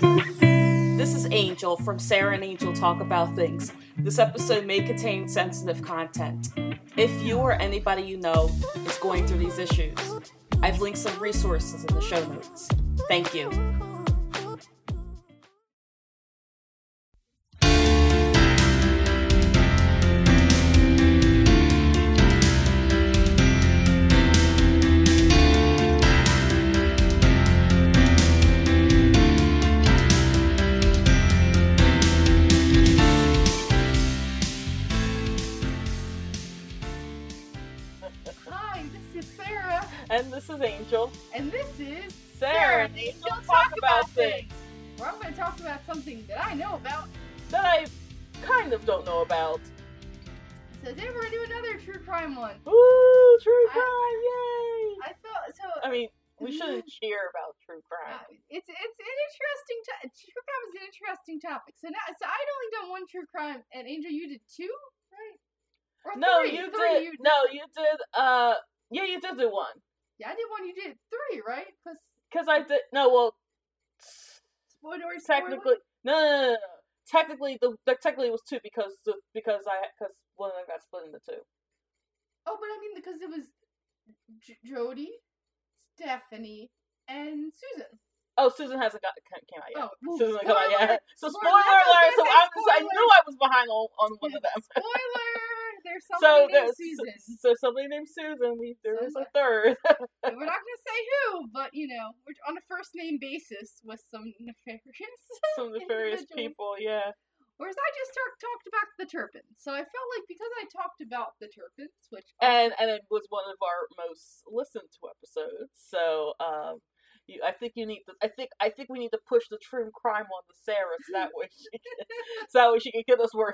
This is Angel from Sarah and Angel Talk About Things. This episode may contain sensitive content. If you or anybody you know is going through these issues, I've linked some resources in the show notes. Thank you. Something that I know about. that I kind of don't know about. So today we're to do another true crime one. Ooh, true I- crime, yay! I thought so. I mean, we shouldn't cheer about true uh, crime. it's it's an interesting to- true crime is an interesting topic. So now, so I'd only done one true crime, and Angel, you did two, right? Or No, three. you Three, did. you- No, you did. Uh, yeah, you did do one. Yeah, I did one. You did three, right? Because Cause I did. No, well, spoiler. technically, no, no, no, no. Technically, the, technically it was two because the, because I because one of them got split into two. Oh, but I mean because it was J- Jody, Stephanie, and Susan. Oh, Susan hasn't got came out yet. Oh, Susan hasn't come out yet. So spoiler, spoiler that's what I alert. So I was I knew I was behind on, on one of them. Spoiler! There's So somebody named there's Susan. so somebody named Susan. We there is a third. We're not gonna say who, but you know, we're on a first name basis with some nefarious. Some nefarious people. Yeah. Whereas I just talk, talked about the Turpins, so I felt like because I talked about the Turpins, which and and it was one of our most listened to episodes. So um, you, I think you need to. I think I think we need to push the true crime on the Sarah so that way she can, so that way she can get us more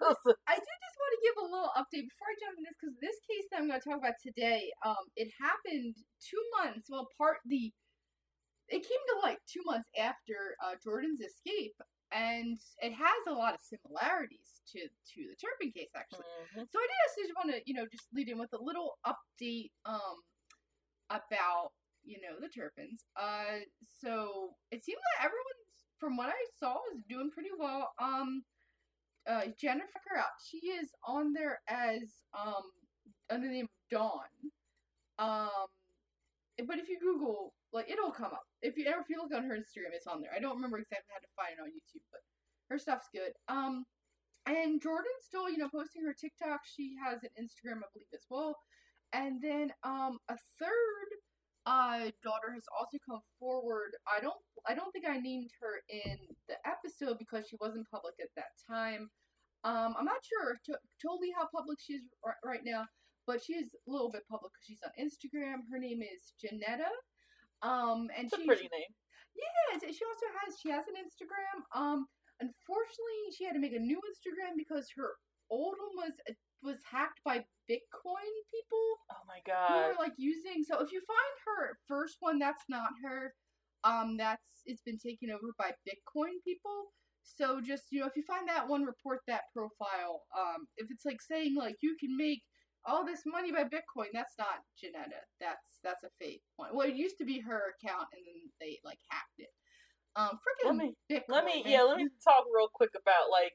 I did just want to give a little update before I jump into this because this case that I'm going to talk about today, um, it happened two months. Well, part the it came to light two months after uh, Jordan's escape, and it has a lot of similarities to to the Turpin case actually. Mhm. So I did just want to you know just lead in with a little update um about you know the Turpins. Uh, so it seems that everyone's from what I saw is doing pretty well. Um uh, Jennifer out. She is on there as um under the name Dawn. Um, but if you Google, like it'll come up. If you ever if you look on her Instagram, it's on there. I don't remember exactly how to find it on YouTube, but her stuff's good. Um, and Jordan's still you know posting her TikTok. She has an Instagram, I believe, as well. And then um a third uh daughter has also come forward. I don't I don't think I named her in the episode because she wasn't public at that time. Um, I'm not sure to- totally how public she is r- right now, but she is a little bit public because she's on Instagram. Her name is Janetta. Um, and It's a pretty name. yeah, she also has she has an Instagram. Um, unfortunately, she had to make a new Instagram because her old one was was hacked by Bitcoin people Oh my who god. are like using. So if you find her first one, that's not her. Um, that's it's been taken over by Bitcoin people. So just you know, if you find that one, report that profile. Um, if it's like saying like you can make all this money by Bitcoin, that's not Janetta. That's that's a fake one. Well, it used to be her account, and then they like hacked it. Um, freaking Let me- Bitcoin. Let me man. yeah. Let me talk real quick about like.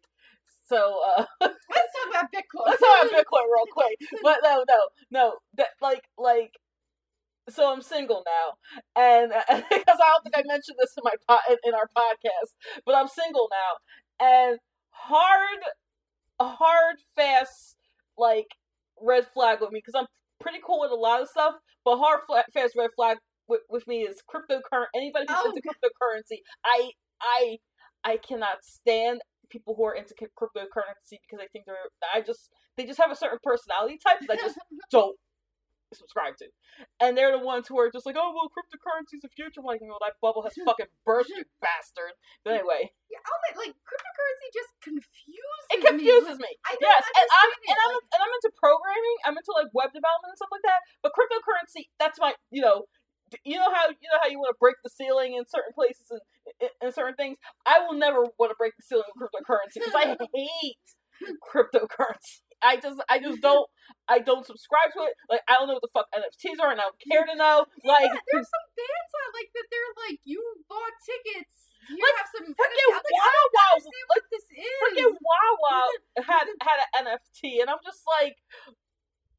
So uh, Let's talk about Bitcoin. let's talk about Real quick. But no, no, no. That like like. So I'm single now, and because I don't think I mentioned this in my po- in- our podcast, but I'm single now, and hard, hard, fast like red flag with me because I'm pretty cool with a lot of stuff, but hard, fast red flag with, with me is cryptocurrency. Anybody who's Oh, into cryptocurrency, I I I cannot stand people who are into cryptocurrency because I think they're I just they just have a certain personality type that I just don't subscribe to. And they're the ones who are just like, oh well, cryptocurrency's the future. I'm like, well, that bubble has fucking burst, you bastard. But anyway, Yeah, I'll like cryptocurrency just confuses it confuses me. I don't Yes, and I'm understand and it, I'm and I'm into programming. I'm into like web development and stuff like that. But cryptocurrency, that's my you know. You know how you know how you want to break the ceiling in certain places and in certain things. I will never want to break the ceiling with cryptocurrency because I hate cryptocurrency. I just I just don't I don't subscribe to it. Like I don't know what the fuck NFTs are, and I don't care to know. Like yeah, there's some bands on like that. They're like, you bought tickets you Like, have some. Freaking I'm like, Wow Wow, what this is. freaking Wawa had had an NFT, and I'm just like,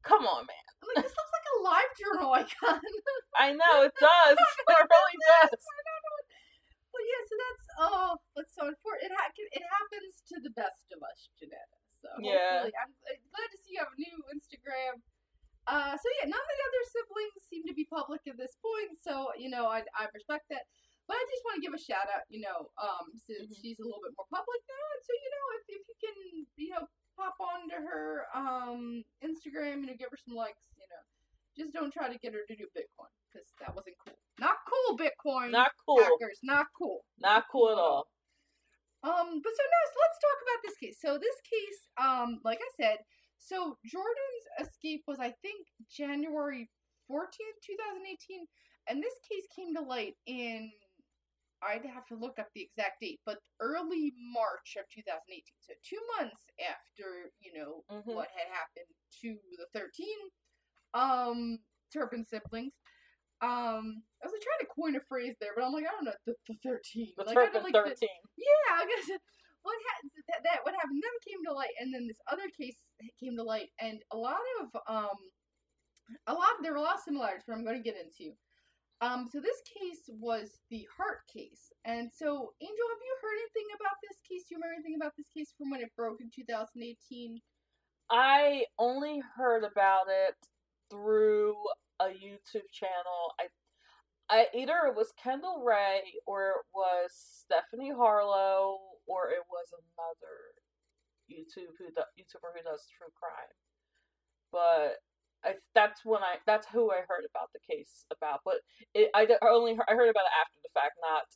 come on, man. Like, this looks like a live journal icon. I know it does. it really does. But yeah, so that's oh, that's so important. It, ha- it happens to the best of us, Janetta. So Yeah. I'm, I'm glad to see you have a new Instagram. Uh, so yeah, none of the other siblings seem to be public at this point, so you know I, I respect that. But I just want to give a shout out, you know, um, since Mhm. she's a little bit more public now, and so you know if, if you can, you know, pop onto her um Instagram, you know, give her some likes, you know, just don't try to get her to do Bitcoin because that wasn't cool. Not cool, Bitcoin. Not cool. hackers. Not cool. Not cool at all. Um, but so now let's talk about this case. So this case, um, like I said, so Jordan's escape was I think January fourteenth, two thousand eighteen, and this case came to light in I'd have to look up the exact date, but early March of 2018. So two months after you know Mhm. what had happened to the 13 um Turpin siblings. Um, I was like, trying to coin a phrase there, but I'm like, I don't know the, the 13. The like, Turpin like the- thirteen. yeah, I guess what ha- that, that what happened then came to light, and then this other case came to light, and a lot of um, a lot there were a lot of similarities, but I'm going to get into. Um, so this case was the Hart case, and so Angel, have you heard anything about this case? Do you remember anything about this case from when it broke in 2018? I only heard about it through a YouTube channel. I, I either it was Kendall Rae or it was Stephanie Harlowe or it was another YouTube who do, YouTuber who does true crime. But I that's when I that's who I heard about the case about. But it I only heard, I heard about it after the fact, not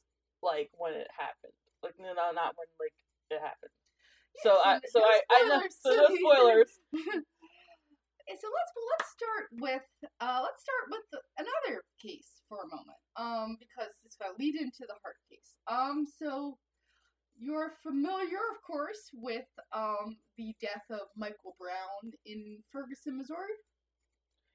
like when it happened. Like no, no, not when like it happened. So I so I I know so no spoilers. And so let's let's start with uh, let's start with another case for a moment, um, because it's going to lead into the Hart case. Um, so you're familiar, of course, with um the death of Michael Brown in Ferguson, Missouri.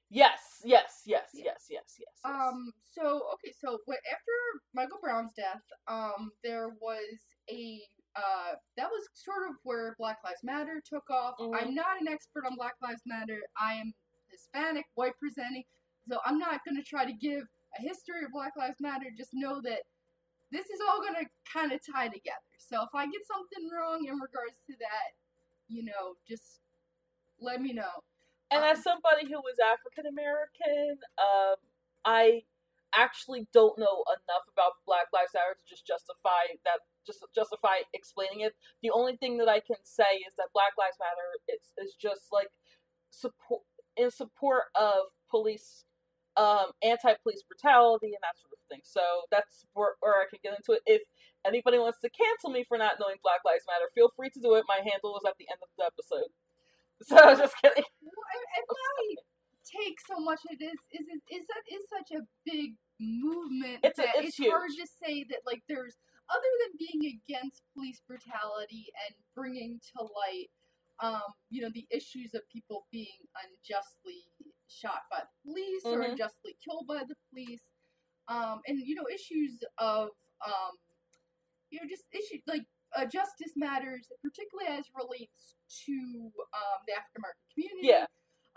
Yes, yes, yes, Yeah. yes, yes, yes. yes. Um, so okay, so after Michael Brown's death, um, there was a uh, that was sort of where Black Lives Matter took off. Mhm. I'm not an expert on Black Lives Matter. I am Hispanic, white presenting, so I'm not going to try to give a history of Black Lives Matter. Just know that this is all going to kind of tie together. So if I get something wrong in regards to that, you know, just let me know. and um, as somebody who was African American, um, I actually don't know enough about Black Lives Matter to just justify that. Just justify explaining it. The only thing that I can say is that Black Lives Matter is is just like support in support of police, um, anti-police brutality and that sort of thing. So that's where, where I can get into it. If anybody wants to cancel me for not knowing Black Lives Matter, feel free to do it. My handle is at the end of the episode. So just kidding. Well, and my take so much of this is is, is that is such a big movement It's a- it's it's hard to say that like there's other than being against police brutality and bringing to light um you know the issues of people being unjustly shot by the police or Mhm. unjustly killed by the police um and you know issues of um you know just issues like uh, justice matters particularly as relates to um the African American community Yeah,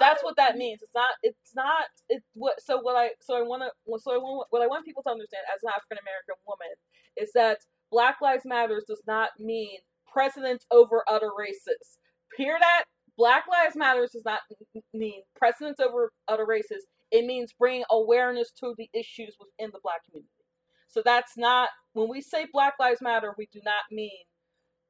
that's what that means. It's not. It's not. It what. So what I. So I want to. So I want. What I want people to understand as an African American woman is that Black Lives Matters does not mean precedence over other races. Hear that? Black Lives Matters does not mean precedence over other races. It means bringing awareness to the issues within the Black community. So that's not when we say Black Lives Matter, we do not mean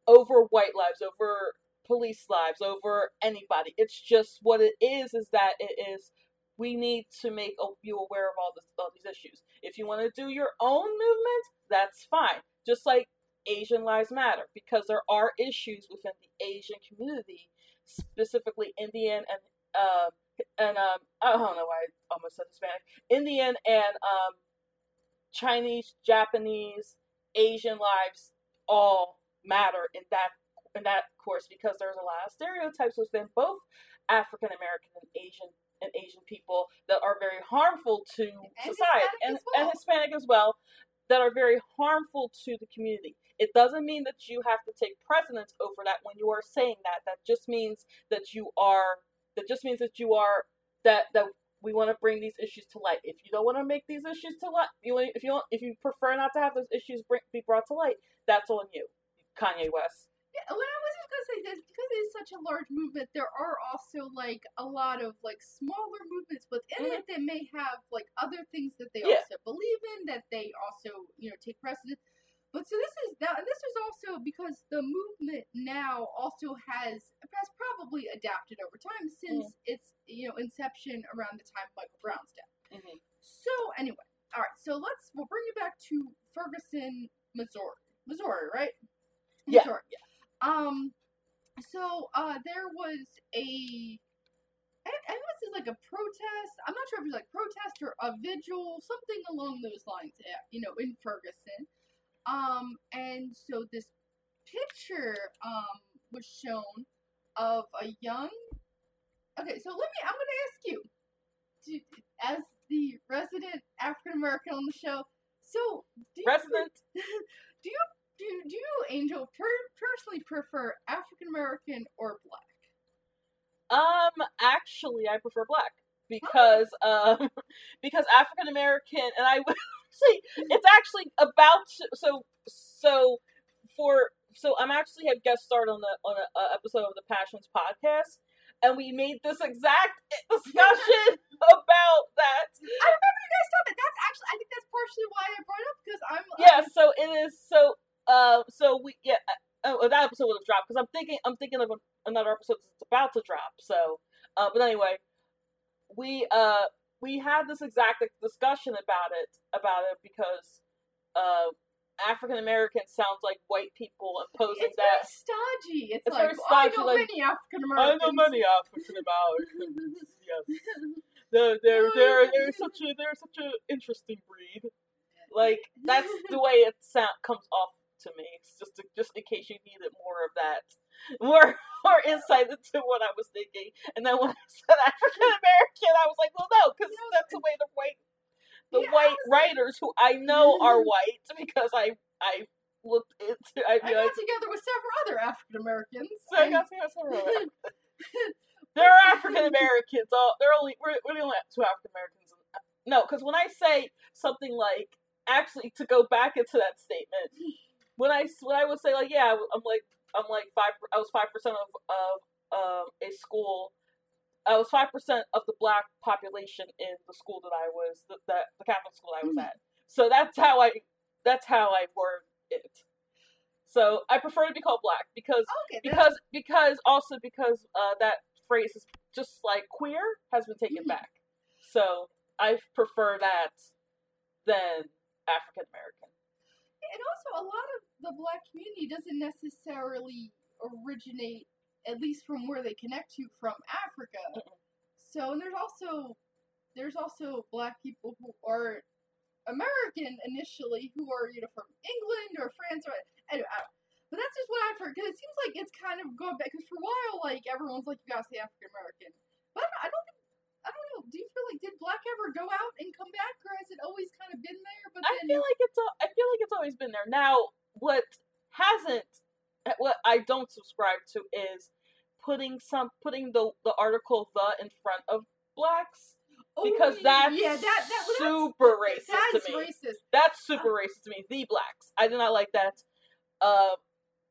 over white lives, over police lives, over anybody. It's just what it is. Is that it is. We need to make you aware of all this, all these issues. If you want to do your own movement, that's fine. Just like Asian Lives Matter, because there are issues within the Asian community, specifically Indian and um and um I don't know why I almost said Hispanic, Indian and um Chinese, Japanese, Asian lives all matter in that in that of course because there's a lot of stereotypes within both African American and Asian and Asian people that are very harmful to society Hispanic and, well. and Hispanic as well that are very harmful to the community. It doesn't mean that you have to take precedence over that when you are saying that. That just means that you are that just means that you are that that we want to bring these issues to light. If you don't want to make these issues to light, you if you if you prefer not to have those issues bring, be brought to light, that's on you, Kanye West. Yeah, what I was just gonna say is because it is such a large movement, there are also like a lot of like smaller movements within Mhm. it that may have like other things that they Yeah. also believe in that they also you know take precedence. But so this is that, and this is also because the movement now also has has probably adapted over time since its you know inception around the time of Michael Brown's death. Mm-hmm. So anyway, all right. So let's we'll bring you back to Ferguson, Missouri. Missouri, right? Yeah, Missouri. Um. So uh, there was a. I, I guess it's like a protest. I'm not sure if it was like protest or a vigil, something along those lines. eh, You know, in Ferguson. Um, and so this picture um was shown of a young. Okay, so let me. I'm gonna ask you, do, as the resident African American on the show. So, do you Resident. do you do, do you Angel per- personally prefer African American or black? Um, actually, I prefer black because um because African American and I say it's actually about so so for so I'm actually have guest starred on the on a, a episode of the Passions podcast. And we made this exact discussion about that. I remember you guys talking. That's actually I think that's partially why I brought it up because I'm Yeah, so it is so uh so we yeah uh, oh, that episode would have dropped because I'm thinking I'm thinking of another episode that's about to drop. So uh but anyway, we uh we had this exact discussion about it about it because uh African American sounds like white people imposing it's that. very stodgy. It's, It's like very well, I stodgy, know like, many African Americans. I know many African Americans. yes, they're they're they're they're such a they're such an interesting breed. Like that's the way it sound comes off to me. It's just to, just in case you needed more of that, more more insight into what I was thinking. And then when I said African American, I was like, well, no, because No, that's the way the white the Yeah, white writers who I know are mm-hmm. white because I I looked into I, I got together with several other African Americans. so I got to have some of that. There are African Americans. All they're only we're, we're the only two African Americans. No, because when I say something like actually to go back into that statement, mm. When I when I would say like yeah, I'm like I'm like five. I was five percent of of um, a school. I was five percent of the black population in the school that I was the, the, the Catholic school I was Mhm. at. So that's how I that's how I word it. So I prefer to be called black because okay, because because also because uh, that phrase is just like queer has been taken Mhm. back. So I prefer that than African American. and also a lot of the black community doesn't necessarily originate at least from where they connect to from Africa. Mm-mm. So and there's also there's also black people who are American initially who are you know from England or France or anyway, I don't, but that's just what I've heard because it seems like it's kind of going back because for a while like everyone's like you gotta say African American, but I don't think I don't know. Do you feel like did black ever go out and come back or has it always kind of been there? But I feel like it's a, I feel like it's always been there. Now, what hasn't, eh, what I don't subscribe to is putting some putting the the article the in front of blacks Oh, because that's yeah, that, that well, that's- super racist That's to me. racist. That's uh, super racist to me. The blacks. I do not like that. Uh,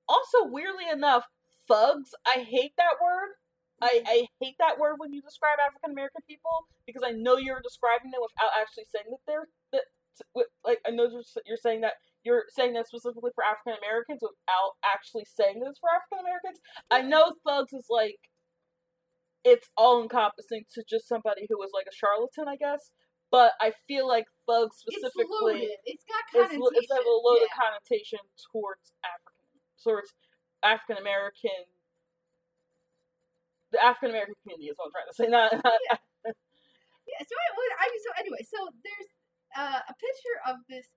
also, weirdly enough, thugs. I hate that word. I, mm-hmm. I hate that word when you describe African American people because I know you're describing them without actually saying that they're that like I know you're, you're saying that you're saying that specifically for African Americans without actually saying that it's for African Americans. I know thugs is like it's all encompassing to just somebody who was like a charlatan, I guess. But I feel like thugs It's specifically loaded. It's got it's, connotation. it's have a loaded yeah. connotation towards African towards African American the African American community is what I'm trying to say. Not, not Yeah, so I, I so anyway, so there's uh, a picture of this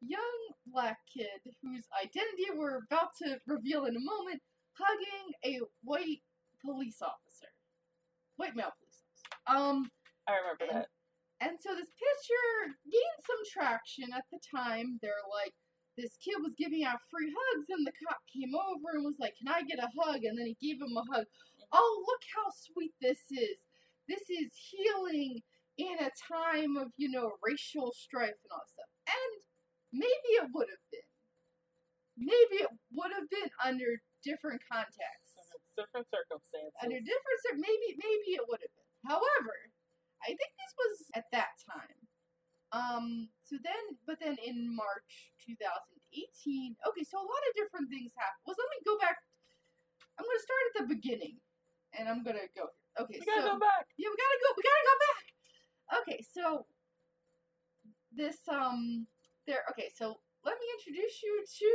young black kid whose identity we're about to reveal in a moment, hugging a white police officer, white male police officer. Um, I remember that. And so this picture gained some traction at the time. They're like, this kid was giving out free hugs, and the cop came over and was like, Can I get a hug? And then he gave him a hug. Oh, look how sweet this is. This is healing in a time of, you know, racial strife and all that stuff. And maybe it would have been. Maybe it would have been under different contexts. Different circumstances. Under different cir- maybe maybe it would have been. However, I think this was at that time. Um so then but then in March 2018, okay, so a lot of different things happened. Well, let me go back. I'm going to start at the beginning and I'm going to go Okay, we gotta so go back. yeah, we gotta go. We gotta go back. Okay, so this um, there. Okay, so let me introduce you to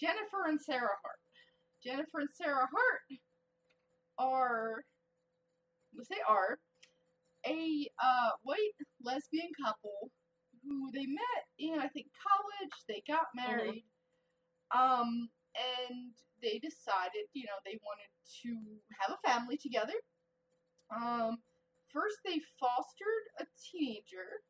Jennifer and Sarah Hart. Jennifer and Sarah Hart are, let's say, are a uh, white lesbian couple who they met in I think college. They got married, um, and they decided, you know, they wanted to have a family together. Um, first they fostered a teenager.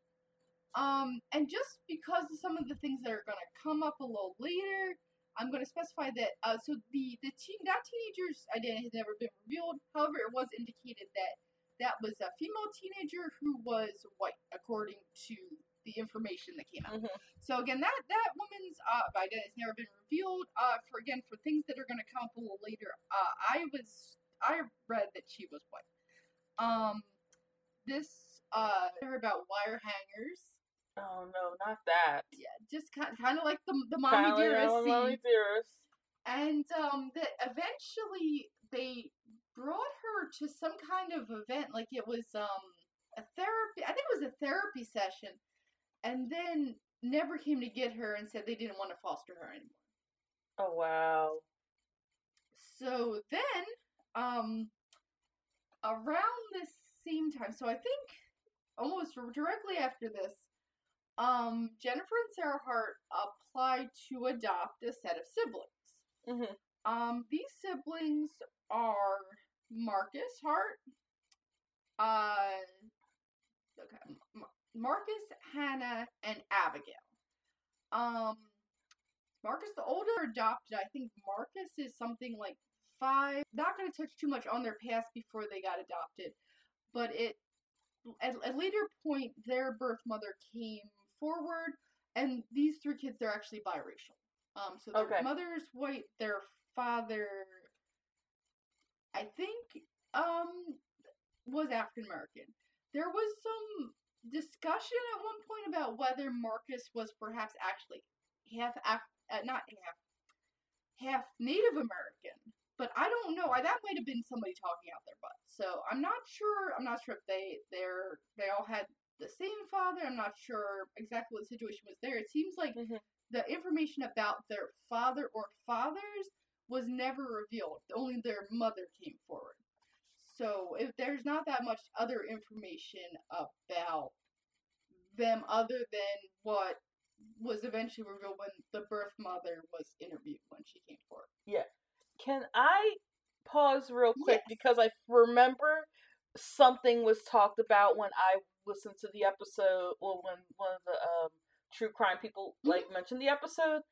Um, and just because of some of the things that are gonna come up a little later, I'm gonna specify that. Uh, so the the teen that teenager's identity has never been revealed. However, it was indicated that that was a female teenager who was white, according to the information that came out. Mhm. So again, that that woman's uh, identity has never been revealed. Uh, for again, for things that are going to come up a little later, uh, I was I read that she was white. Um, this uh, I heard about wire hangers. Oh no, not that. Yeah, just kind kind of like the the mommy Kylie, dearest no, scene. mommy dearest. And um, that eventually they brought her to some kind of event, like it was um a therapy. I think it was a therapy session, and then never came to get her and said they didn't want to foster her anymore. Oh wow. So then, um, around this same time, so I think almost directly after this, um, Jennifer and Sarah Hart applied to adopt a set of siblings. Mhm. Um, these siblings are Marcus Hart, uh, okay, M- Marcus, Hannah, and Abigail. Um, Marcus, the older adopted, I think Marcus is something like five. Not going to touch too much on their past before they got adopted, but it at a later point their birth mother came forward, and these three kids they're actually biracial. Um, so their Okay. mother's white, their father, I think, um, was African American. There was some discussion at one point about whether Marcus was perhaps actually half Af- uh, not half half Native American, but I don't know. I, that might have been somebody talking out their butt. So I'm not sure. I'm not sure if they they're they all had the same father. I'm not sure exactly what the situation was there. It seems like Mhm. the information about their father or fathers was never revealed. Only their mother came forward. So if there's not that much other information about them other than what was eventually revealed when the birth mother was interviewed when she came forward. Yeah. Can I pause real quick Yes. because I remember something was talked about when I listened to the episode, well, when one of the um, true crime people like mentioned the episode.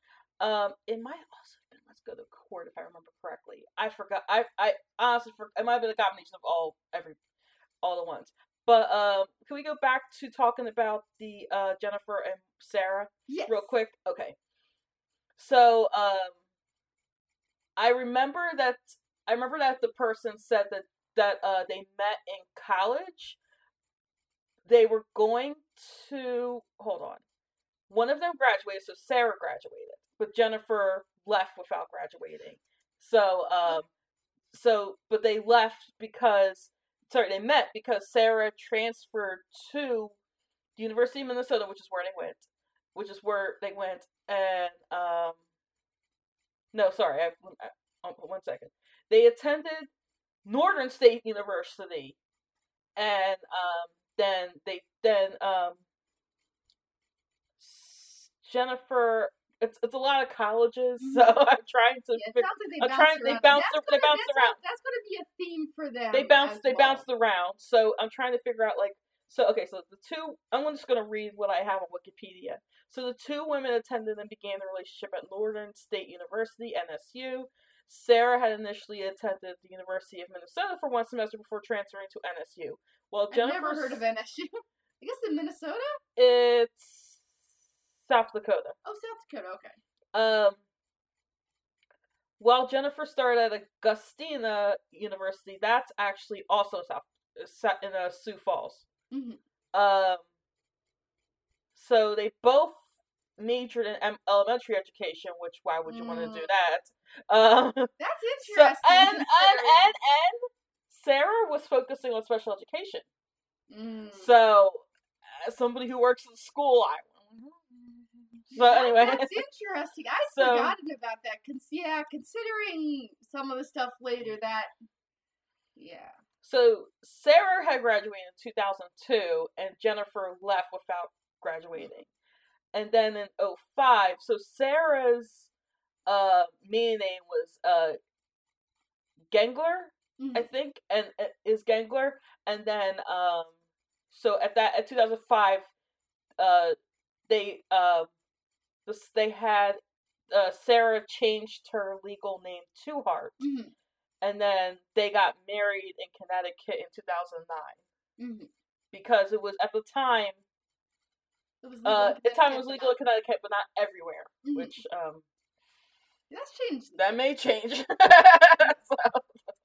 Um, it might also have been Let's Go to Court if I remember correctly. I forgot. I I honestly for it might have been a combination of all every all the ones. But um, can we go back to talking about the uh, Jennifer and Sarah? Yes. real quick. Okay. So, um, I remember that I remember that the person said that that uh they met in college. They were going to hold on. One of them graduated, so Sarah graduated, but Jennifer left without graduating. So, um, so but they left because sorry they met because Sarah transferred to the University of Minnesota, which is where they went which is where they went and um no sorry I, I um, one second they attended northern state university and um then they then um jennifer it's it's a lot of colleges so i'm trying to Yeah, like they I'm bounced trying- they around. That's they gonna- that's around. gonna- that's going to be a theme for them. they bounced as they well. bounced around so i'm trying to figure out like So okay, so the two I'm just gonna read what I have on Wikipedia. So the two women attended and began their relationship at Northern State University, NSU. Sarah had initially attended the University of Minnesota for one semester before transferring to NSU. Well, I've Jennifer, never heard of NSU. I guess in Minnesota. It's South Dakota. Oh, South Dakota. Okay. Um, while Jennifer started at Augustana University, that's actually also South set in uh, Sioux Falls. hmm Um, so they both majored in em- elementary education, which why would you want to do that? Um, That's so interesting. and and considering- and and Sarah was focusing on special education. Mm. So, as somebody who works in school, I. So That- anyway, that's interesting. I'd So- forgotten about that. Cons- yeah, considering some of the stuff later, that yeah. So Sarah had graduated in 2002 and Jennifer left without graduating. And then in 05, so Sarah's uh maiden name was uh Gengler, Mhm. I think, and uh, is Gengler. And then um so at that at 2005 uh they uh this they had uh Sarah changed her legal name to Hart Mhm. and then they got married in Connecticut in 2009 Mhm. because it was at the time It was uh at the time it was legal in Connecticut but not everywhere Mhm. which um That's changed. that may change So,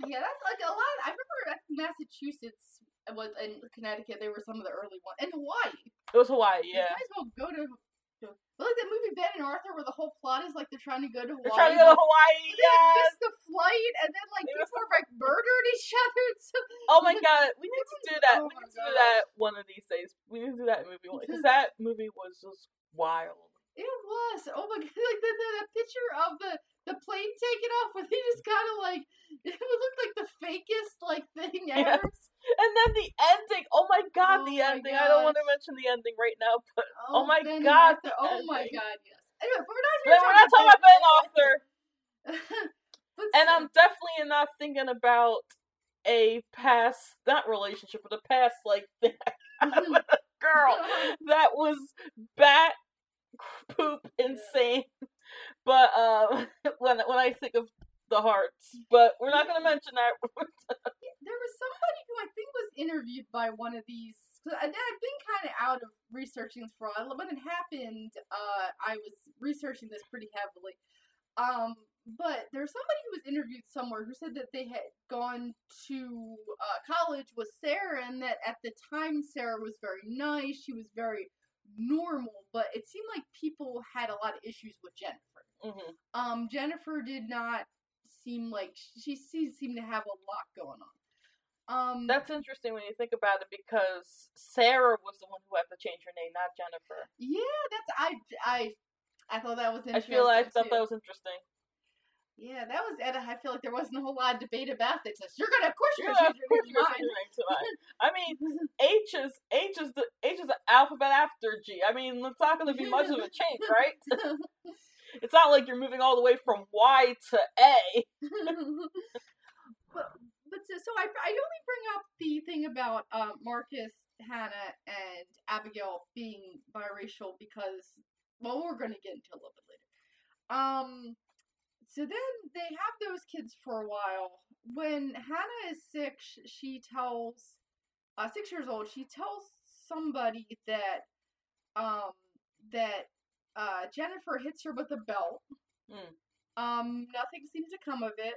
Yeah, that's like a lot. I remember Massachusetts uh, was in Connecticut. They were some of the early ones, and Hawaii. it was Hawaii You yeah might as well go to. but like that movie Ben and Arthur, where the whole plot is like they're trying to go to Hawaii. they're trying to go to Hawaii like, yes missed the flight, and then like people are like murdered each other. and stuff. oh my god we need to do that Oh we need to do that one of these days we need to do that movie because that movie was just wild It was. Oh my god! Like the, the, the picture of the the plane taking off, where they just kind of like it would look like the fakest like thing ever. and then the ending oh my god Oh the my ending I don't want to mention the ending right now but oh, oh my Ben God, Arthur. Oh my god! Yes. Anyway, we're not. But here we're not talking about Ben Arthur And I'm definitely not thinking about a past, not relationship, but a past like had girl that was bat poop insane. But um, when when I think of the hearts, but we're not gonna mention that. there was somebody who I think was interviewed by one of these. 'cause I, I've been kind of out of researching this for a while. When it happened, uh, I was researching this pretty heavily. Um, but there's somebody who was interviewed somewhere who said that they had gone to uh, college with Sarah, and that at the time Sarah was very nice. She was very normal, but it seemed like people had a lot of issues with Jennifer. hmm Um, Jennifer did not seem like she, she seemed to have a lot going on. Um, That's interesting when you think about it because Sarah was the one who had to change her name, not Jennifer. yeah, that's I I I thought that was interesting. I feel I thought too. that was interesting. Yeah, that was. I feel like there wasn't a whole lot of debate about this. You're gonna, of course, you're Yeah, gonna change your you're name changing your name to mine. I mean, H is H is the H is the alphabet after G. I mean, it's not to be much of a change, right? It's not like you're moving all the way from Y to A. but but so, so I I only bring up the thing about um, Marcus, Hannah, and Abigail being biracial because well we're gonna get into a little bit later. Um, so then they have those kids for a while. When Hannah is six, she tells uh, six years old. She tells somebody that um that uh Jennifer hits her with a belt. Mm. Um, nothing seems to come of it.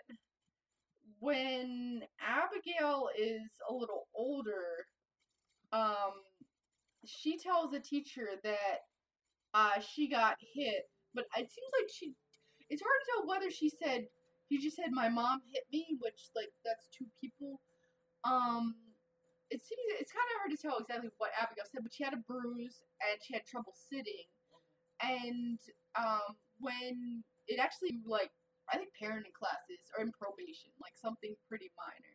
When Abigail is a little older, um, she tells the teacher that uh, she got hit, but it seems like she. It's hard to tell whether she said she just said my mom hit me, which like that's two people. Um, it seems it's kind of hard to tell exactly what Abigail said, but she had a bruise and she had trouble sitting, and um, when it actually like I think parenting classes or in probation, like something pretty minor.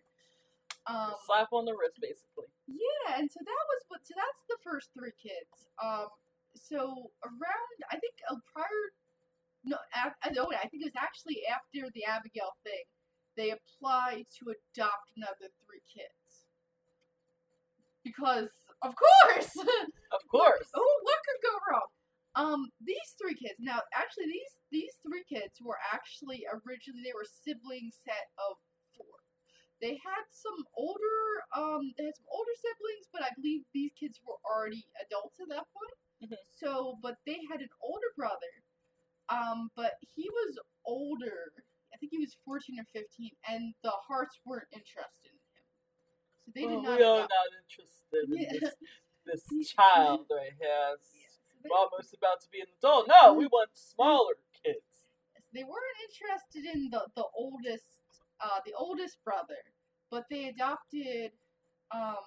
Um, Slap on the wrist, basically. yeah, and so that was what. So that's the first three kids. Um, so around I think uh, prior, no, I, I know I think it was actually after the Abigail thing, they applied to adopt another three kids because Of course. Of course. oh, what could go wrong? Um, these three kids. Now, actually, these these three kids were actually originally they were sibling set of four. They had some older um they had some older siblings, but I believe these kids were already adults at that point. Mm-hmm. So, but they had an older brother. Um, but he was older. I think he was fourteen or fifteen, and the Harts weren't interested in him. So they did not. we are not interested in Yeah. this, this child right here. Yeah, so they- almost about to be an adult. No, we want smaller kids. they weren't interested in the the oldest uh the oldest brother but they adopted um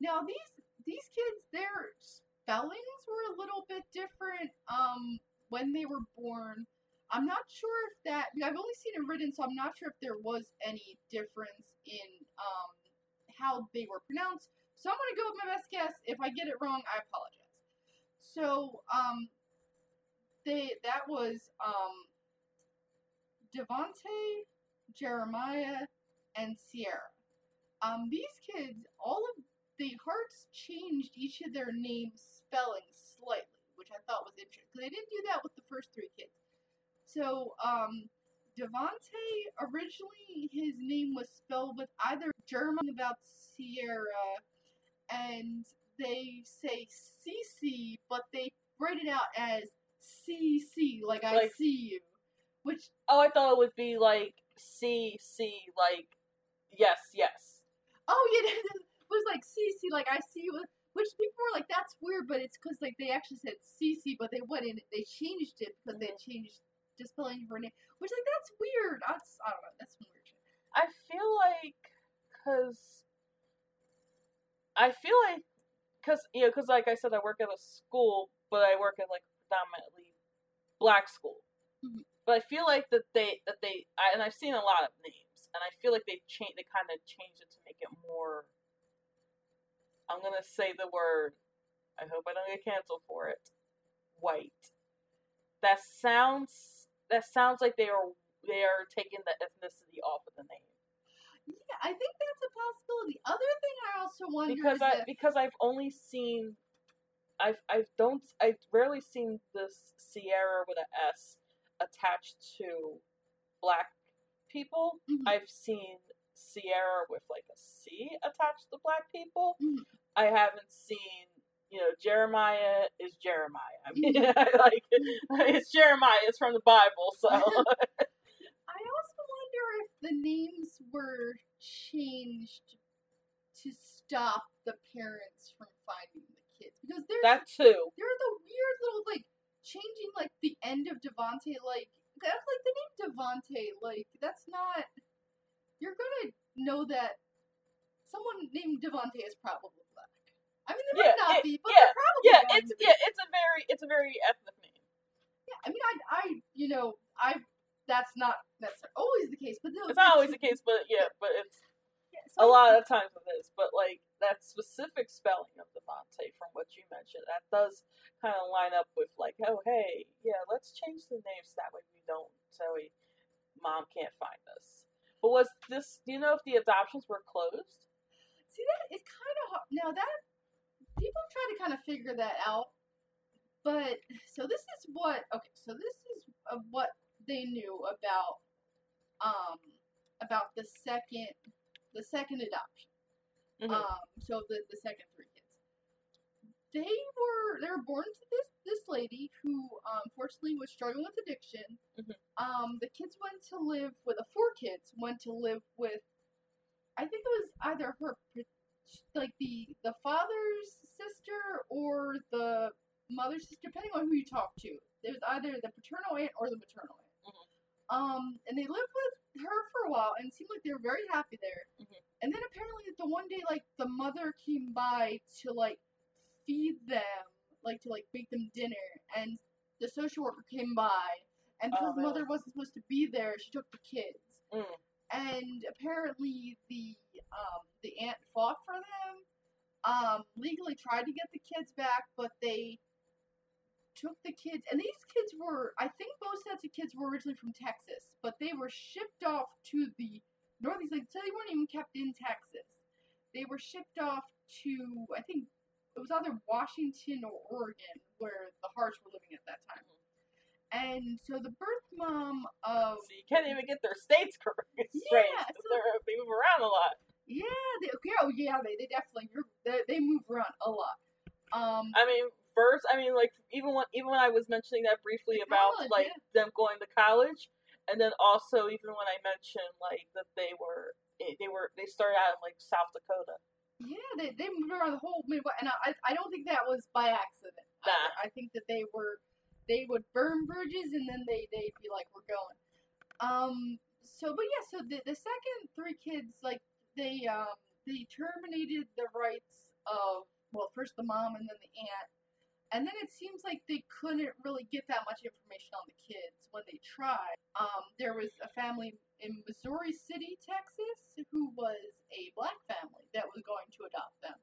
now these these kids their spellings were a little bit different um when they were born. I'm not sure if that i've only seen it written so i'm not sure if there was any difference in um how they were pronounced. So i'm to go with my best guess. If i get it wrong i apologize. So um they that was um Devonte, Jeremiah, and Sierra. Um, these kids, all of the Harts changed each of their names spelling slightly, which I thought was interesting because They didn't do that with the first three kids. So, um, Devonte originally his name was spelled with either German about Sierra, and they say CC, but they write it out as CC, like I see you, which Oh, I thought it would be like C C like yes yes. Oh yeah, it was like CC, like I see you. Which people were like, that's weird, but it's because like they actually said CC, but they went in, they changed it because they changed the spelling of her name. Which like that's weird. That's I don't know. That's weird. I feel like because I feel like because you know because like I said I work at a school but I work at like predominantly black school Mhm. but I feel like that they that they I, and I've seen a lot of names and I feel like they change they kind of changed it to make it more I'm gonna say the word I hope I don't get canceled for it white that sounds that sounds like they are they are taking the ethnicity off of the name Yeah, I think that's a possibility. Other thing I also wonder because I if, because I've only seen I've I've don't I've rarely seen this Sierra with an S attached to black people. Mhm. I've seen Sierra with like a C attached to black people. Mhm. I haven't seen you know Jeremiah is Jeremiah. I mean Mm-hmm. like it's Jeremiah. It's from the Bible, so I also wonder if the names were changed to stop the parents from finding the kids because there's that too. there are the weird little like changing like the end of Devonte like that's like the name Devonte like that's not you're gonna know that someone named Devonte is probably black. I mean they Yeah, might not it- be, but yeah, they're probably Yeah, it's be. yeah, it's a very it's a very ethnic name. Yeah, I mean I I you know I that's not necessarily always the case, but no, It's not always the case, but yeah, but it's Yeah, a lot of times it is. But like that specific spelling of Devontae from what you mentioned, that does kind of line up with like, oh hey, yeah, let's change the names that way we don't, so we, mom can't find us. But was this? Do you know if the adoptions were closed? See that it's kind of hard. Now that people try to kind of figure that out, but so this is what okay. So this is uh, what they knew about um about the second the second adoption. Mhm. Um, so the the second three. They were they were born to this this lady who um, unfortunately was struggling with addiction. Mhm. Um, the kids went to live with the four kids went to live with I think it was either her like the the father's sister or the mother's sister, depending on who you talk to. There's either the paternal aunt or the maternal aunt. Mhm. Um, and they lived with her for a while, and it seemed like they were very happy there. Mhm. And then apparently, the one day, like the mother came by to like feed them, like to like make them dinner, and the social worker came by, and Oh, because the mother wasn't supposed to be there, she took the kids Mm. and apparently the um, the aunt fought for them. Um, legally tried to get the kids back, but they took the kids, and these kids were I think both sets of kids were originally from Texas, but they were shipped off to the northeast. Like, so they weren't even kept in Texas. They were shipped off to I think it was either Washington or Oregon where the Harts were living at that time. And so the birth mom of So you can't even get their states correct. Yeah, so- they're- they move around a lot. yeah, they, yeah, oh yeah, they, they definitely they, they move around a lot. Um, I mean, first, I mean, like even when even when I was mentioning that briefly about College, like yeah. them going to college, and then also even when I mentioned like that they were they were they started out in like South Dakota. Yeah, they, they moved around the whole Midwest, and I I don't think that was by accident. Nah. either. I think that they were they would burn bridges and then they they'd be like we're going. Um. So, but yeah, so the the second three kids like they um they terminated the rights of well first the mom and then the aunt. And then it seems like they couldn't really get that much information on the kids when they tried. Um, there was a family in Missouri City, Texas, who was a black family that was going to adopt them.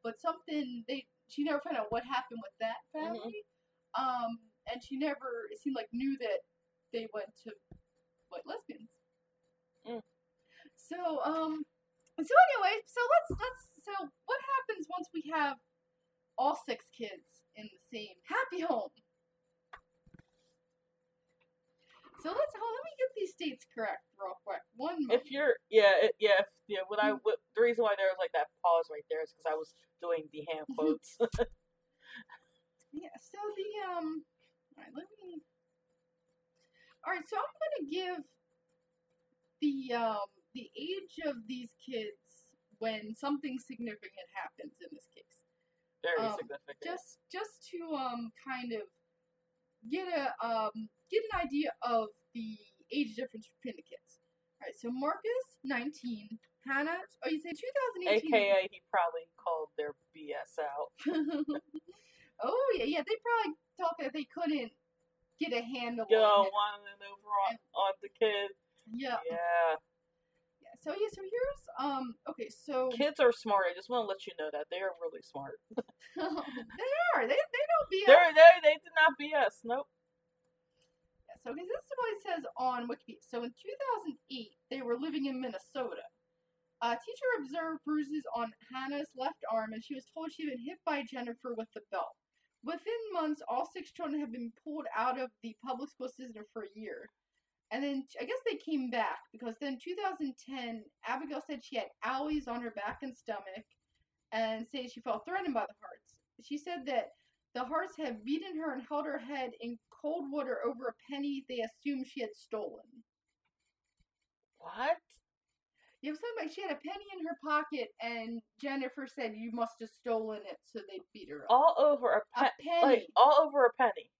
But something they she never found out what happened with that family. Um, and she never it seemed like knew that they went to white lesbians. Mm. So um so anyway, so let's let's so what happens once we have all six kids in the same happy home? So let's hold. Let me get these states correct real quick. One moment. If you're yeah it, yeah if, yeah what I what, the reason why there was like that pause right there is because I was doing the hand quotes. Yeah, so the um alright, let me Alright, so I'm gonna give the um the age of these kids when something significant happens in this case. Very Um, significant. Just just to um kind of get a um get an idea of the age difference between the kids. Alright, so Markis nineteen, Hannah oh you say two thousand eighteen AKA he probably called their BS out. oh yeah, yeah. They probably thought that they couldn't get a handle Yo, on it. one and over on, on the kid. Yeah, Yeah. Yeah. So yeah, so here's um. Okay, so Kids are smart. I just want to let you know that they are really smart. they are. They they don't be. They're, they they did not BS. Nope. So okay, this is what it says on Wikipedia. So in 2008, they were living in Minnesota. A teacher observed bruises on Hannah's left arm, and she was told she had been hit by Jennifer with the belt. Within months, all six children had been pulled out of the public school system for a year. And then I guess they came back because then 2010, Abigail said she had owies on her back and stomach, and said she felt threatened by the Harts. She said that the Harts had beaten her and held her head in cold water over a penny they assumed she had stolen. What? You have something like she had a penny in her pocket, and Jennifer said you must have stolen it, so they beat her up. All over a a penny. penny. Like all over a penny.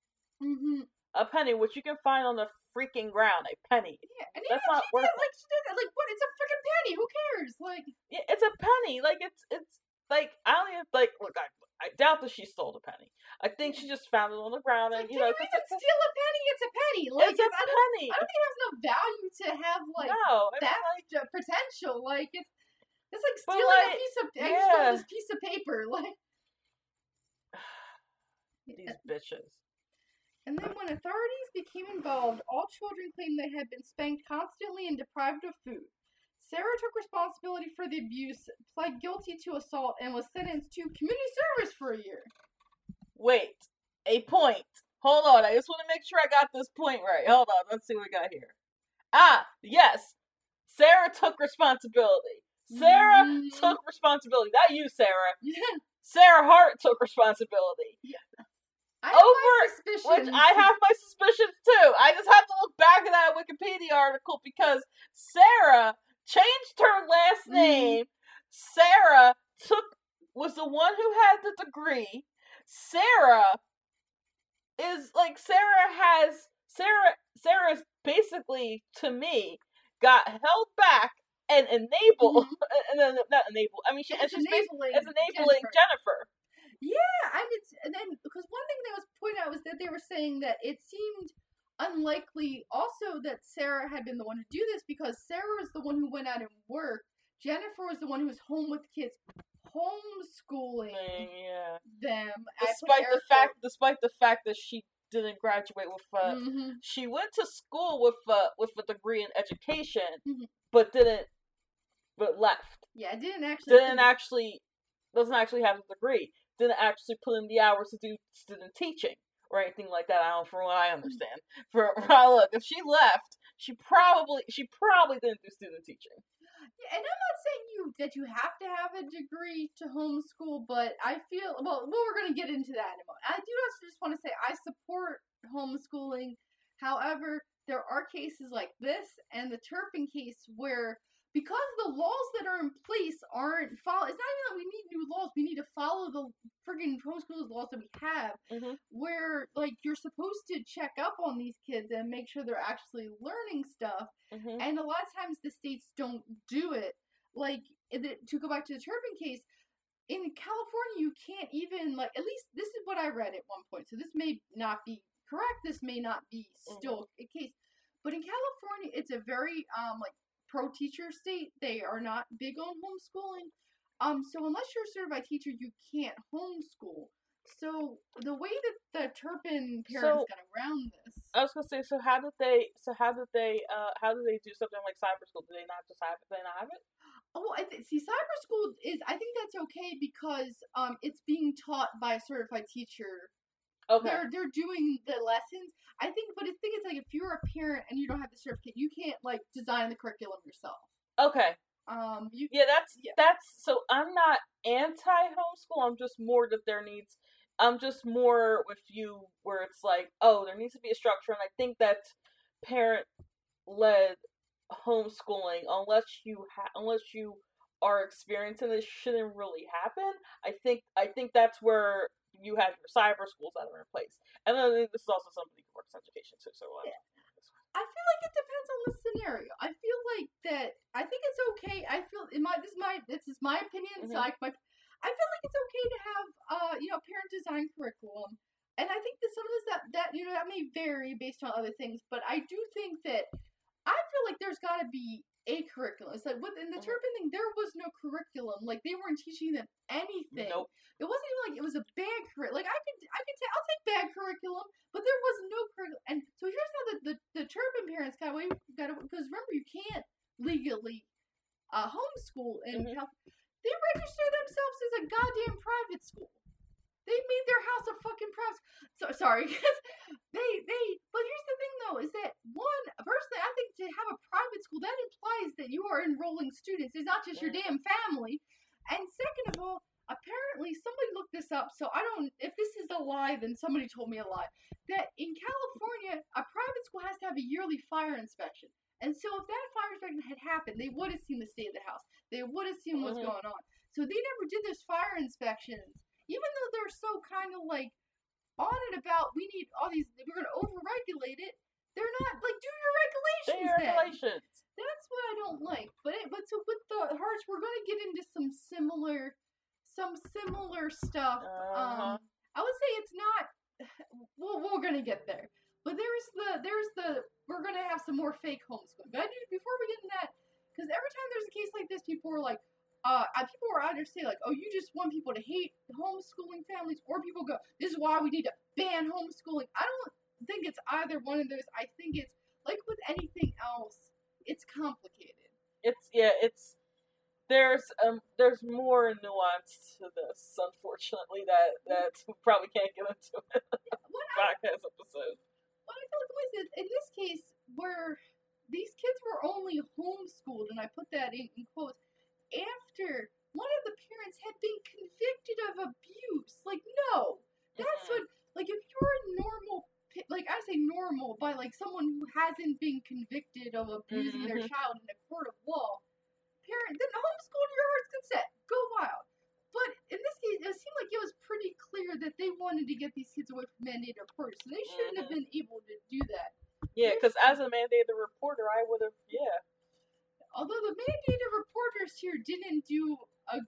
mm-hmm. A penny, which you can find on the freaking ground. A penny. Yeah, and That's even not she worth did, like she did that. Like what? It's a freaking penny. Who cares? Like Yeah, it's a penny. Like it's it's like I don't even like. Look, I I doubt that she stole the penny. I think she just found it on the ground and like, you know. you 'cause even it's, steal a penny. It's a penny. Like it's a I penny. I don't think it has no value to have like no, I mean, that like, potential. Like it's it's like stealing like, a piece of. I stole this piece of paper. Like. these bitches. And then when authorities became involved, all children claimed they had been spanked constantly and deprived of food. Sarah took responsibility for the abuse, pled guilty to assault, and was sentenced to community service for a year. Wait, a point. Hold on, I just want to make sure I got this point right. Hold on, let's see what we got here. Ah, yes. Sarah took responsibility. Sarah Mhm. took responsibility. Not you, Sarah. Yeah, Sarah Hart took responsibility. I have my Over- suspicions. Which I have my suspicions too. I just have to look back at that Wikipedia article because Sarah changed her last Mhm. name. Sarah took was the one who had the degree. Sarah is like Sarah has Sarah Sarah's basically to me got held back and enabled and then not enabled. I mean she, and she's basically enabling it's enabling Jennifer. Jennifer. Yeah, and it's and then because one thing that was pointed out was that they were saying that it seemed unlikely also that Sarah had been the one to do this because Sarah was the one who went out and worked. Jennifer was the one who was home with kids, homeschooling Yeah. them. Despite the fact despite the fact that she didn't graduate with uh, quotes. Mhm. she went to school with uh, with a degree in education Mhm. but didn't but left Yeah, didn't actually. didn't actually doesn't actually have a degree didn't actually put in the hours to do student teaching or anything like that. I don't, from what I mm. understand. For well, look, if she left, she probably she probably didn't do student teaching. Yeah, and I'm not saying you that you have to have a degree to homeschool, but I feel well. Well, we're going to get into that in a moment. I do also just want to say I support homeschooling. However, there are cases like this and the Turpin case where because the laws that are in place aren't follow. It's not even that we need new laws. We need to follow the friggin' homeschool laws that we have, Mhm. where like you're supposed to check up on these kids and make sure they're actually learning stuff. Mm-hmm. And a lot of times the states don't do it. Like to go back to the Turpin case, in California you can't even like at least this is what I read at one point. So this may not be correct. This may not be still a case. But in California, it's a very um like pro teacher state. They are not big on homeschooling. Um, so unless you're a certified teacher, you can't homeschool. So the way that the Turpin parents So- got around this, I was gonna say, so how did they? So how did they? Uh, how did they do something like cyber school? Did they not just have it? Did they not have it? oh, I th- see, cyber school is I think that's okay because um it's being taught by a certified teacher. Okay. They're they're doing the lessons. I think, but I think it's like if you're a parent and you don't have the certificate, you can't like design the curriculum yourself. Okay. Um, you Yeah, that's Yeah. that's so I'm not anti homeschool. I'm just more that there needs I'm just more with you where it's like, oh, there needs to be a structure and I think that parent led homeschooling unless you ha- unless you are experiencing this shouldn't really happen. I think I think that's where you have your cyber schools that are in place. And then this is also something that works in education too. So. I feel like it depends on the scenario. I feel like that. I think it's okay. I feel in my this is my this is my opinion. So Mhm. I my I feel like it's okay to have uh you know parent design curriculum, and I think that some of this that that you know that may vary based on other things. But I do think that I feel like there's got to be a curriculum. It's like within the Mhm. Turpin thing, there was no curriculum. Like they weren't teaching them anything. nope. It wasn't even like it was a bad curriculum. Like I can I could say I'll take bad curriculum, but there was no curriculum. And so here's how the the, the Turpin parents got away. Got because remember you can't legally uh, homeschool in Mhm. California. They register themselves as a goddamn private school. They made their house a fucking press. So sorry, 'cause they they. But here's the thing though, is that one personally, I think to have a private school that implies that you are enrolling students. It's not just your damn family. And second of all, apparently somebody looked this up. So I don't. If this is a lie, then somebody told me a lie. That in California, a private school has to have a yearly fire inspection. And so if that fire inspection had happened, they would have seen the state of the house. They would have seen what's Mhm. going on. So they never did those fire inspections, even though they're so kind of like on it about we need all these. We're going to overregulate it. They're not like do your regulations. They then. regulations. That's what I don't like. But it, but so with the Harts, we're going to get into some similar, some similar stuff. Uh-huh. Um, I would say it's not. Well, we're going to get there. But there's the there's the we're going to have some more fake homeschooling. But I do, before we get into that, because every time there's a case like this, people are like. Uh, uh, people say like, "Oh, you just want people to hate homeschooling families," or people go, "This is why we need to ban homeschooling." I don't think it's either one of those. I think it's like with anything else, it's complicated. it's yeah, it's there's um there's more nuance to this, unfortunately, that that we probably can't get into in What a I, podcast episode. what I feel like the way in this case where these kids were only homeschooled, and I put that in, in quotes after one of the parents had been convicted of abuse. Like, no, that's Mhm. what. Like, if you're a normal, like I say normal by like someone who hasn't been convicted of abusing their Mhm. child in a court of law, parent then homeschool to your heart's consent. Go wild. But in this case, it seemed like it was pretty clear that they wanted to get these kids away from mandated reporters, so they shouldn't have been able to do that. Yeah, because as a mandated reporter, I would have yeah. Although the mandated reporters here didn't do a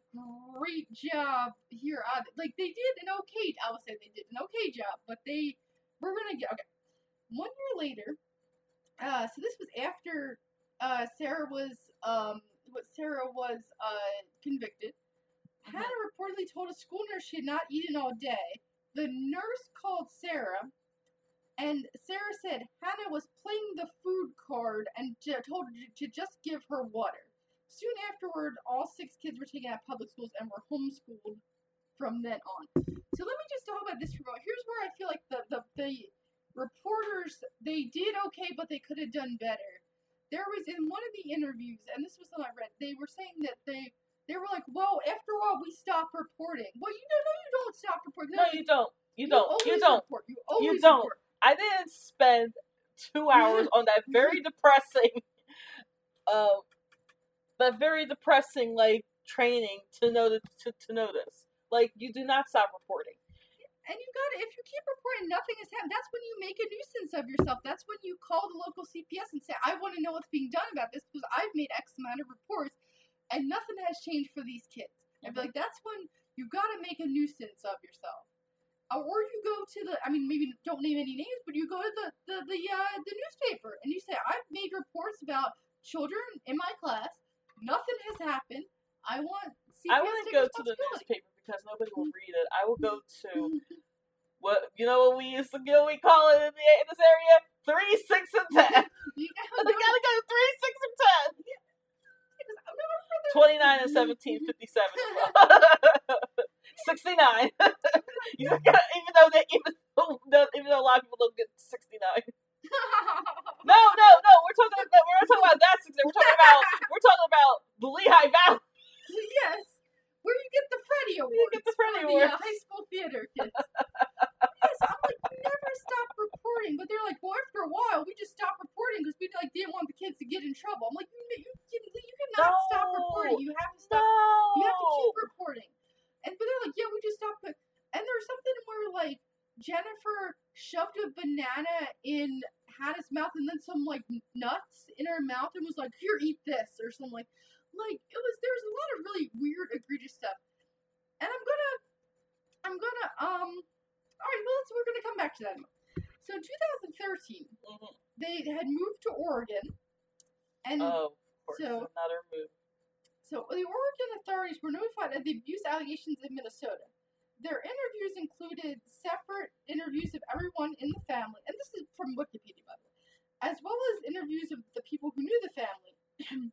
great job here either. Like they did an okay, I would say they did an okay job, but they we're gonna get okay. One year later, uh, so this was after uh, Sarah was um, what Sarah was uh, convicted. Mhm. Hannah reportedly told a school nurse she had not eaten all day. The nurse called Sarah, and Sarah said Hannah was playing the food card and told her to just give her water. Soon afterward, all six kids were taken out of public schools and were homeschooled from then on. So let me just talk about this for a moment. Here's where I feel like the the, the reporters they did okay, but they could have done better. There was in one of the interviews, and this was something I read. They were saying that they they were like, "Well, after a while, we stop reporting." Well, you know, no, you don't stop reporting. No, you don't. You don't. You don't. Report. You always don't. report. I didn't spend two hours on that very depressing, uh, that very depressing like training to know to, to, notice. Like you do not stop reporting. And you got to if you keep reporting nothing has happened, that's when you make a nuisance of yourself. That's when you call the local CPS and say, I want to know what's being done about this because I've made X amount of reports and nothing has changed for these kids. I'd be like, that's when you got to make a nuisance of yourself. Or you go to the, I mean, maybe don't name any names, but you go to the the the, uh, the newspaper and you say, I've made reports about children in my class. Nothing has happened. I want CPS I wouldn't go to the newspaper because nobody will read it. I will go to Mhm. what you know what we used to get. We call it in, the, in this area three, six, and ten. You gotta go- gotta go three, six, and ten. because I'm not sure there's- 29 and 17, 57 69. you gotta, even though they, even though, even though a lot of people don't get 69. No, no, no. We're talking. No, we're not talking about that 69. We're talking about. We're talking about the Lehigh Valley. yes. Where you get the Freddie Award. you get the Freddie the, uh, high school theater kids. yes, I'm like, you never stop reporting. But they're like, well, after a while, we just stopped reporting because we like didn't want the kids to get in trouble. I'm like, you, you, can, you cannot stop No. reporting. You have to No. stop. You have to keep reporting. And but they're like, yeah, we just stopped. But and there's something where like Jennifer shoved a banana in Hannah's mouth and then some like nuts in her mouth and was like, here, eat this or something like. Like it was. There was a lot of really weird, egregious stuff. And I'm gonna, I'm gonna, um. All right, well, let's, we're gonna come back to that. in a moment. So in 2013, Mhm. they had moved to Oregon, and Oh, of course, So- another move. So the Oregon authorities were notified of the abuse allegations in Minnesota. Their interviews included separate interviews of everyone in the family, and this is from Wikipedia, by the way, as well as interviews of the people who knew the family.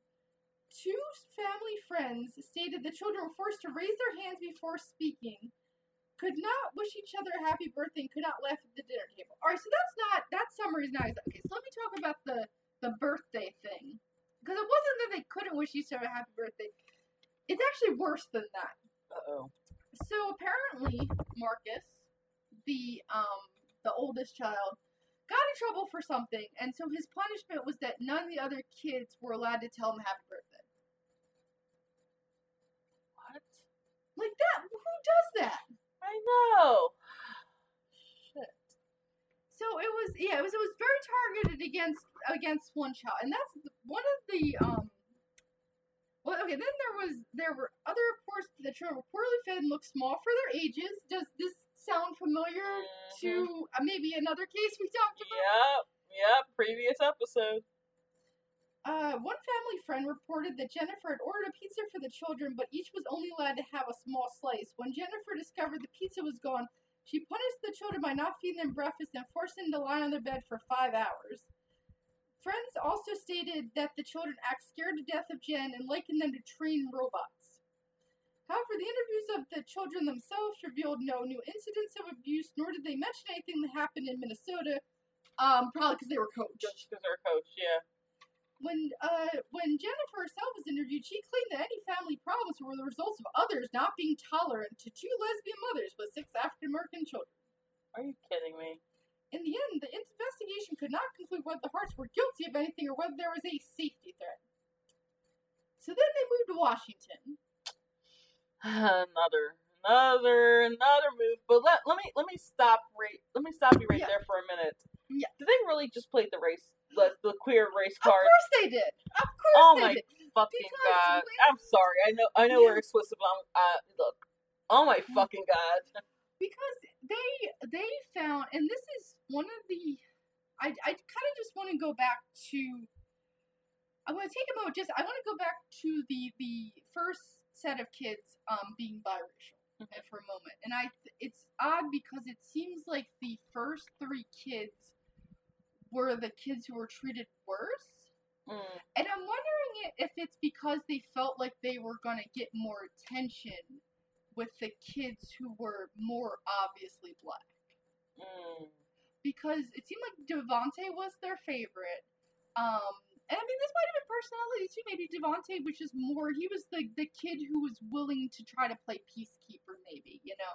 Two family friends stated the children were forced to raise their hands before speaking, could not wish each other a happy birthday, and could not laugh at the dinner table. All right, so that's not that summary is not exact. Okay, so let me talk about the the birthday thing because it wasn't that they couldn't wish each other a happy birthday. It's actually worse than that. Uh oh. So apparently, Markis, the um the oldest child, got in trouble for something, and so his punishment was that none of the other kids were allowed to tell him happy birthday. What? Like that? Who does that? I know. Shit. So it was yeah, it was it was very targeted against against one child, and that's one of the um. Well, okay. Then there was there were other reports that the children were poorly fed and looked small for their ages. Does this sound familiar to Mhm. uh, maybe another case we talked about? Yep. Yep. Previous episode. Uh, one family friend reported that Jennifer had ordered a pizza for the children, but each was only allowed to have a small slice. When Jennifer discovered the pizza was gone, she punished the children by not feeding them breakfast and forced them to lie on their bed for five hours. Friends also stated that the children act scared to death of Jen and likened them to trained robots. However, the interviews of the children themselves revealed no new incidents of abuse, nor did they mention anything that happened in Minnesota, um, probably because they were coached. Just because they're coached, yeah. When uh when Jennifer herself was interviewed, she claimed that any family problems were the results of others not being tolerant to two lesbian mothers with six African American children. Are you kidding me? In the end, the investigation could not conclude whether the Harts were guilty of anything or whether there was a safety threat. So then they moved to Washington. another, another, another move. But let let me let me stop right. Let me stop you right Yeah. there for a minute. Yeah. Did they really just play the race, the, the queer race card? Of course they did. Of course Oh they my did. fucking Because god! when- I'm sorry. I know I know we're explicit, but I'm uh, look. Oh my fucking god! because they they found and this is one of the i i kind of just want to go back to i want to take a moment just i want to go back to the the first set of kids um being biracial uh, for a moment. And i it's odd because it seems like the first three kids were the kids who were treated worse. Mm. and i'm wondering if it's because they felt like they were going to get more attention with the kids who were more obviously black. Mm. Because it seemed like Devonte was their favorite. Um, and I mean, this might have been personality too. Maybe Devonte was just more. He was the the kid who was willing to try to play peacekeeper, maybe you know.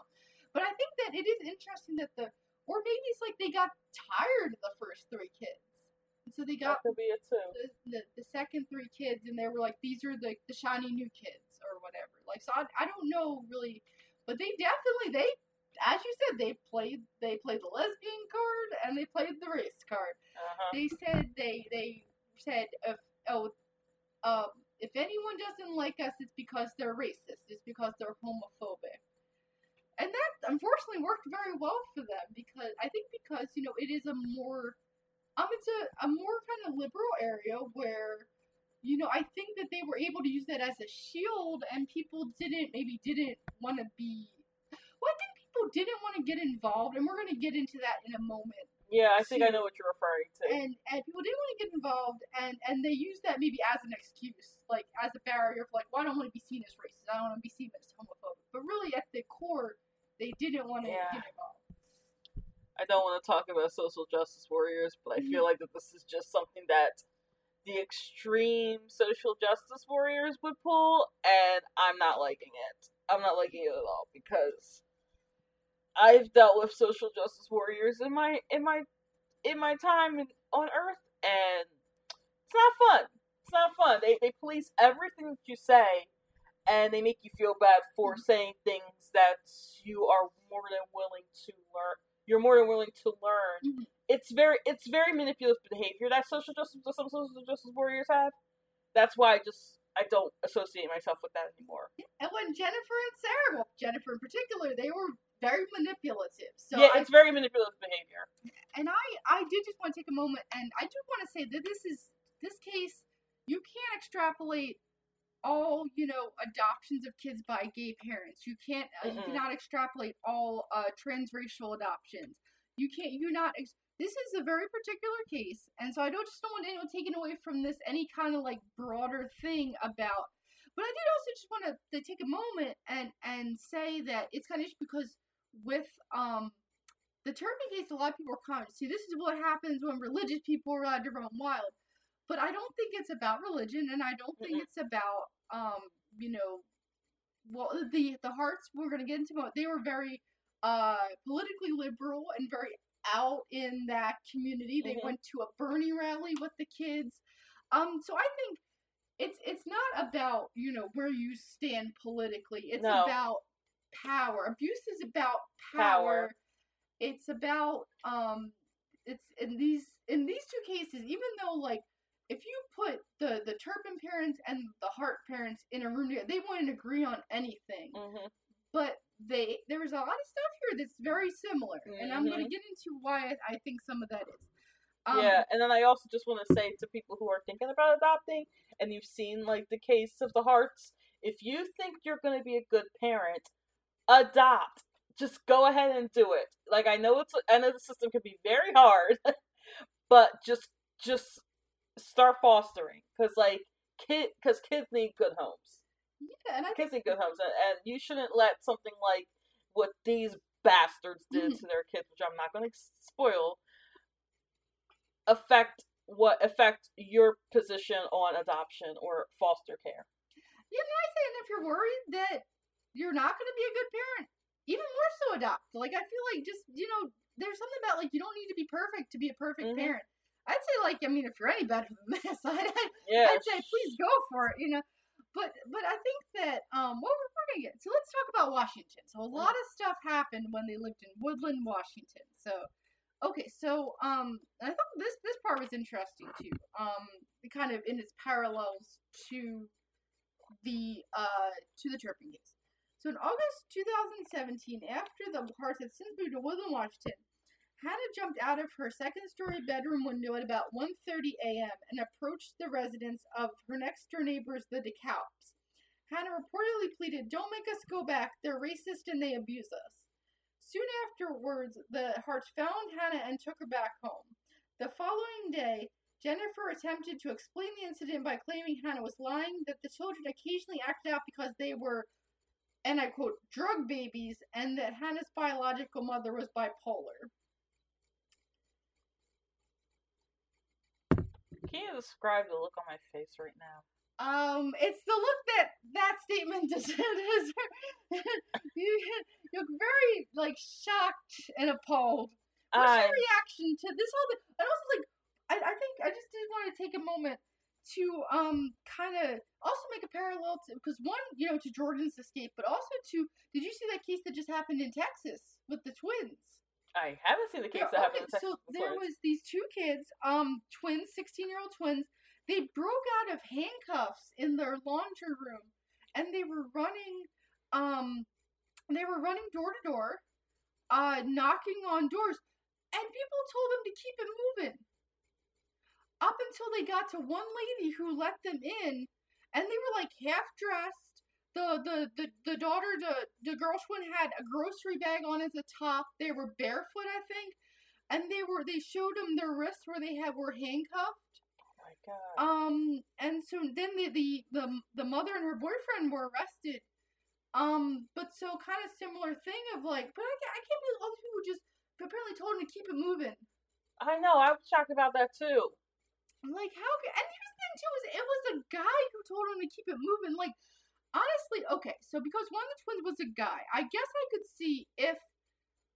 But I think that it is interesting that the, or maybe it's like they got tired of the first three kids, and so they got be it too. the, the, the second three kids, and they were like, these are the the shiny new kids or whatever. Like, so I, I don't know really, but they definitely they, as you said, they played they played the lesbian card and they played the race card. Uh-huh. They said they they said if oh um if anyone doesn't like us, it's because they're racist. It's because they're homophobic. And that unfortunately worked very well for them because I think because you know it is a more um it's a, a more kind of liberal area where you know I think that they were able to use that as a shield and people didn't maybe didn't want to be well I think people didn't want to get involved and we're going to get into that in a moment Yeah, I think I know what you're referring to. and and people didn't want to get involved and and they used that maybe as an excuse like as a barrier for like well I don't want to be seen as racist I don't want to be seen as homophobic but really at the core they didn't want to Yeah. get involved I don't want to talk about social justice warriors, but I feel mm-hmm. like that this is just something that the extreme social justice warriors would pull, and I'm not liking it. I'm not liking it at all because I've dealt with social justice warriors in my in my in my time in, on Earth, and it's not fun. It's not fun. They they police everything that you say, and they make you feel bad for mm-hmm. saying things that you are more than willing to learn. You're more than willing to learn. Mm-hmm. It's very it's very manipulative behavior that social justice that some social justice warriors have. That's why I just I don't associate myself with that anymore. and when Jennifer and Sarah well Jennifer in particular they were very manipulative so yeah, I, it's very manipulative behavior. and I I did just want to take a moment and I do want to say that this is this case you can't extrapolate all you know adoptions of kids by gay parents. You can't uh, you cannot extrapolate all uh, transracial adoptions. You can't you're not. Ex- this is a very particular case, and so I don't just don't want anyone taken away from this any kind of like broader thing about. But I did also just want to, to take a moment and and say that it's kind of just because with um the Turpin case, a lot of people are commenting. See, this is what happens when religious people are allowed to run wild. But I don't think it's about religion, and I don't think it's about um, you know, well, the the Harts. We're gonna get into mo- they were very uh politically liberal and very out in that community. They Mhm. went to a Bernie rally with the kids. Um, so I think it's it's not about you know where you stand politically. It's No. about power. Abuse is about Power. power. It's about um it's in these in these two cases, even though like if you put the the Turpin parents and the Hart parents in a room together, they wouldn't agree on anything. hmm But they there was a lot of stuff here that's very similar, and I'm going to get into why I, I think some of that is. Um, yeah, and then I also just want to say to people who are thinking about adopting, and you've seen like the case of the Harts, if you think you're going to be a good parent, adopt. Just go ahead and do it. Like I know it's I know the system can be very hard, but just just start fostering because like kid because kids need good homes. Yeah, and I think Kids good homes, and, you shouldn't let something like what these bastards did Mhm. to their kids, which I'm not going to spoil, affect what affect your position on adoption or foster care. Yeah, and I say, and if you're worried that you're not going to be a good parent, even more so adopt. Like, I feel like just, you know, there's something about, like, you don't need to be perfect to be a perfect Mhm. parent. I'd say, like, I mean, if you're any better than this, I'd, I'd, Yeah, I'd say, please go for it, you know. But but I think that, um, what we're, to get, so let's talk about Washington. So a lot of stuff happened when they lived in Woodland, Washington. So, okay, so, um, I thought this, this part was interesting, too. Um, kind of in its parallels to the uh to the Turpin case. So in August 2017, after the Harts had since moved to Woodland, Washington, Hannah jumped out of her second-story bedroom window at about 1:30 a.m. and approached the residence of her next-door neighbors, the DeKalbs. Hannah reportedly pleaded, "Don't make us go back. They're racist and they abuse us." Soon afterwards, the Harts found Hannah and took her back home. The following day, Jennifer attempted to explain the incident by claiming Hannah was lying, that the children occasionally acted out because they were and I quote, drug babies, and that Hannah's biological mother was bipolar. Can you describe the look on my face right now? Um, it's the look that that statement does. you look very like shocked and appalled. What's I your reaction to this whole thing? And also, like, I, I think I just did want to take a moment to um kind of also make a parallel to because one, you know, to Jordan's escape, but also to did you see that case that just happened in Texas with the twins? I haven't seen the case There- that okay, Texas so there was these two kids, um, twins, sixteen year old twins. They broke out of handcuffs in their laundry room, and they were running, um, they were running door to door, uh, knocking on doors, and people told them to keep it moving. Up until they got to one lady who let them in, and they were like half dressed. The the the, the daughter, the the girl twin had a grocery bag on as a top. They were barefoot, I think, and they were they showed them their wrists where they had were handcuffed. oh my god. Um, and so then the the the, the mother and her boyfriend were arrested. Um, but so kind of similar thing of like, but I can't, I can't believe all these people just apparently told him to keep it moving. I know. I was shocked about that too. Like, how could, and here's the thing too, is it was a guy who told him to keep it moving. Like, honestly, okay, so because one of the twins was a guy, I guess I could see if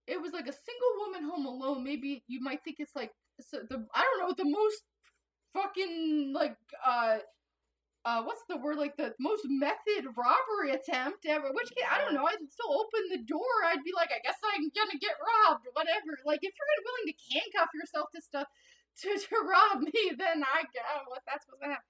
it was like a single woman home alone, maybe you might think it's like, so the, I don't know, the most fucking, like, uh, uh, what's the word? Like the most method robbery attempt ever. Which case, I don't know. I'd still open the door. I'd be like, I guess I'm gonna get robbed, whatever. Like if you're willing to handcuff yourself to stuff to, to rob me, then I I what that's what's gonna happen.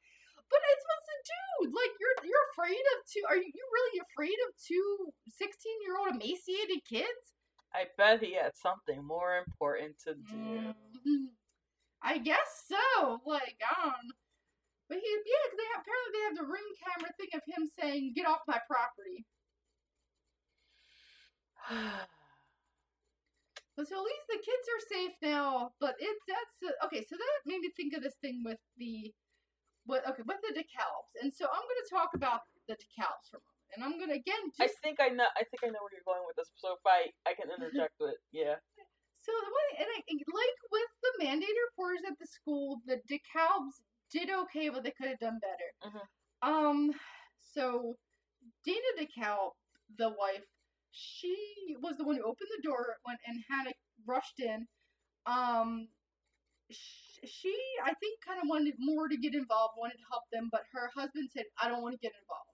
But it's supposed to do. Like you're you're afraid of two. Are you you really afraid of two 16 year old emaciated kids? I bet he had something more important to do. Mm, I guess so. Like I don't. But he yeah, they have, apparently they have the ring camera thing of him saying, "Get off my property." But so at least the kids are safe now. But it's that's uh, okay. So that made me think of this thing with the, what okay with the DeKalbs, and so I'm going to talk about the DeKalbs for a moment, and I'm going to again I think I know. I think I know where you're going with this. So if I I can interject with yeah. so the one and I, like with the mandated reporters at the school, the DeKalbs did okay, but they could have done better. Mhm. Um, so Dana DeKalb, the wife, she was the one who opened the door when and Hannah rushed in. Um, sh- she I think kind of wanted more to get involved, wanted to help them, but her husband said, "I don't want to get involved."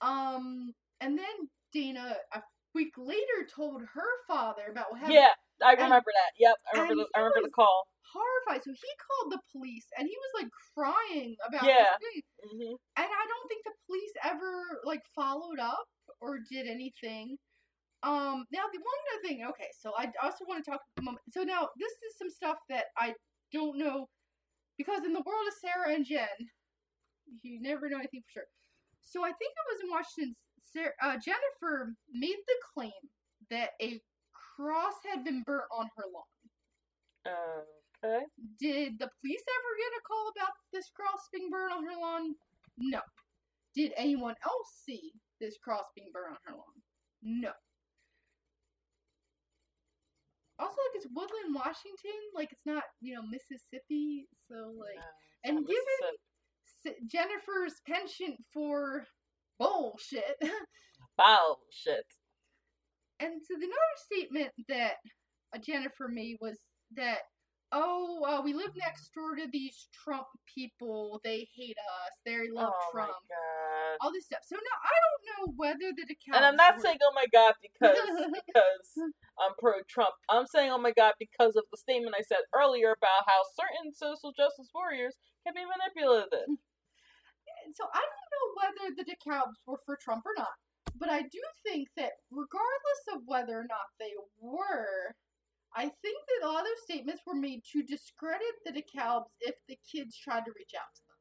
Um, and then Dana a week later told her father about what happened. Yeah, I and- remember that. Yep, I remember. The, I remember was- the call. horrified. So he called the police and he was like crying about Yeah. this thing. hmm And I don't think the police ever like followed up or did anything. Um now the one other thing, okay, so I also want to talk a moment. So now this is some stuff that I don't know because in the world of Sarah and Jen, you never know anything for sure. So I think it was in Washington. Sarah, uh, Jennifer made the claim that a cross had been burnt on her lawn. Okay. Did the police ever get a call about this cross being burned on her lawn? No. Did anyone else see this cross being burned on her lawn? No. Also, like it's Woodland, Washington. Like it's not, you know, Mississippi. So like, No, and given S- Jennifer's penchant for bullshit, bullshit. and so the another statement that Jennifer made was that, oh, uh, we live next door to these Trump people. They hate us. They love oh Trump. my god. All this stuff. So now I don't know whether the DeKalbs And I'm not were- saying oh my god because because I'm pro Trump. I'm saying oh my god because of the statement I said earlier about how certain social justice warriors can be manipulated. so I don't know whether the DeKalbs were for Trump or not. But I do think that regardless of whether or not they were, I think that a lot of those statements were made to discredit the DeKalbs if the kids tried to reach out to them.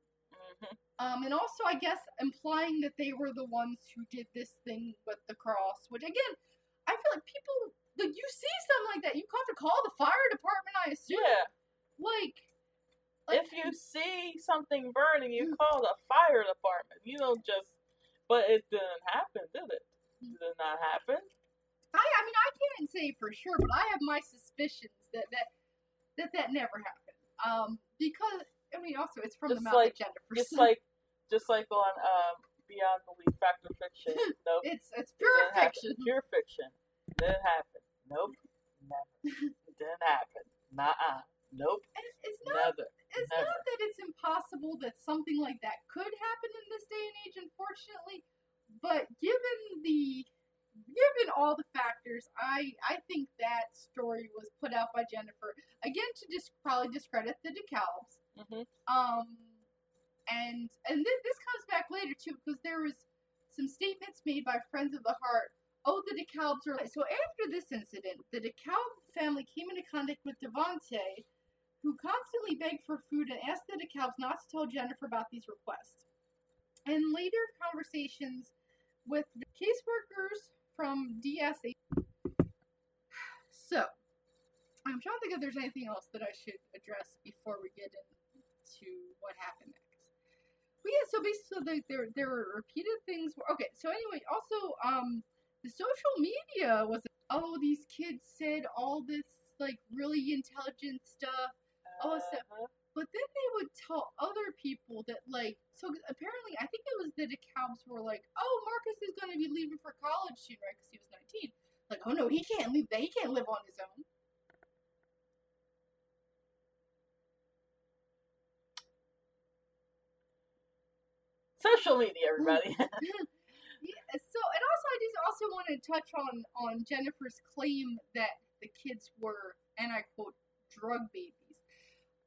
hmm Um, and also, I guess, implying that they were the ones who did this thing with the cross, which again, I feel like people, like, you see something like that, you have to call the fire department, I assume. Yeah. Like, like, If you see something burning, you call the fire department. You don't just. But it didn't happen, did it? Did it not happen? I, I mean, I can't say for sure, but I have my suspicions that that that, that never happened. Um, because I mean, also it's from the Just mouth like- of Jennifer. Just like, just like on um, Beyond Belief, Fact or Fiction. Nope. it's it's pure happen. fiction. Pure fiction. Didn't happen. Nope. Never. didn't happen. Nuh-uh. Nope. And it's, it's not Never. it's never. not that it's impossible that something like that could happen in this day and age, unfortunately. But given the given all the factors, I I think that story was put out by Jennifer again to just probably discredit the DeKalbs. hmm Um, and and this, this comes back later too because there was some statements made by friends of the Hart. Oh, the DeKalbs are so. After this incident, the DeKalb family came into contact with Devonte, who constantly begged for food and asked the DeKalbs not to tell Jennifer about these requests. And later conversations with the caseworkers from DSA. So, I'm trying to think if there's anything else that I should address before we get into what happened next. But yeah, so basically there there were repeated things. Where, okay, so anyway, also um the social media was oh these kids said all this like really intelligent stuff, Oh, so- Uh-huh. But then they would tell other people that like so apparently I think it was the DeKalbs were like oh Markis is going to be leaving for college soon right because he was nineteen. Like oh no he can't leave that he can't live on his own. Social media, mm. everybody. Yeah, so and also I just also want to touch on on Jennifer's claim that the kids were and I quote drug babies.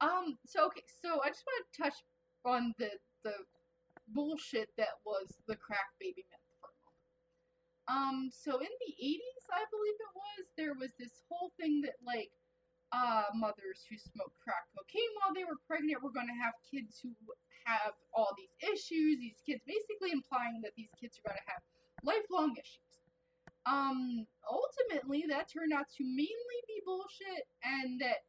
Um. So okay. So I just want to touch on the the bullshit that was the crack baby myth. Um. So in the '80s, I believe it was, there was this whole thing that like. Uh, mothers who smoked crack cocaine while they were pregnant were going to have kids who have all these issues. These kids basically implying that these kids are going to have lifelong issues. Um, ultimately, that turned out to mainly be bullshit, and that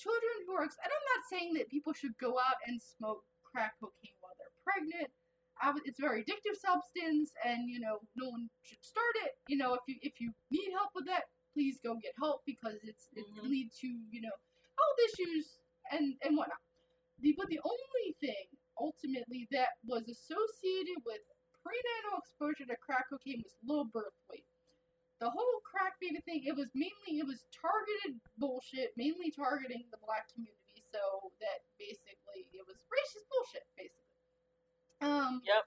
children who are, and I'm not saying that people should go out and smoke crack cocaine while they're pregnant. I It's a very addictive substance, and you know no one should start it. You know if you if you need help with that, please go get help because it's it Mhm. can lead to you know health issues and and whatnot. The but the only thing ultimately that was associated with prenatal exposure to crack cocaine was low birth weight. The whole crack baby thing, it was mainly it was targeted bullshit, mainly targeting the black community, so that basically it was racist bullshit, basically. Um Yep.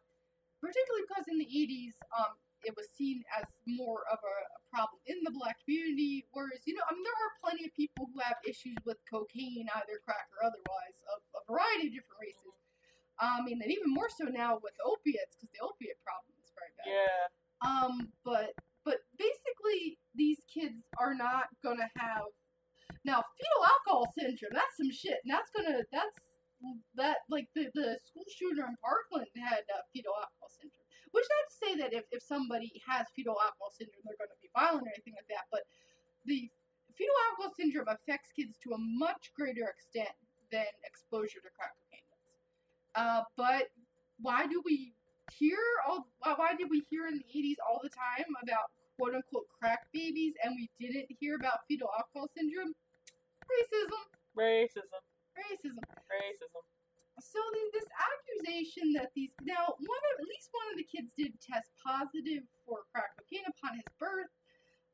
particularly because in the eighties, um, it was seen as more of a, a problem in the black community, whereas, you know, I mean there are plenty of people who have issues with cocaine, either crack or otherwise, of a variety of different races. I mean, and even more so now with opiates, because the opiate problem is very bad. Yeah. Um, but but basically, these kids are not gonna have now fetal alcohol syndrome. That's some shit, and that's gonna that's that like the the school shooter in Parkland had uh, fetal alcohol syndrome. Which not to say that if, if somebody has fetal alcohol syndrome, they're to be violent or anything like that, but the fetal alcohol syndrome affects kids to a much greater extent than exposure to crack cocaine. Uh, but why do we hear all? Why, did we hear in the '80s all the time about quote unquote crack babies, and we didn't hear about fetal alcohol syndrome? Racism, Racism. racism. Racism. So this accusation that these now one of at least one of the kids did test positive for crack cocaine upon his birth.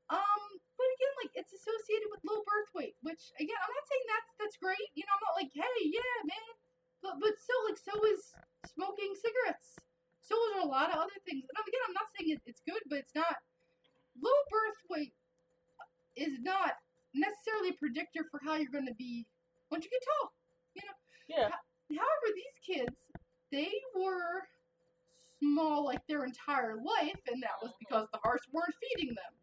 Um, but again, like it's associated with low birth weight, which again, I'm not saying that's that's great. You know, I'm not like, hey, yeah, man. But but so like so is smoking cigarettes. So is a lot of other things. And again, I'm not saying it's good, but it's not. Low birth weight is not necessarily a predictor for how you're going to be once you get tall. You know. Yeah. However, these kids, they were small like their entire life, and that was because the Harts weren't feeding them.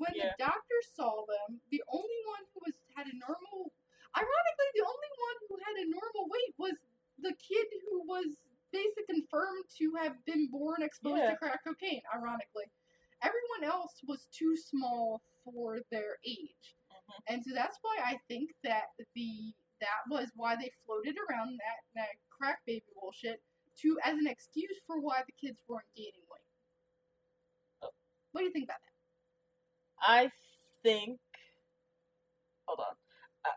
When Yeah. the doctor saw them, the only one who was had a normal, ironically, the only one who had a normal weight was the kid who was basically confirmed to have been born exposed Yeah. to crack cocaine. Ironically, everyone else was too small for their age. Mhm. And so that's why I think that the that was why they floated around that, that crack baby bullshit to as an excuse for why the kids weren't gaining weight. What do you think about that? I think. Hold on,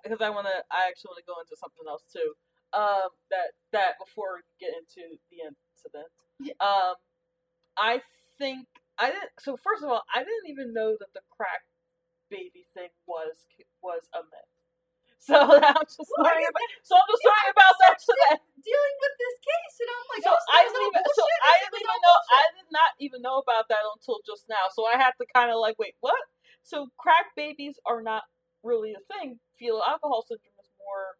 because I want to. I actually want to go into something else too. Um, that that before we get into the incident. Um, I think I didn't. So first of all, I didn't even know that the crack baby thing was was a myth. So I'm just Well, learning about. So I'm just learning about that today. Dealing with this case, and I'm like, So oh, I didn't even. So. I didn't even know. bullshit. I did not even know about that until just now. So I had to kind of like, wait, what? So crack babies are not really a thing. Fetal alcohol syndrome is more.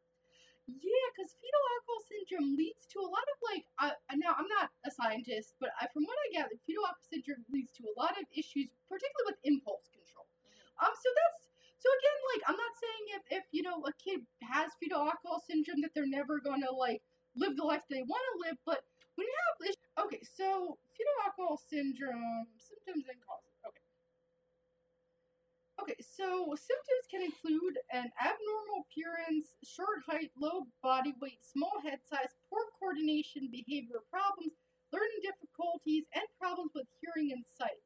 Yeah, because fetal alcohol syndrome leads to a lot of like. Uh, now I'm not a scientist, but I, from what I gather, fetal alcohol syndrome leads to a lot of issues, particularly with impulse control. Um, so that's so again, like I'm not saying if if you know a kid has fetal alcohol syndrome that they're never gonna like live the life they want to live, but when you have this, okay, so fetal alcohol syndrome symptoms and causes. Okay. So symptoms can include an abnormal appearance, short height, low body weight, small head size, poor coordination, behavioral problems, learning difficulties, and problems with hearing and sight.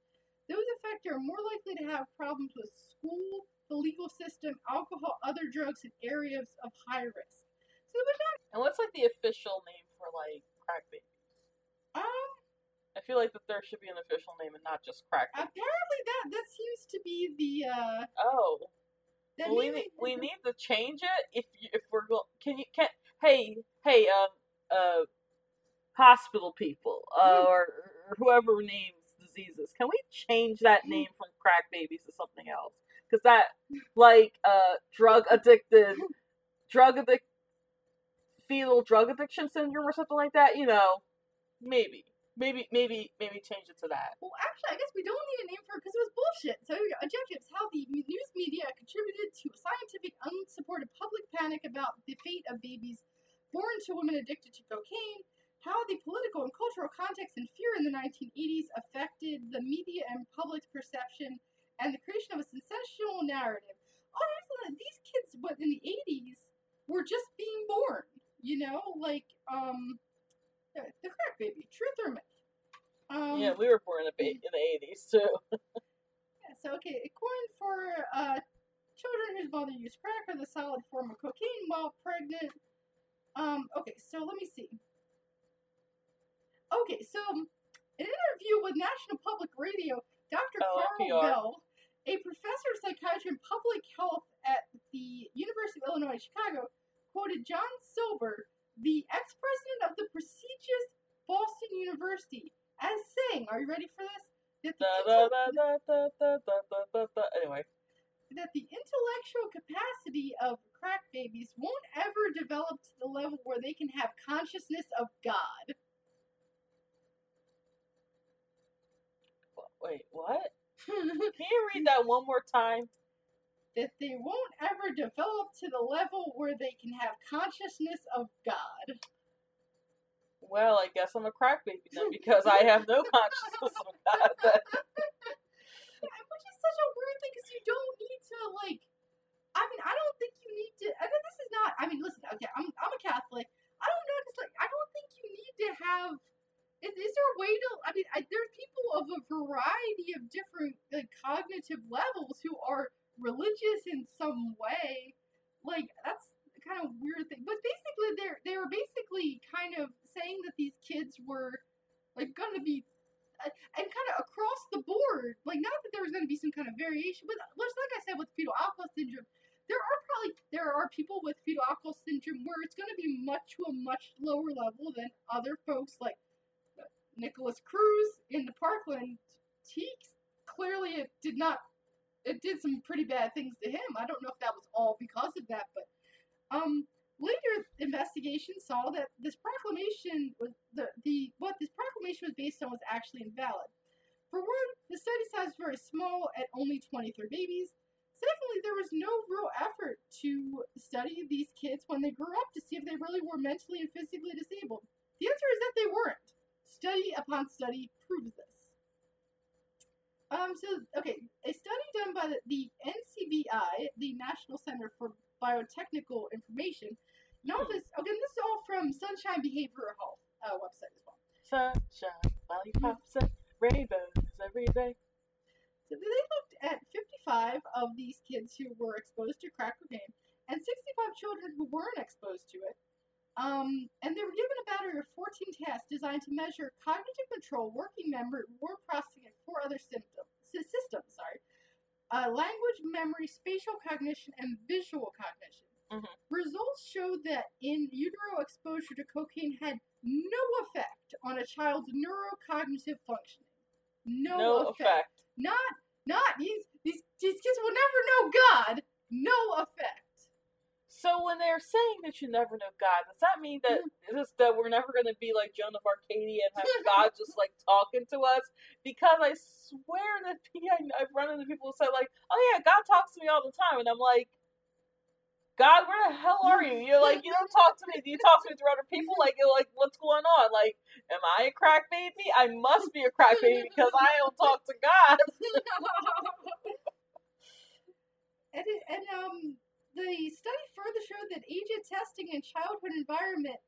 Those affected are more likely to have problems with school, the legal system, alcohol, other drugs, and areas of high risk. So not, And what's like the official name for like crack babies? I feel like that there should be an official name and not just crack. apparently that that used to be the uh. Oh, well, we need we need to change it. If you, if we're going, can you can hey hey um uh hospital people uh, Mm. or, or whoever names diseases, can we change that name from crack babies to something else? Because that like uh drug addicted, drug addict, fetal drug addiction syndrome or something like that. You know, maybe maybe maybe maybe change it to that. Well, actually, I guess we don't need a name for it because it was bullshit. So, objectives: how the news media contributed to scientific, unsupported public panic about the fate of babies born to women addicted to cocaine. How the political and cultural context and fear in the 1980s affected the media and public's perception, and the creation of a sensational narrative. Oh, a- these kids, what in the 80s, were just being born. You know, like um, the crack baby, truth or myth. Um, yeah, we were born in the in the eighties too. Yeah, so okay, according for uh, children whose mother used crack or the solid form of cocaine while pregnant. Um, okay, so let me see. Okay, so an interview with National Public Radio, Dr. Oh, Carl NPR. Bell, a professor of psychiatry and public health at the University of Illinois Chicago, quoted John Silber, the ex-president of the prestigious Boston University, as saying, "Are you ready for this?" Da, da, da. Anyway, that the intellectual capacity of crack babies won't ever develop to the level where they can have consciousness of God. wait, what? Can you read that one more time? that they won't ever develop to the level where they can have consciousness of God. Well, I guess I'm a crack baby then because I have no consciousness of God. Which is such a weird thing because you don't need to like. I mean, I don't think you need to. I mean, this is not. I mean, listen. Okay, I'm I'm a Catholic. I don't know. Cause like, I don't think you need to have. Is, is there a way to? I mean, I, there's people of a variety of different like, cognitive levels who are religious in some way. Like that's kind of weird thing. But basically, they're they were basically kind of saying that these kids were like going to be uh, and kind of across the board, like not that there was going to be some kind of variation, but just like I said with fetal alcohol syndrome, there are probably there are people with fetal alcohol syndrome where it's going to be much to a much lower level than other folks like Nikolas Cruz in the Parkland. He clearly it did not. It did some pretty bad things to him. I don't know if that was all because of that, but um, later investigation saw that this proclamation was the, the what this proclamation was based on was actually invalid. For one, the study size was very small at only 23 babies. Secondly, there was no real effort to study these kids when they grew up to see if they really were mentally and physically disabled. The answer is that they weren't. Study upon study proves this. Um, so, okay, a study done by the, the NCBI, the National Center for Biotechnical Information, okay, this again, this is all from Sunshine Behavioral Health uh, website as well. Sunshine, lollipops, and rainbows every day. So they looked at 55 of these kids who were exposed to crack cocaine and 65 children who weren't exposed to it. Um, and they were given a battery of 14 tests designed to measure cognitive control, working memory, word processing, and four other symptoms, systems. Sorry, uh, language, memory, spatial cognition, and visual cognition. Mhm. Results showed that in utero exposure to cocaine had no effect on a child's neurocognitive functioning. No, No effect. effect. Not, not these these these kids will never know God. No effect. So when they're saying that you never know God, does that mean that just that we're never going to be like Joan of Arcadia and have God just like talking to us? Because I swear that I've run into people who say like, "Oh yeah, God talks to me all the time," and I'm like, "God, where the hell are you? You're like, you don't talk to me. Do you talk to me through other people? Like, you're like, what's going on? Like, am I a crack baby? I must be a crack baby because I don't talk to God." and, and um, the study further showed that agent testing in childhood environment.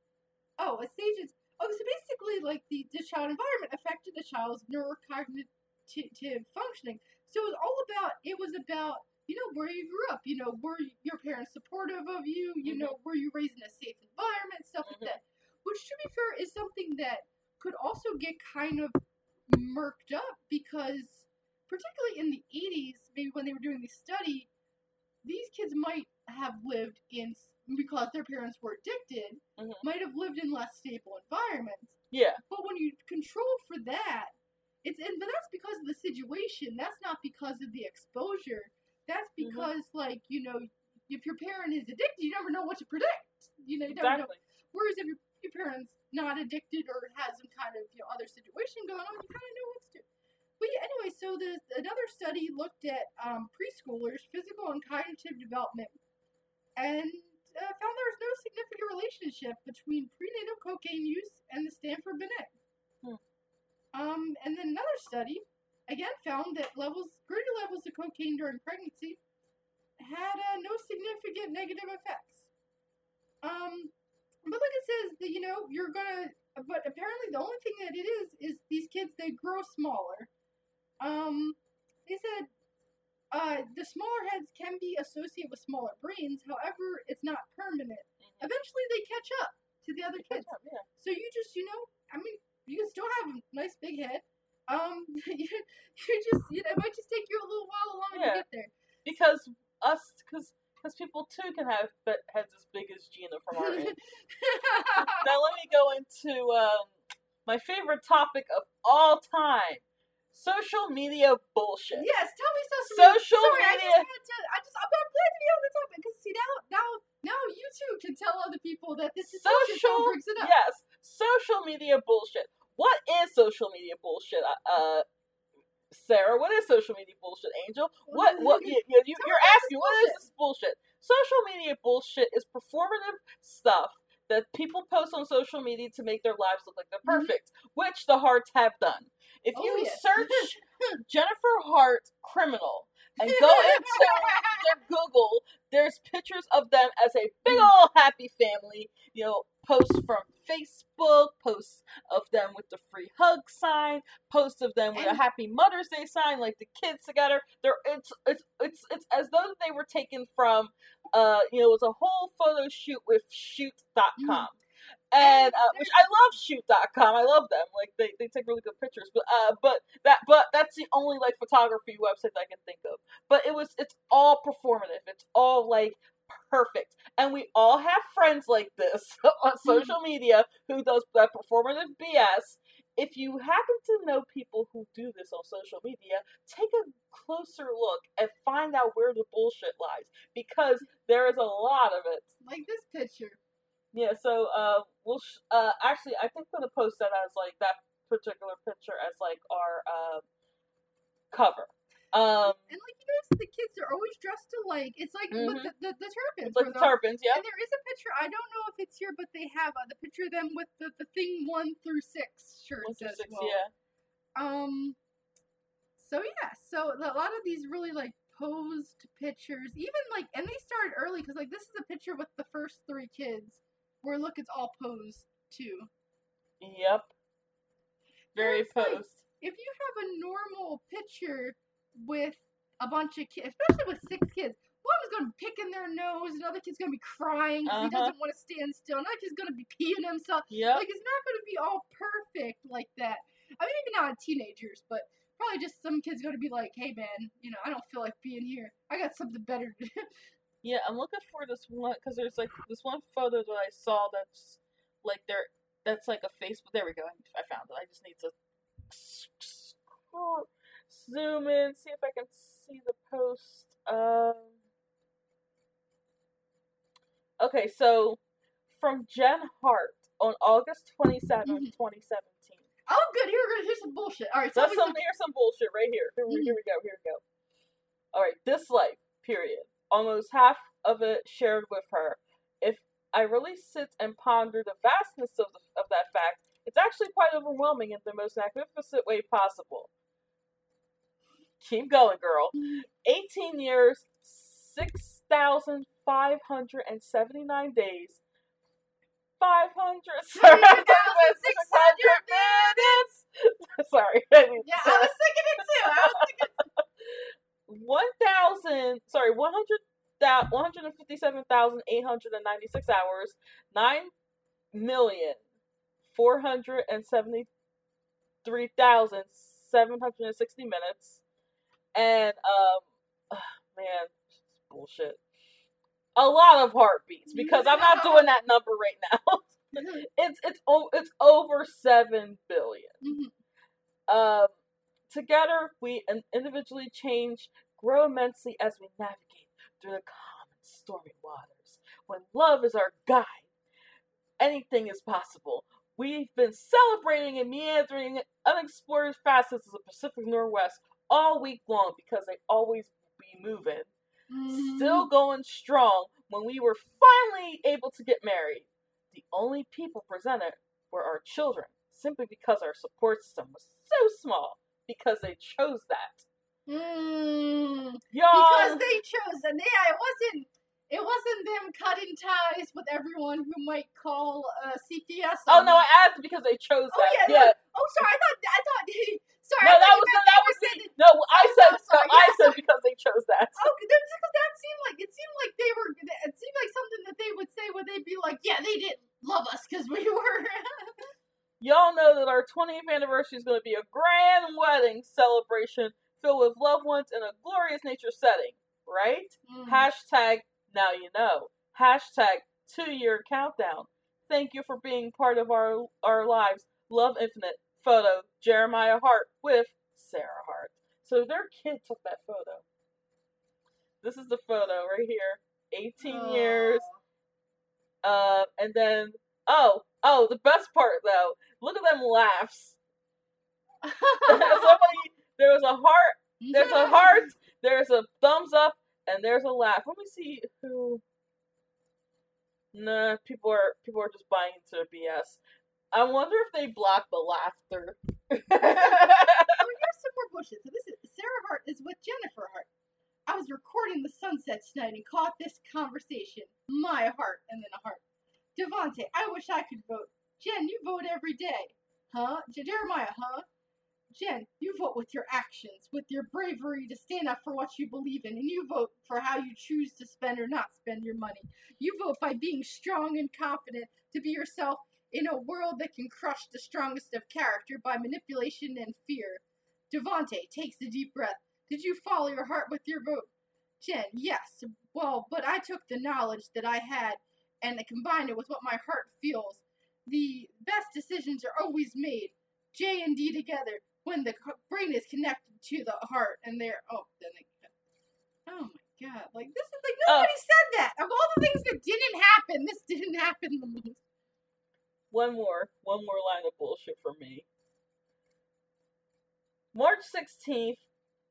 Oh, it's agents. Oh, so basically, like the, the child environment affected the child's neurocognitive functioning. So it was all about. It was about you know where you grew up. You know were your parents supportive of you. You Mhm. know were you raised in a safe environment, stuff Mhm. like that. Which, to be fair, is something that could also get kind of murked up because, particularly in the 80s, maybe when they were doing this study, these kids might have lived in because their parents were addicted, Mhm. might have lived in less stable environments. Yeah, But when you control for that, it's and but that's because of the situation. That's not because of the exposure. That's Mhm. because like you know, if your parent is addicted, you never know what to predict. You know, you never know exactly. Whereas if your, your parent's not addicted or has some kind of you know other situation going on, you kind of know what. But yeah, anyway, so the another study looked at um, preschoolers' physical and cognitive development, and uh, found there was no significant relationship between prenatal cocaine use and the Stanford Binet. Hmm. Um, and then another study again found that levels greater levels of cocaine during pregnancy had uh, no significant negative effects. Um, but like it says, that you know, you're gonna. But apparently, the only thing that it is is these kids they grow smaller. Um, they said uh, the smaller heads can be associated with smaller brains. However, it's not permanent. Mhm. Eventually, they catch up to the other kids. Yeah. So you just, you know, I mean, you can still have a nice big head. Um, you, you just, you know, it might just take you a little while longer Yeah. to get there. because us because because people too can have heads as big as Gina from our end. now let me go into um, my favorite topic of all time: social media bullshit. yes, tell me social, media. Social Sorry, I media- just had to. I just, I'm, glad to be on the topic because see now, now, now you too can tell other people that this is Social, brings it up. yes, social media bullshit. What is social media bullshit? Uh, Uh, Sarah, what is social media bullshit? Angel, what? What? You, you, you, you're asking, what is this bullshit? Social media bullshit is performative stuff that people post on social media to make their lives look like they're Mhm. perfect, which the Harts have done. If Oh, you search Jennifer Hart criminal and go into their Google, there's pictures of them as a big old happy family. You know, posts from Facebook, posts of them with the free hug sign, posts of them with a happy Mother's Day sign, like the kids together. They're it's it's it's it's as though they were taken from uh you know it was a whole photo shoot with shoot.com. And uh, which I love shoot.com. I love them. Like they, they take really good pictures. But uh but that but that's the only like photography website that I can think of. But it was it's all performative. It's all like perfect. And we all have friends like this on social media who does that performative BS. If you happen to know people who do this on social media, take a closer look and find out where the bullshit lies because there is a lot of it. like this picture. Yeah, so uh, we'll sh- uh, actually, I think I'm gonna post that as like that particular picture as like our uh, cover. Um, And like you notice the kids are always dressed alike. It's like Mhm. the, the, the Turpins. it's like the Turpins, yeah. And there is a picture. I don't know if it's here, but they have uh, the picture of them with the, the thing one through six shirts One through as six, well. yeah. Um. So yeah, so a lot of these really like posed pictures, even like, and they started early because like this is a picture with the first three kids, where look, it's all posed too. Yep. Very posed. like- If you have a normal picture with a bunch of kids, especially with six kids. One is going to be picking their nose, another kid's going to be crying 'cause he Uh-huh. doesn't want to stand still, another kid's going to be peeing himself. Yep. Like, it's not going to be all perfect like that. I mean, maybe not teenagers, but probably just some kids going to be like, hey, man, you know, I don't feel like being here. I got something better to do. Yeah, I'm looking for this one because there's like this one photo that I saw that's like there. That's like a Facebook. There we go. I- found it. I just need to scroll- zoom in, see if I can see the post. Um. Okay, so from Jen Hart on August 27th, Mhm. 2017. Oh, good. Here, here's some bullshit. All right, so That's some here's some bullshit right here. Here, we- here we go. Here we go. All right, this life period. Almost half of it shared with her. If I really sit and ponder the vastness of the, of that fact, it's actually quite overwhelming in the most magnificent way possible. Keep going, girl. 18 years, 6,579 days, 500 minutes. Sorry. Yeah, I was thinking it too. I was thinking. one thousand sorry one hundred that one hundred and fifty seven thousand eight hundred and ninety six hours nine million four hundred and seventy three thousand seven hundred and sixty minutes and um man bullshit. A lot of heartbeats because I'm not doing that number right now. It's it's it's over seven billion. Mhm. um, together, we individually change, grow immensely as we navigate through the calm and stormy waters. When love is our guide, anything is possible. We've been celebrating and meandering unexplored facets of the Pacific Northwest all week long because they always be moving. Still mm-hmm. going strong when we were finally able to get married. The only people presented were our children, simply because our support system was so small because they chose that. Mm, because they chose, and yeah, it wasn't. It wasn't them cutting ties with everyone who might call uh, CPS. oh no. I asked because they chose Oh, that. yeah, yeah. Oh, sorry. I thought. I thought. sorry. No, that was meant that was saying no. I Oh, said no, sorry, I said because they chose that. Oh, because that seemed like it seemed like they were. It seemed like something that they would say where they'd be like, "Yeah, they didn't love us because we were." Y'all know that our 20th anniversary is going to be a grand wedding celebration filled with loved ones in a glorious nature setting, right? Mm. Hashtag now you know. Hashtag two year countdown. Thank you for being part of our our lives. Love Infinite. Photo Jeremiah Hart with Sarah Hart. So their kid took that photo. This is the photo right here. 18 years. Uh, and then oh oh the best part though. Look at them laughs. Somebody there was a heart there's a heart, there's a thumbs up, and there's a laugh. Let me see who. Nah, people are people are just buying into BS. I wonder if they block the laughter. Oh, here's some more bullshit. So this is Sarah Hart is with Jennifer Hart. I was recording the sunset tonight and caught this conversation. My heart and then a heart. Devonte, I wish I could vote. Jen, you vote every day. Huh? Jeremiah, huh? Jen, you vote with your actions, with your bravery to stand up for what you believe in, and you vote for how you choose to spend or not spend your money. You vote by being strong and confident to be yourself in a world that can crush the strongest of character by manipulation and fear. Devonte takes a deep breath. Did you follow your heart with your vote? Jen, yes. Well, but I took the knowledge that I had and I combined it with what my heart feels. The best decisions are always made, J and D together, when the brain is connected to the heart and they're, oh, then they, oh my god, like this is like, Oh. nobody said that. Of all the things that didn't happen, this didn't happen the most. one more, one more line of bullshit for me. March sixteenth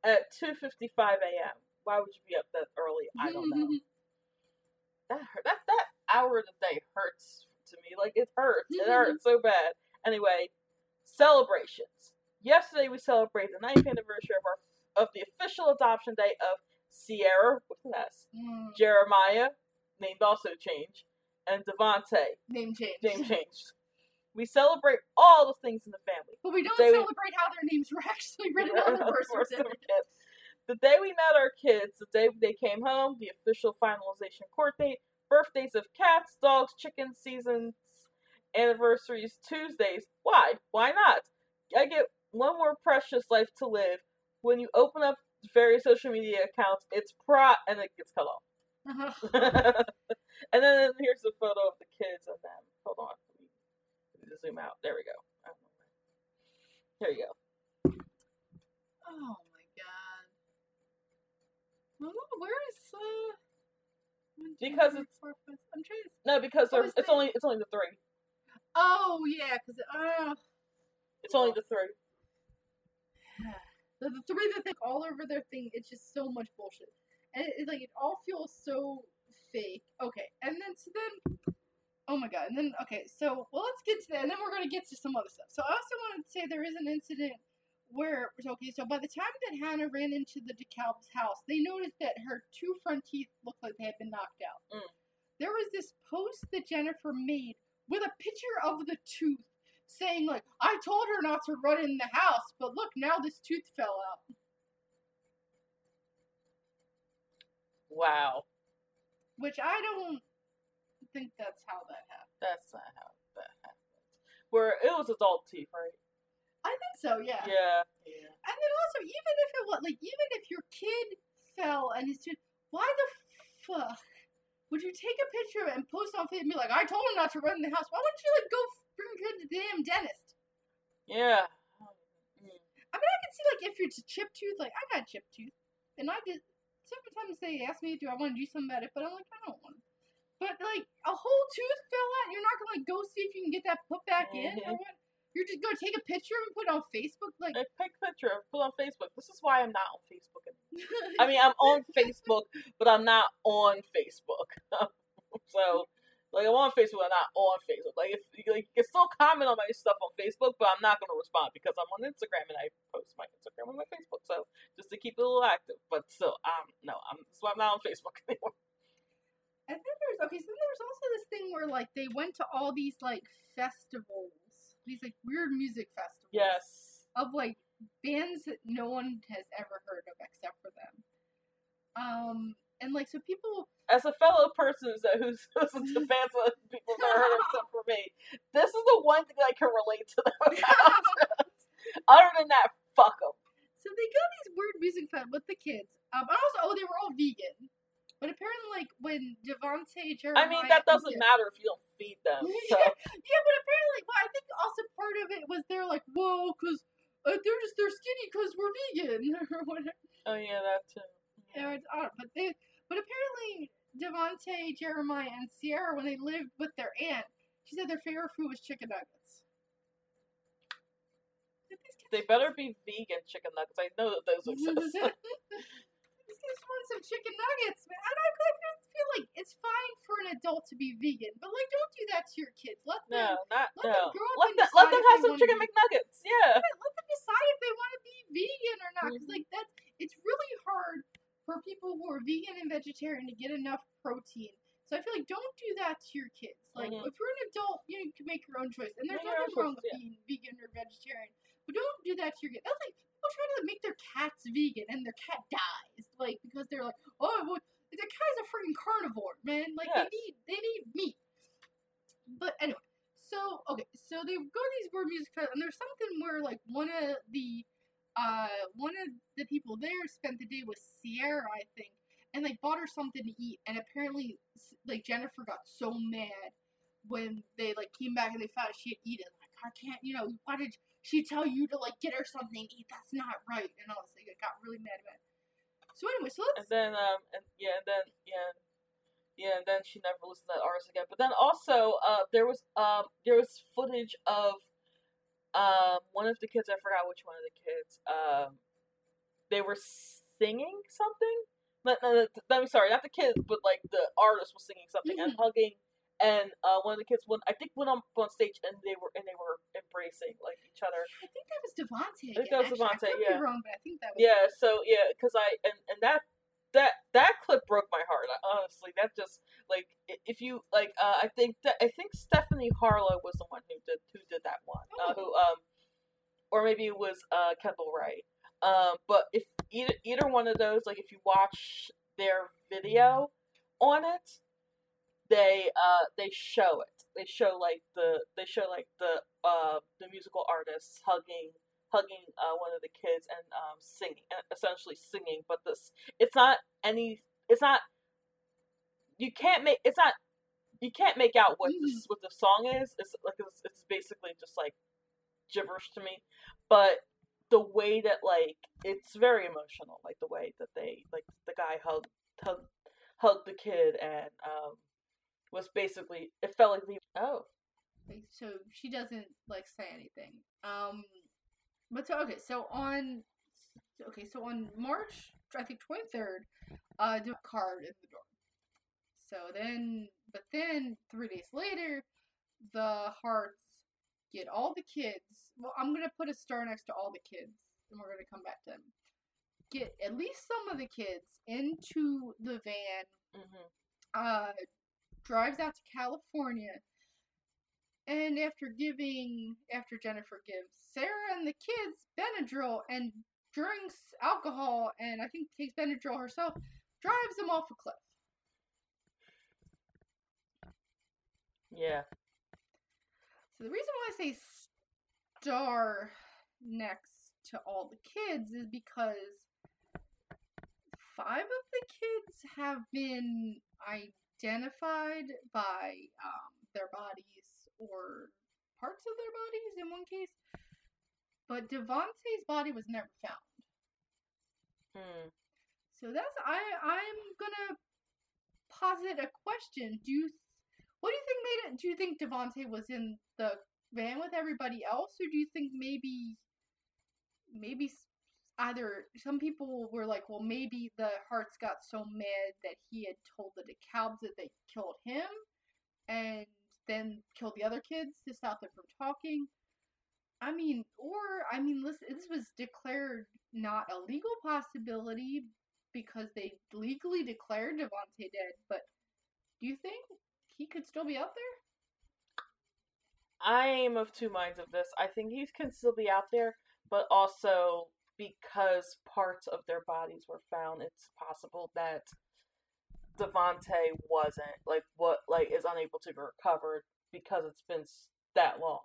at two fifty five a.m. Why would you be up that early? I don't know. that hurt, that that hour of the day hurts to me. Like it hurts. It Mhm. hurts so bad. Anyway, celebrations. Yesterday we celebrated the ninth anniversary of our of the official adoption day of Sierra with an S, Mm, Jeremiah, named also changed, and Devonte, name changed. name changed. We celebrate all the things in the family. But we don't They- celebrate how their names were actually written on the birth certificate. The day we met our kids, the day they came home, the official finalization court date, birthdays of cats, dogs, chickens, seasons, anniversaries, Tuesdays. Why? Why not? I get one more precious life to live. When you open up various social media accounts, it's pro and it gets cut off. and then here's a photo of the kids and them. Hold on. Let me zoom out. There we go. There you go. Oh my god. Where is uh? Because it's- I'm trying to. No, because Oh, it's that- only it's only the three. Oh yeah, because uh, It's only the three. the, the three that think all over their thing. It's just so much bullshit, and it, it, like it all feels so fake. Okay, and then so then. Oh my god! And then okay, so well, let's get to that, and then we're gonna get to some other stuff. So I also wanted to say there is an incident where was okay, so by the time that Hannah ran into the DeKalb's house, they noticed that her two front teeth looked like they had been knocked out. Mm. There was this post that Jennifer made with a picture of the tooth, saying like, "I told her not to run in the house, but look, now this tooth fell out." Wow. Which I don't think that's how that happened. That's not how that happened. Where it was adult teeth, right? I think so, yeah. Yeah. Yeah. And then also, even if it was like, even if your kid fell and his tooth, why the fuck would you take a picture of it and post on Facebook and be like, "I told him not to run in the house"? Why wouldn't you like go bring your kid to the damn dentist? Yeah. I mean, I can see like if a chipped tooth, like I got chipped tooth, and I did. Sometimes they ask me, "Do I want to do something about it?" But I'm like, I don't want. to. But like a whole tooth fell out, you're not gonna like go see if you can get that put back in, or Mhm. what? You're just gonna take a picture and put it on Facebook, like. Like, take a picture, put on Facebook. This is why I'm not on Facebook. anymore. I mean, I'm on Facebook, but I'm not on Facebook. so, like, I'm on Facebook, I'm not on Facebook. Like, if like, you can still comment on my stuff on Facebook, but I'm not going to respond because I'm on Instagram and I post my Instagram on my Facebook. So, just to keep it a little active. But still, um, no, I'm that's why I'm not on Facebook anymore. And then there's okay, so then there's also this thing where like they went to all these like festivals, these like weird music festivals. Yes. Of like bands that no one has ever heard of except for them. Um and like so people As a fellow person who's who's listened to bands that people never heard of except for me, this is the one thing I can relate to them about. Other than that, fuck them. so they go to these weird music festivals with the kids. Um also oh they were all vegan. But apparently like when Devonte Jeremiah I mean, that doesn't matter if you don't feed them. So yeah, but apparently, well, I think also part of it was they're like, whoa, because uh, they're just they're skinny because we're vegan or whatever. Oh yeah, that too. Yeah, it's odd, but they, but apparently Devonte, Jeremiah, and Sierra, when they lived with their aunt, she said their favorite food was chicken nuggets. Did these kids They better be vegan chicken nuggets. I know that those exist. kids want some chicken nuggets, man. And I I just feel like it's fine for an adult to be vegan, but like, don't do that to your kids. Let them, no, not let no. them grow up Let them let them have some chicken be- McNuggets. Yeah. Yeah, let them decide if they want to be vegan or not. Because like that, it's really hard for people who are vegan and vegetarian to get enough protein. So I feel like don't do that to your kids. Like Mhm. if you're an adult, you, know, you can make your own choice, and there's nothing wrong with choices, being vegan or vegetarian. But don't do that to your kids. That's like people try to make their cats vegan, and their cat dies, like because they're like, oh, well, the cat is a freaking carnivore, man. Like Yes. they need they need meat. But anyway, so okay, so they go to these weird music festivals, and there's something where like one of the uh one of the people there spent the day with Sierra, I think, and like bought her something to eat, and apparently like Jennifer got so mad when they like came back and they found she had eaten. Like I can't, you know, why did she tell you to like get her something eat? That's not right, and all this. Like, I got really mad about. it. So anyway, so let's And then um and yeah, and then yeah. Yeah, and then she never listened to that artist again. But then also, uh, there was um, there was footage of um, one of the kids. I forgot which one of the kids. Um, they were singing something. No, no, no, I'm sorry, not the kids, but like the artist was singing something and Mhm. hugging. And uh, one of the kids went, I think, went on on stage and they were and they were embracing like each other. I think that was Devonte. I think that was actually. Devonte, I could yeah. be wrong, but I think that was. Yeah, so yeah, because I and and that that that clip broke my heart. Honestly, that just like if you like, uh, I think that I think Stephanie Harlowe was the one who did who did that one. Uh, who um, or maybe it was uh Kendall Rae. Um, but if either either one of those, like if you watch their video on it, they uh they show it. They show like the they show like the uh the musical artists hugging hugging uh, one of the kids and um singing essentially singing but this it's not any it's not you can't make it's not you can't make out what this what the song is. It's like it's, it's basically just like gibberish to me. But the way that like it's very emotional like the way that they like the guy hugged hugged hugged the kid and um was basically it felt like the oh so she doesn't like say anything. Um, but so okay, so on okay, so on March I think twenty third, uh, do a card in the door. So then, but then three days later, the Harts get all the kids. Well, I'm gonna put a star next to all the kids, and we're gonna come back to them. Get at least some of the kids into the van hmm uh, drives out to California, and after giving, after Jennifer gives Sarah and the kids Benadryl and drinks alcohol, and I think takes Benadryl herself, drives them off a cliff. yeah So the reason why I say star next to all the kids is because five of the kids have been identified by um, their bodies or parts of their bodies in one case, but Devonte's body was never found. hmm. So that's I I'm gonna posit a question. Do you what do you think made it? Do you think Devonte was in the van with everybody else, or do you think maybe maybe either some people were like, well, maybe the Harts got so mad that he had told the DeKalbs that they killed him, and then killed the other kids to stop them from talking. I mean, or I mean, listen, this was declared not a legal possibility because they legally declared Devonte dead. But do you think he could still be out there? I am of two minds of this. I think he can still be out there, but also because parts of their bodies were found, it's possible that Devonte wasn't like what like is unable to be recovered because it's been that long.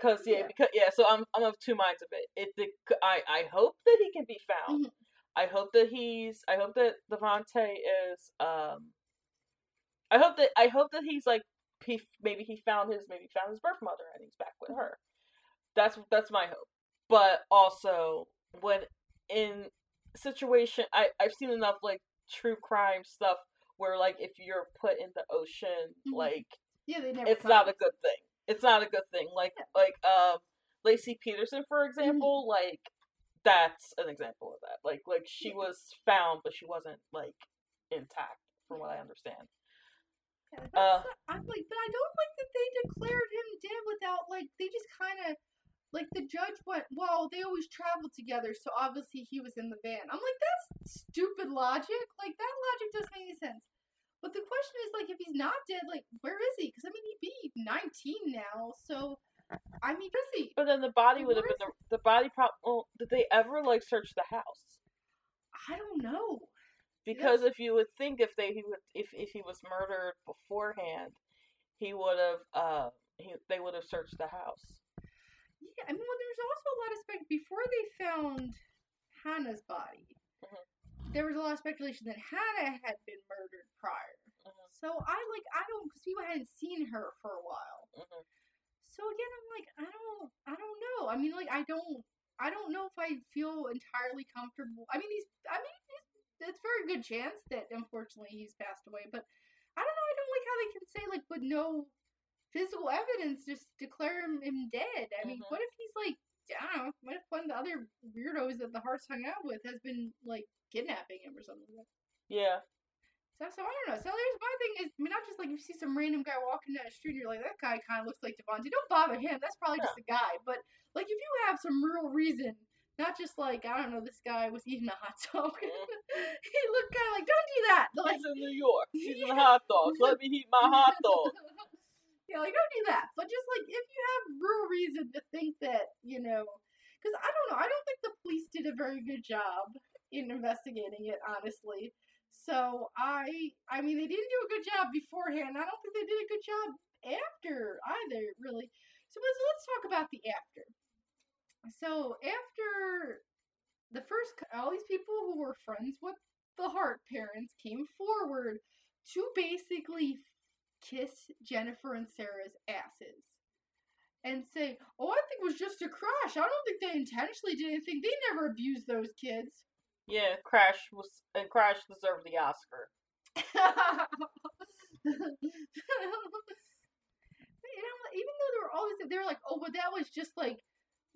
Cause yeah, Yeah. because yeah, so I'm I'm of two minds of it. It the, I I hope that he can be found. Mhm. I hope that he's I hope that Devonte is um I hope that I hope that he's like he maybe he found his maybe found his birth mother and he's back with her. That's that's my hope. But also when in situation I I've seen enough like true crime stuff where like if you're put in the ocean Mhm. like Yeah, they never. it's not a good thing. It's not a good thing. Like like um Laci Peterson for example, like that's an example of that. Like like she Yeah. was found but she wasn't like intact from what I understand. Yeah, uh, not- I'm like, but I don't like that they declared him dead without like they just kind of like the judge went. Well, they always traveled together, so obviously he was in the van. I'm like, that's stupid logic. Like that logic doesn't make any sense. But the question is, like, if he's not dead, like, where is he? Because I mean, he'd be 19 now, so I mean, where is he? But then the body Like, would have been the, the body prop well, did they ever like search the house? I don't know. Because if you would think if they he would if, if he was murdered beforehand, he would have uh he they would have searched the house. Yeah, I mean, well, there's also a lot of spec before they found Hannah's body. Mhm. There was a lot of speculation that Hannah had been murdered prior. Mhm. So I like I don't because people hadn't seen her for a while. Mhm. So again, I'm like I don't I don't know. I mean, like I don't I don't know if I feel entirely comfortable. I mean, he's I mean it's, it's very good chance that unfortunately he's passed away, but I don't know. I don't like how they can say like with no physical evidence just declare him, him dead. I mean, Mhm. what if he's like I don't know. What if one of the other weirdos that the Harts hung out with has been like kidnapping him or something? Yeah. So, so I don't know. So there's my thing is, I mean, not just like you see some random guy walking down the street and you're like, that guy kind of looks like Devonte. Don't bother him. That's probably just a guy. But like if you have some real reason, not just like, I don't know, this guy was eating a hot dog. he looked kind of like, don't do that. Like, He's in New York. He's in hot dogs. Let me eat my hot dog. yeah, like don't do that. But just like if you have real reason to think that, you know, because I don't know, I don't think the police did a very good job in investigating it, honestly. So I, I mean, they didn't do a good job beforehand. I don't think they did a good job after either, really. So let's let's talk about the after. So after the first, all these people who were friends with the Hart parents came forward to basically kiss Jennifer and Sarah's asses and say, "Oh, I think it was just a crush. I don't think they intentionally did anything. They never abused those kids." Yeah, Crash was and Crash deserved the Oscar. you know, even though they were always they were like, "Oh, but that was just like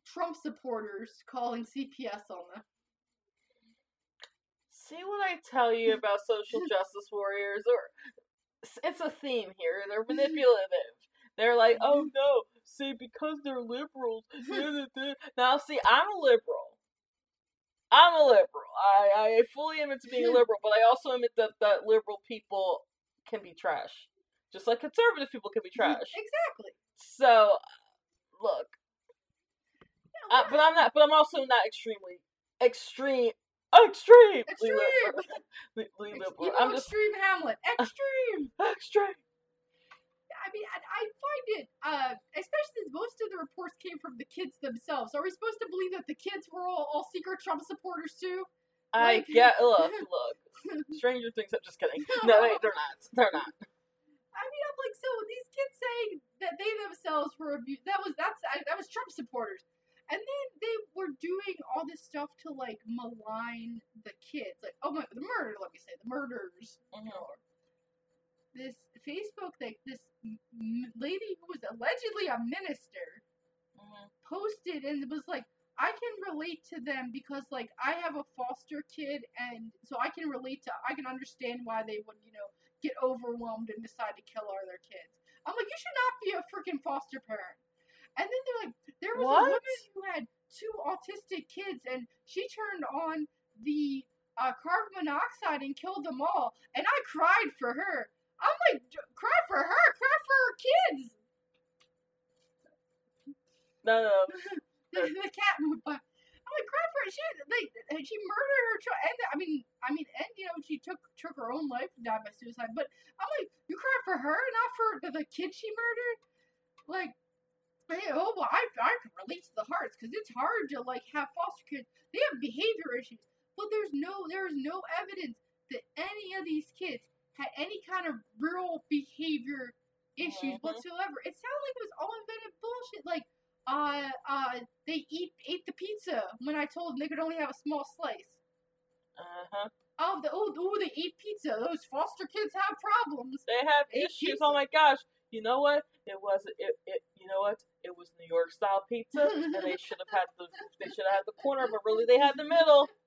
Trump supporters calling CPS on them." See what I tell you about social justice warriors, or it's a theme here. They're manipulative. They're like, oh no, see, because they're liberals. now, see, I'm a liberal. I'm a liberal. I, I fully admit to being a liberal, but I also admit that, that liberal people can be trash. Just like conservative people can be trash. Exactly. So, look. uh, but I'm not. But I'm also not extremely extreme. Extreme. Extreme. liberal. I'm just extreme Hamlet. Extreme. extreme. I mean, I, I find it, uh, especially since most of the reports came from the kids themselves. Are we supposed to believe that the kids were all, all secret Trump supporters too? I like... get. Look, look. Stranger Things. I'm just kidding. No, wait, they're not. They're not. I mean, I'm like, so these kids saying that they themselves were abused. That was that's that was Trump supporters, and then they were doing all this stuff to like malign the kids, like oh my, the murder. Let me say the murders. Mm-hmm. This Facebook, like this lady who was allegedly a minister mm-hmm. posted and was like, I can relate to them because like I have a foster kid and so I can relate to I can understand why they would, you know, get overwhelmed and decide to kill all their kids. I'm like, you should not be a freaking foster parent. And then they're like, there was what? a woman who had two autistic kids and she turned on the uh, carbon monoxide and killed them all. And I cried for her. I'm like, cry for her, cry for her kids. No, no. the, the cat moved by. I'm like, cry for her. She like she murdered her child, and I mean, I mean, and you know, she took took her own life, died by suicide. But I'm like, you cry for her, not for the, the kid she murdered. Like, hey, oh well, I I can relate to the Harts because it's hard to like have foster kids. They have behavior issues, but there's no there is no evidence that any of these kids had any kind of real behavior issues mm-hmm. whatsoever. It sounded like it was all invented bullshit. Like, uh, uh, they eat ate the pizza when I told them they could only have a small slice. Uh huh. Oh, the oh, oh, they eat pizza. Those foster kids have problems. They have they issues. Oh my gosh! You know what? It was it, it. You know what? It was New York style pizza, and they should have had the they should have had the corner, but really they had the middle.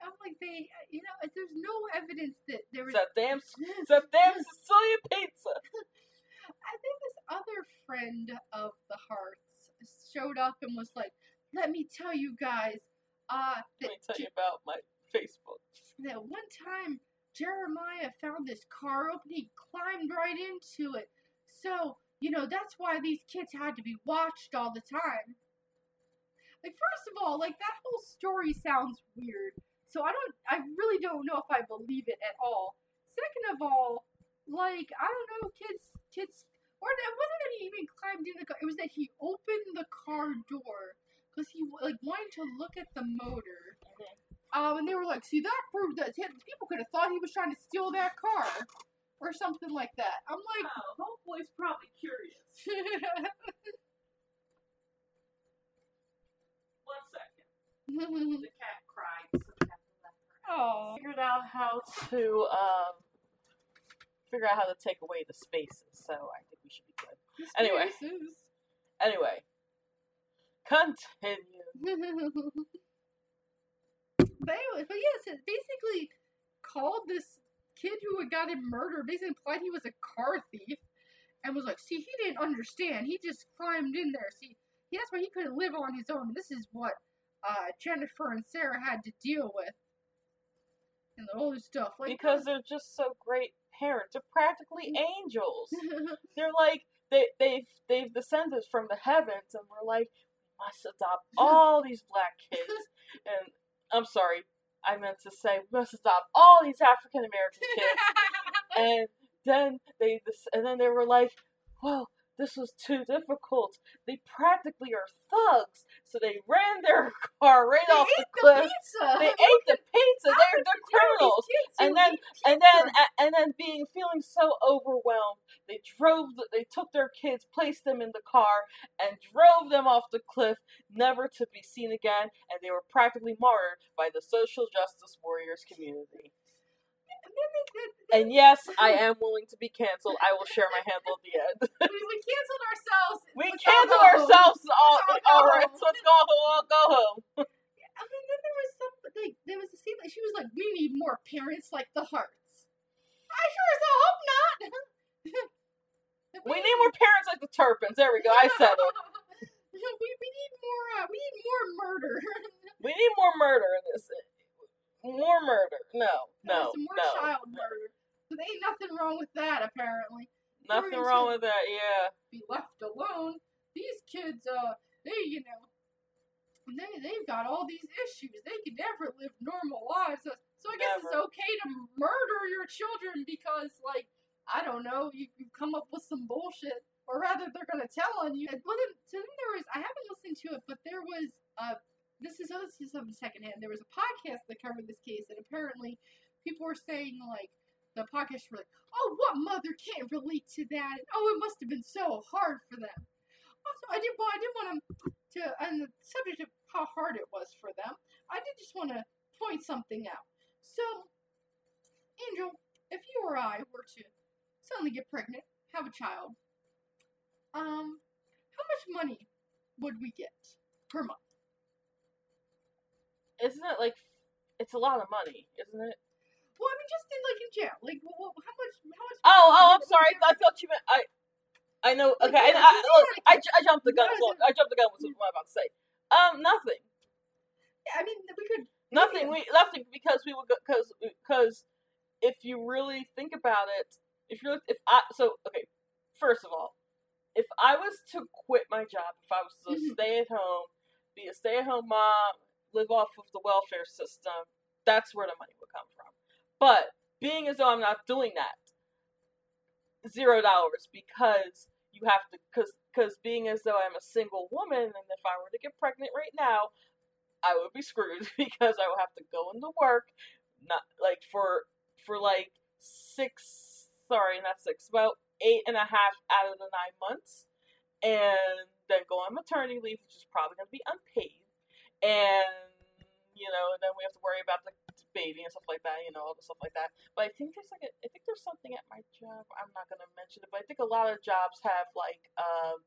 I'm like they, you know, there's no evidence that there was. It's a damn, it's a damn Sicilian pizza. I think this other friend of the Harts showed up and was like, "Let me tell you guys, uh, let me tell you about my Facebook." That one time Jeremiah found this car open, he climbed right into it. So you know that's why these kids had to be watched all the time. Like, first of all, like that whole story sounds weird. So I don't, I really don't know if I believe it at all. Second of all, like I don't know, kids, kids, or it wasn't that he even climbed in the car. It was that he opened the car door because he like wanted to look at the motor. Um, and they were like, "See, that proved that people could have thought he was trying to steal that car." Or something like that. I'm like, oh, homeboy's probably curious. One second. the cat cried. Oh. Figured out how to um, figure out how to take away the spaces, so I think we should be good. Anyway. Anyway. Continue. but anyway, but yes, it basically called this kid who had got him murdered, basically implied he was a car thief, and was like, see, he didn't understand. He just climbed in there. See, that's why he couldn't live on his own. This is what uh, Jennifer and Sarah had to deal with and all this stuff. Like because they're just so great parents. They're practically angels. they're like they they've they've descended from the heavens, and we're like we must adopt all these black kids. And I'm sorry. I meant to say we must adopt all these African American kids. and then they and then they were like, well, this was too difficult. They practically are thugs, so they ran their car right they off ate the cliff. pizza. They ate the pizza. How They're they're you tell these criminals. And then and then and then being feeling so overwhelmed, they drove. The, they took their kids, placed them in the car, and drove them off the cliff, never to be seen again. And they were practically martyred by the social justice warriors community. And then they- they- And yes, I am willing to be canceled. I will share my handle at the end. we, we canceled ourselves. We Let's canceled ourselves. All, Let's all all right, so let's go home. Go home. I mean, then there was some, like, there was a scene that she was like, "We need more parents like the Harts." I sure as hell hope not. We need more parents like the Turpins. There we go. I said it. we, we need more. Uh, we need more murder. We need more murder in this. More murder. No, no, Some more no. child murder. There ain't nothing wrong with that, apparently. Nothing wrong with that. Yeah. Be left alone. These kids, uh, they, you know, they they've got all these issues. They can never live normal lives. So, so I guess it's okay to murder your children because, like, I don't know, you, you come up with some bullshit, or rather, they're gonna tell on you. Well, then, so then there was. I haven't listened to it, but there was. Uh, this is this is something secondhand. There was a podcast that covered this case, and apparently, people were saying like the podcast were like, "Oh, what mother can't relate to that?" And, oh, it must have been so hard for them. Also, I did. Well, I did want to to on the subject of how hard it was for them. I did just want to point something out. So, Angel, if you or I were to suddenly get pregnant, have a child, um, how much money would we get per month? Isn't it like? It's a lot of money, isn't it? Well, I mean, just in like in jail, like wh- wh- how much? How much? Oh, oh, I'm sorry. I thought you meant I. I know. Like, Okay. yeah, I, I, you look, I, I jumped the gun. you I jumped the gun with what I'm about to say. Um, nothing. Yeah, I mean, we could. Nothing. We nothing because we would go because because if you really think about it, if you're if I so okay, first of all, if I was to quit my job, if I was to Mhm. stay at home, be a stay at home mom, live off of the welfare system, that's where the money would come from. But being as though I'm not doing that, zero dollars because you have to because because being as though I'm a single woman and if I were to get pregnant right now, I would be screwed because I would have to go into work, not like for for like six sorry not six about eight and a half out of the nine months, and then go on maternity leave, which is probably going to be unpaid, and you know, and then we have to worry about the baby and stuff like that, you know, all the stuff like that. But I think there's like a, I think there's something at my job. I'm not gonna mention it, but I think a lot of jobs have like um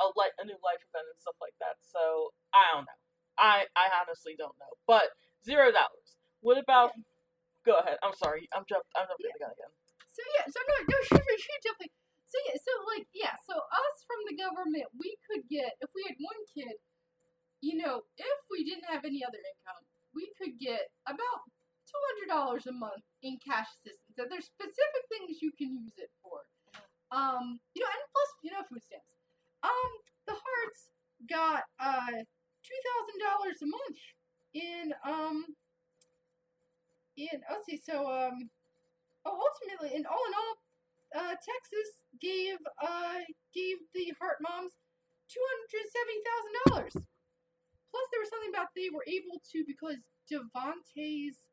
a like a new life event and stuff like that. So I don't know. I I honestly don't know. But zero dollars. What about? Go ahead. I'm sorry. I'm jumped. I'm jumping the gun again. So yeah, so no, no, shoot, shoot, jumping. So yeah, so like yeah, so us from the government, we could get if we had one kid, you know, if we didn't have any other income, we could get about $200 a month in cash assistance. And there's specific things you can use it for. Uh-huh. Um, you know, and plus, you know, food stamps. Um, the Harts got uh, $2,000 a month in, um, in, let's see, so, um, oh, ultimately, and all in all, uh, Texas gave, uh, gave the Hart Moms $270,000. Plus there was something about they were able to because Devonte's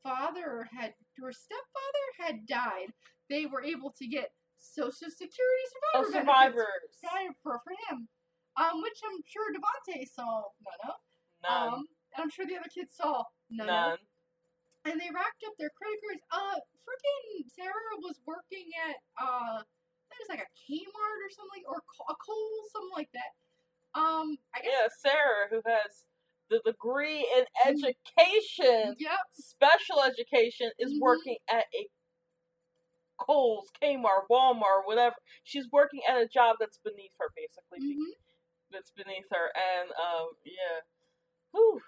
father had or stepfather had died, they were able to get Social Security Oh, survivor benefits survivors. for, for, him. Um, which I'm sure Devonte saw none of. None. Um, and I'm sure the other kids saw none, of. None. And they racked up their credit cards. Uh, freaking Sarah was working at uh, I think it was like a Kmart or something, or a Kohl's, something like that. Um, I guess. Yeah, Sarah, who has the degree in education, Yep. special education, is Mhm. working at a Kohl's, Kmart, Walmart, whatever. She's working at a job that's beneath her, basically. be- hmm That's beneath her, and um, yeah, whew.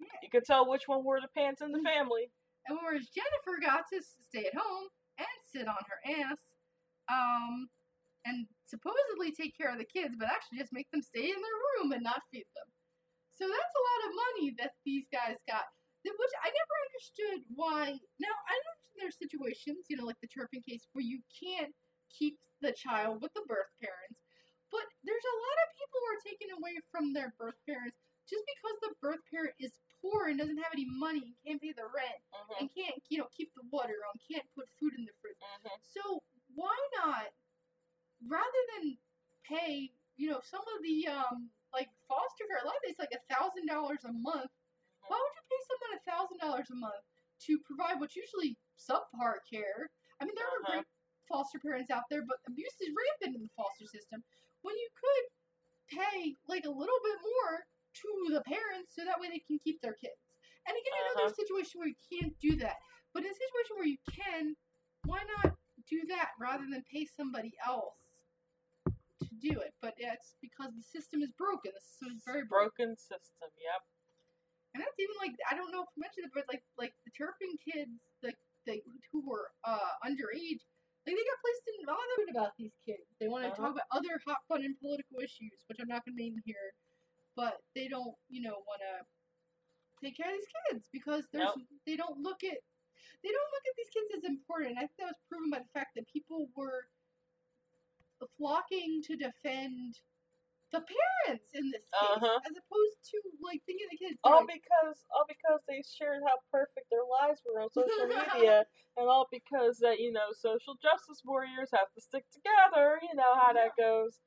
Yeah. You could tell which one wore the pants in the Mhm. family. And whereas Jennifer got to stay at home and sit on her ass, um, and supposedly take care of the kids, but actually just make them stay in their room and not feed them. So that's a lot of money that these guys got. Which I never understood why. Now I understand there's situations, you know, like the Turpin case, where you can't keep the child with the birth parents, but there's a lot of people who are taken away from their birth parents just because the birth parent is poor and doesn't have any money and can't pay the rent Mhm, and can't, you know, keep the water on, can't put food in the fridge. mhm. So why not, rather than pay, you know, some of the um like foster care, a lot of it's like a thousand dollars a month. Why would you pay someone a thousand dollars a month to provide what's usually subpar care? I mean, there are Uh-huh. great foster parents out there, but abuse is rampant in the foster system. When you could pay like a little bit more to the parents so that way they can keep their kids. And again, I know Uh-huh. there's a situation where you can't do that, but in a situation where you can, why not do that rather than pay somebody else do it? But it's because the system is broken. The system is very broken. Broken system. Yep. And that's even like I don't know if I mentioned it, but like like the Turpin kids, the they who were uh underage, like they got placed in bothered about these kids. They want to Uh-huh. talk about other hot button political issues, which I'm not gonna name here, but they don't, you know, want to take care of these kids because there's they don't look at they don't look at these kids as important. I think that was proven by the fact that people were flocking to defend the parents in this case, Uh-huh. as opposed to like thinking of the kids. All like, because all because they shared how perfect their lives were on social media, and all because that you know social justice warriors have to stick together. You know how that goes.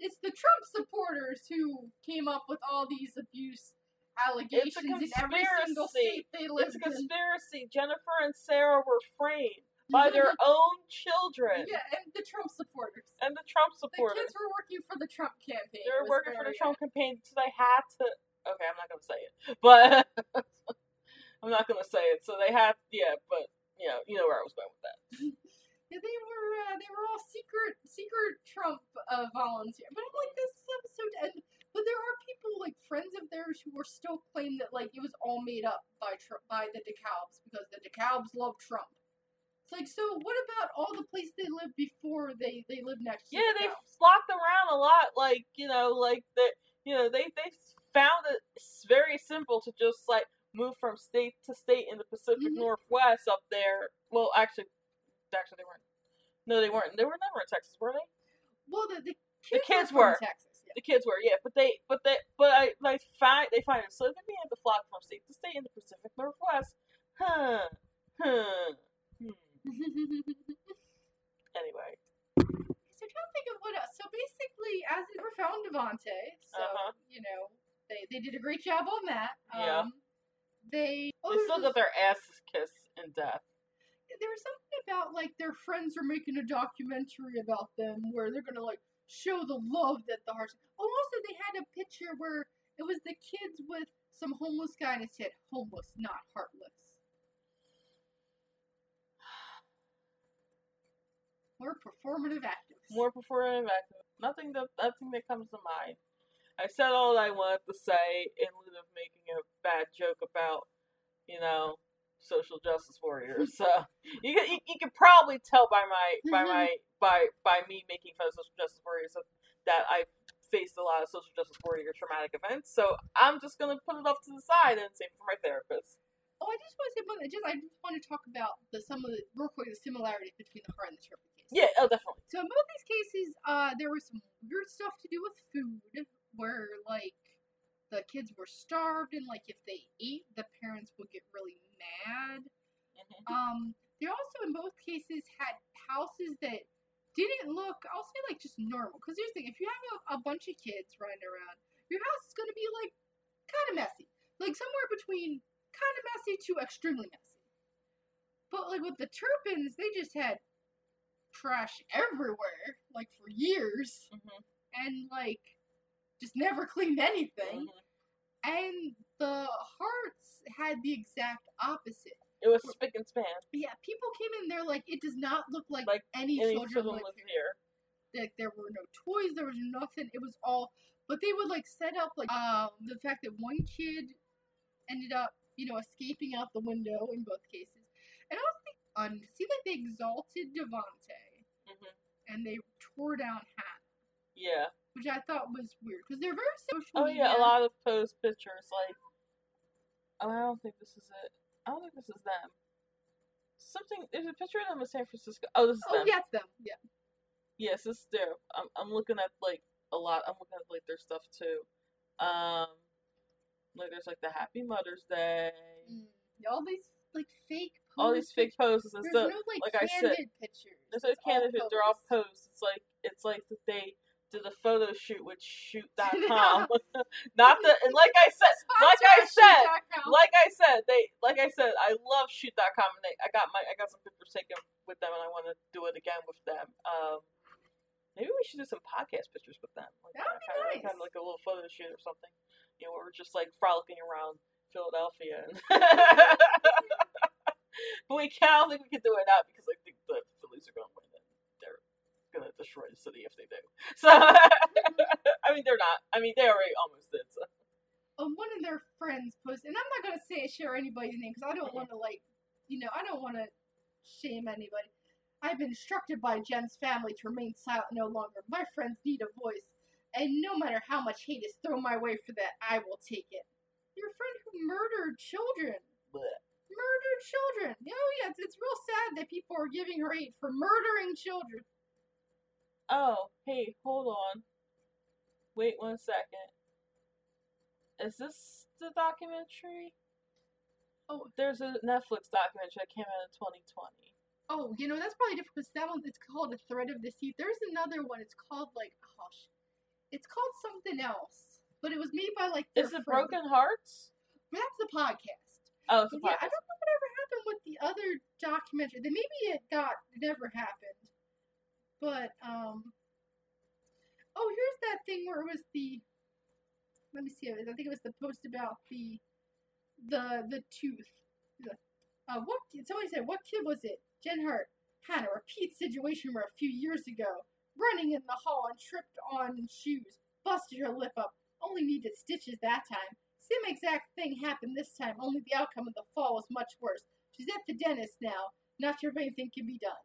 it's the Trump supporters who came up with all these abuse allegations in every single state they live It's a in. conspiracy. Jennifer and Sarah were framed by their own children yeah, and the Trump supporters. and the Trump supporters. The kids were working for the Trump campaign. They were working for the Trump campaign, so they had to. Okay, I'm not gonna say it, but I'm not gonna say it. So they had, yeah, but you know, you know where I was going with that. Yeah, they were uh, they were all secret secret Trump uh, volunteers. But I'm like this episode end. But there are people like friends of theirs who are still claim that like it was all made up by Trump by the DeKalbs because the DeKalbs love Trump. It's like so. What about all the place they lived before they they lived next to? Yeah, the they DeKalbs? flocked around a lot. Like you know, like that. You know, they they found it very simple to just like move from state to state in the Pacific Mhm. Northwest up there. Well, actually, actually they weren't. No, they weren't. They were never in Texas, were they? Well, the the kids, The kids were, Texas. Yeah. The kids were, yeah, but they, but they, but I like find they find it so they convenient to flock from state to state in the Pacific Northwest. Huh. Huh. Hmm. Anyway. So trying to think of what else. So basically, as they were found Devonte, so Uh-huh. you know they they did a great job on that. Yeah. Um, they oh, they still got their asses kissed in death. there was something about like their friends are making a documentary about them where they're gonna like show the love that the Harts. Oh, also they had a picture where it was the kids with some homeless guy and it said homeless, not heartless. We're performative activists. More performative active. Nothing that nothing that comes to mind. I said all I wanted to say in lieu of making a bad joke about, you know, social justice warriors. So you can you, you can probably tell by my by Mhm. my by by me making fun of social justice warriors that, I've faced a lot of social justice warrior traumatic events. So I'm just gonna put it off to the side and save it for my therapist. Oh, I just want to say one. Just I just want to talk about the some of the real quick the similarities between the Hart and the Turpin case. Yeah, oh definitely. So in both these cases, uh, there was some weird stuff to do with food, where like the kids were starved, and like if they ate, the parents would get really mad. Mhm. Um, they also in both cases had houses that didn't look, I'll say like just normal. Because here's the thing: if you have a, a bunch of kids running around, your house is going to be like kind of messy, like somewhere between kind of messy to extremely messy. But like with the Turpins, they just had trash everywhere, like for years, Mhm. and like just never cleaned anything. Mhm. And the Harts had the exact opposite. It was spick and span. Yeah, people came in there like it does not look like, Like any, Any children children live here. here. Like there were no toys, there was nothing. It was all, but they would like set up like um the fact that one kid ended up you know escaping out the window in both cases, and also think it seemed like they exalted Devonte Mhm. and they tore down Hannah. Yeah. which I thought was weird because they're very social. Oh yeah, a lot of posed pictures like. Oh, I don't think this is it. I don't think this is them. Something. There's a picture of them in San Francisco. Oh, this is Oh them. yeah, it's them. Yeah. Yes, this is their. I'm. I'm looking at like a lot. I'm looking at like their stuff too. Um, like there's like the Happy Mother's Day. Mm. All these like fake. All these fake poses and There's stuff. no like, like I said, candid pictures. There's no all candidate. They're all posed. It's like it's like that they did a photo shoot with shoot.com. Not the and like I said, like I said, like I said, they like I said, I love shoot.com and they I got my I got some pictures taken with them and I want to do it again with them. Um maybe we should do some podcast pictures with them. Like That would be kind of, nice. kind of like a little photo shoot or something. You know, where we're just like frolicking around Philadelphia. And but we can't I don't think we can do it now because I think the Phillies are gonna win and they're gonna destroy the city if they do. So I mean they're not. I mean they already almost did, so um, one of their friends posted, and I'm not gonna say share anybody's name because I don't want to like, you know, I don't want to shame anybody. I've been instructed by Jen's family to remain silent no longer. My friends need a voice, and no matter how much hate is thrown my way for that, I will take it. Your friend who murdered children. bleh. Murdered children. Oh yeah, it's, it's real sad that people are giving her hate for murdering children. Oh, hey, hold on. Wait one second. Is this the documentary? Oh. There's a Netflix documentary that came out in 2020. Oh, you know that's probably different because that one it's called a thread of deceit. There's another one. It's called like oh, it's called something else, but it was made by like Is it friend. Broken Harts? That's the podcast. Oh, it's a But yeah, I don't know whatever happened with the other documentary. Then maybe it got it never happened. But um, oh, here's that thing where it was the. Let me see. I think it was the post about the, the the tooth. The- Uh, what somebody said? What kid was it? Jen Hart had a repeat situation where a few years ago, running in the hall and tripped on shoes, busted her lip up. Only needed stitches that time. Same exact thing happened this time, only the outcome of the fall was much worse. She's at the dentist now. Not sure if anything can be done.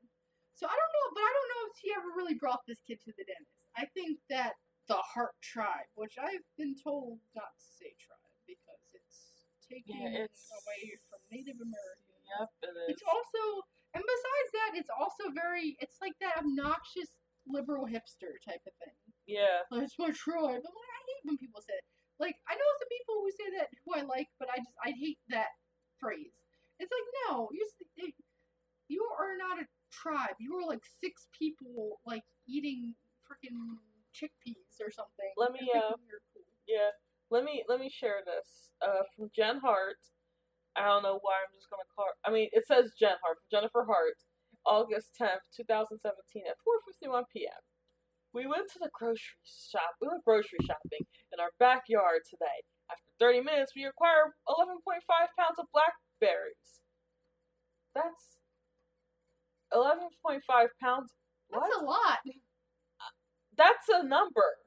So I don't know, but I don't know if she ever really brought this kid to the dentist. I think that the Hart tribe, which I've been told not to say tribe because it's taking it's- away from Native Americans. Yep, it is. It's also, and besides that, it's also very, it's like that obnoxious liberal hipster type of thing. Yeah. Like, it's my tribe. I'm like, I hate when people say it. Like, I know some people who say that who I like, but I just, I hate that phrase. It's like, no, you're, it, you are not a tribe. You are like six people, like, eating freaking chickpeas or something. Let me, uh, cool. Yeah. Let me let me share this. Uh from Jen Hart. I don't know why I'm just gonna call her I mean it says Jen Hart, Jennifer Hart, August tenth, two thousand seventeen at four fifty one PM. We went to the grocery shop we went grocery shopping in our backyard today. After thirty minutes we acquired eleven point five pounds of blackberries. That's eleven point five pounds That's a lot. That's a number.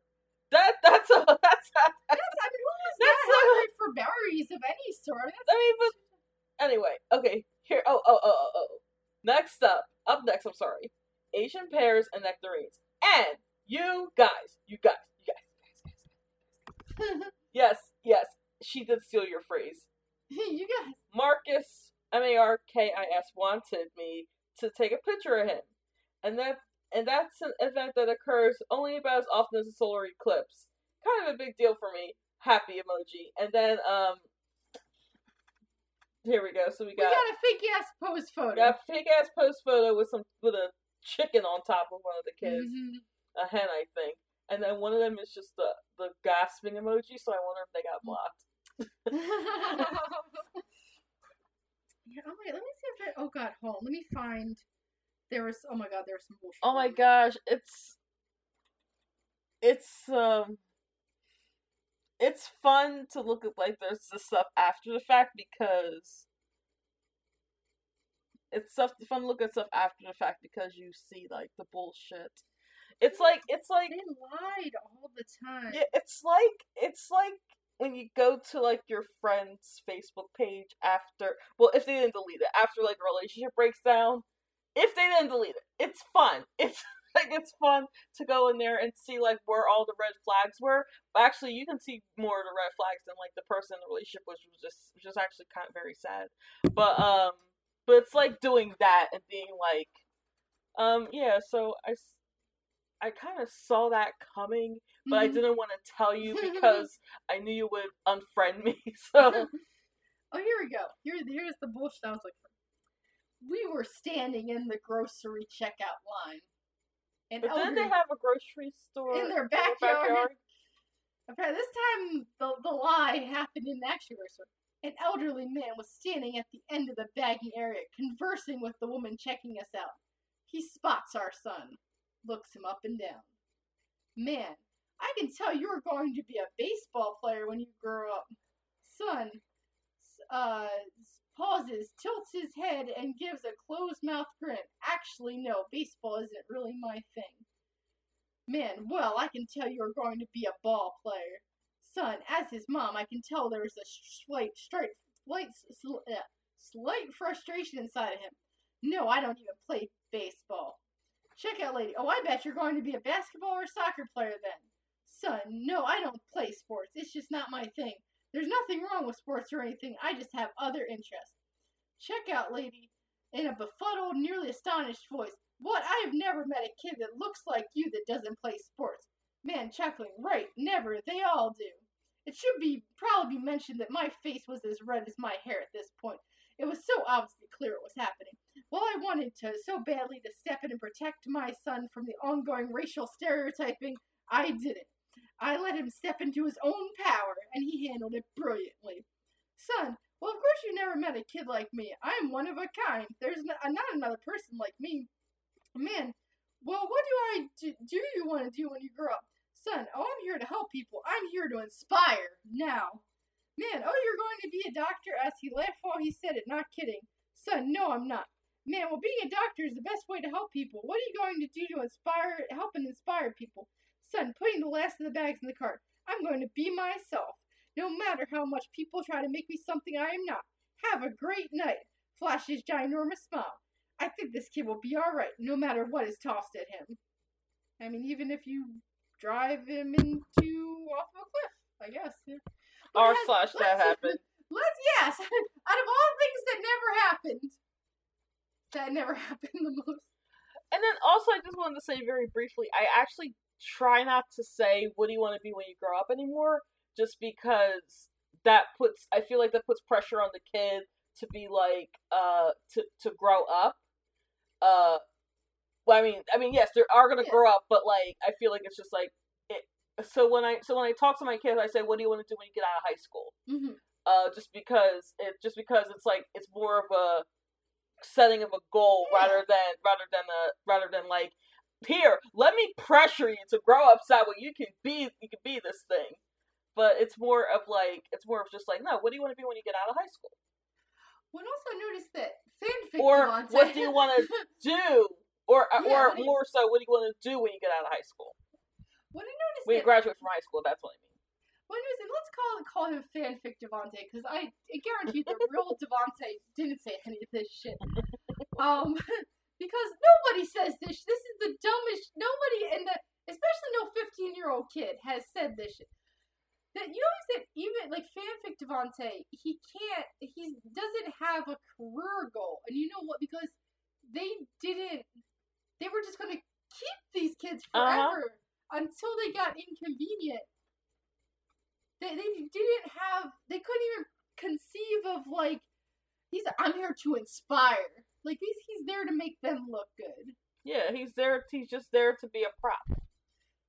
That that's a that's that's That's, I mean, who was That's that a- for berries of any sort? That's I mean, but anyway, okay. Here, oh, oh, oh, oh, oh. Next up, up next. I'm sorry. Asian pears and nectarines, and you guys, you guys, you guys, guys, guys. Yes, yes. She did steal your phrase. you guys. Markis M A R K I S wanted me to take a picture of him, and that and that's an event that occurs only about as often as a solar eclipse. Kind of a big deal for me. Happy emoji, and then um. Here we go. So we got, We got a fake ass pose photo. got a fake ass post photo with some with a chicken on top of one of the kids, Mhm. A hen I think, and then one of them is just the the gasping emoji. So I wonder if they got blocked. yeah, oh my, let me see if I. Oh god, hold on. Let me find. There was. Oh my god, there was some bullshit. Oh my gosh, it's it's um it's fun to look at like there's this stuff after the fact because it's stuff fun to look at stuff after the fact because you see like the bullshit. It's like it's like They lied all the time. yeah, it's like it's like when you go to like your friend's Facebook page after well if they didn't delete it after like a relationship breaks down if they didn't delete it it's fun it's like it's fun to go in there and see like where all the red flags were. But actually, you can see more of the red flags than like the person in the relationship, which was just which was actually kind of very sad. But um, but it's like doing that and being like, um, yeah. So I, I kind of saw that coming, but I Mhm. didn't want to tell you because I knew you would unfriend me. So Oh, here we go. Here, here's the bullshit I was like. We were standing in the grocery checkout line. And but they have a grocery store In their backyard. Okay, this time the, the lie happened in the actual grocery. An elderly man was standing at the end of the bagging area, conversing with the woman checking us out. He spots our son, looks him up and down. Man, I can tell you're going to be a baseball player when you grow up. Son, uh, pauses, tilts his head, and gives a closed mouth grin. Actually, no, baseball isn't really my thing. Man, well, I can tell you're going to be a ball player. Son, as his mom, I can tell there's a slight, slight, slight, uh, slight frustration inside of him. No, I don't even play baseball. Check out, lady. Oh, I bet you're going to be a basketball or soccer player then. Son, no, I don't play sports. It's just not my thing. There's nothing wrong with sports or anything. I just have other interests. Check out, lady. In a befuddled, nearly astonished voice. What? I have never met a kid that looks like you that doesn't play sports. Man chuckling. Right, never. They all do. It should be probably be mentioned that my face was as red as my hair at this point. It was so obviously clear it was happening. While I wanted to so badly to step in and protect my son from the ongoing racial stereotyping, I didn't. I let him step into his own power, and he handled it brilliantly. Son, well, of course you never met a kid like me. I am one of a kind. There's no, uh, not another person like me. Man, well, what do I do, do you want to do when you grow up? Son, oh, I'm here to help people. I'm here to inspire. Now. Man, oh, you're going to be a doctor? As he laughed while he said it, not kidding. Son, no, I'm not. Man, well, being a doctor is the best way to help people. What are you going to do to inspire, help and inspire people? Son, putting the last of the bags in the cart. I'm going to be myself, no matter how much people try to make me something I am not. Have a great night. Flash's ginormous smile. I think this kid will be all right, no matter what is tossed at him. I mean, even if you drive him into off of a cliff, I guess. Yeah. But r let's- slash that happened. Let's yes. Out of all things that never happened, that never happened the most. And then also, I just wanted to say very briefly, I actually try not to say what do you want to be when you grow up anymore, just because that puts I feel like that puts pressure on the kid to be like uh to to grow up. Uh, well, I mean, I mean, yes, they are gonna Yeah. grow up, but like I feel like it's just like it. So when I so when I talk to my kids, I say, "What do you want to do when you get out of high school?" Mm-hmm. uh, just because it just because it's like it's more of a setting of a goal rather than rather than a rather than like here let me pressure you to grow up upside where you can be you can be this thing. But it's more of like it's more of just like no what do you want to be when you get out of high school? One also noticed that fanfic or Devonte- what do you want to do? Or uh, Yeah, or what more so what do you want to do when you get out of high school? When I noticed when you graduate from high school that's what I mean I noticed, let's call call him fanfic Devonte because I, I guarantee the real Devonte didn't say any of this shit. Um, because nobody says this. This is the dumbest. Nobody in the, especially no fifteen year old kid has said this shit. That you notice that even like fanfic Devonte, he can't. He doesn't have a career goal, and you know what? Because they didn't. They were just gonna keep these kids Uh-huh. forever until they got inconvenient. They they didn't have. They couldn't even conceive of like. He's. I'm here to inspire. Like he's he's there to make them look good. yeah he's there he's just there to be a prop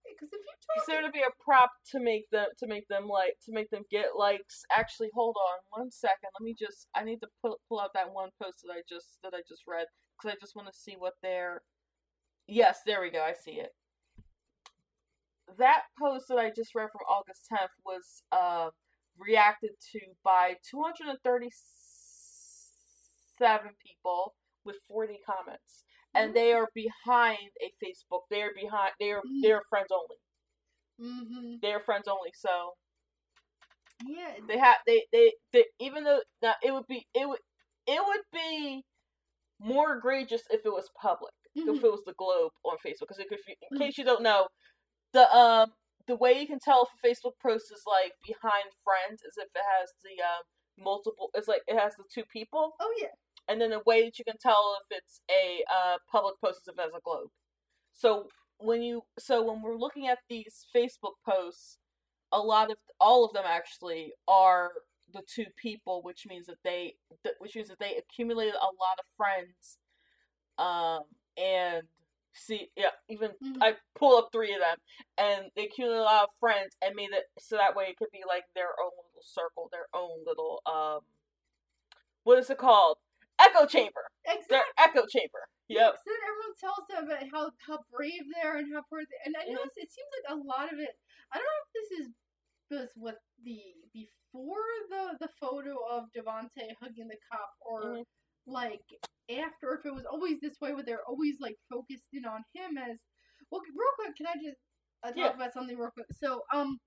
Because if you He's there to be a prop to make them to make them like to make them get likes. Actually, hold on one second. Let me just. I need to pull pull out that one post that I just that I just read because I just want to see what they're. Yes, there we go. I see it. That post that I just read from August tenth was uh reacted to by two hundred and thirty seven people with forty comments, and they are behind a Facebook. They are behind. They are they are friends only mm-hmm. they're friends only so yeah, they have they, they they even though now it would be it would it would be more egregious if it was public if Mhm. it was the globe on Facebook. Because if in Mhm. case you don't know, the um the way you can tell if a Facebook post is like behind friends is if it has the um multiple. It's like it has the two people, Oh yeah. and then the way that you can tell if it's a uh public post is if it has a globe. So when you so when we're looking at these Facebook posts, a lot of all of them actually are the two people, which means that they which means that they accumulated a lot of friends, um, and see yeah even Mhm. I pull up three of them and they accumulated a lot of friends and made it so that way it could be like their own little circle, their own little um, what is it called? Echo chamber. Exactly. Their echo chamber. Yep. So then everyone tells them about how, how brave they are and how poor they And I notice it seems like a lot of it. I don't know if this is was with the before the the photo of Devonte hugging the cop or Mhm. Like after. If it was always this way, where they're always like focused in on him as. Well, real quick, can I just uh, talk Yeah. about something real quick? So, um,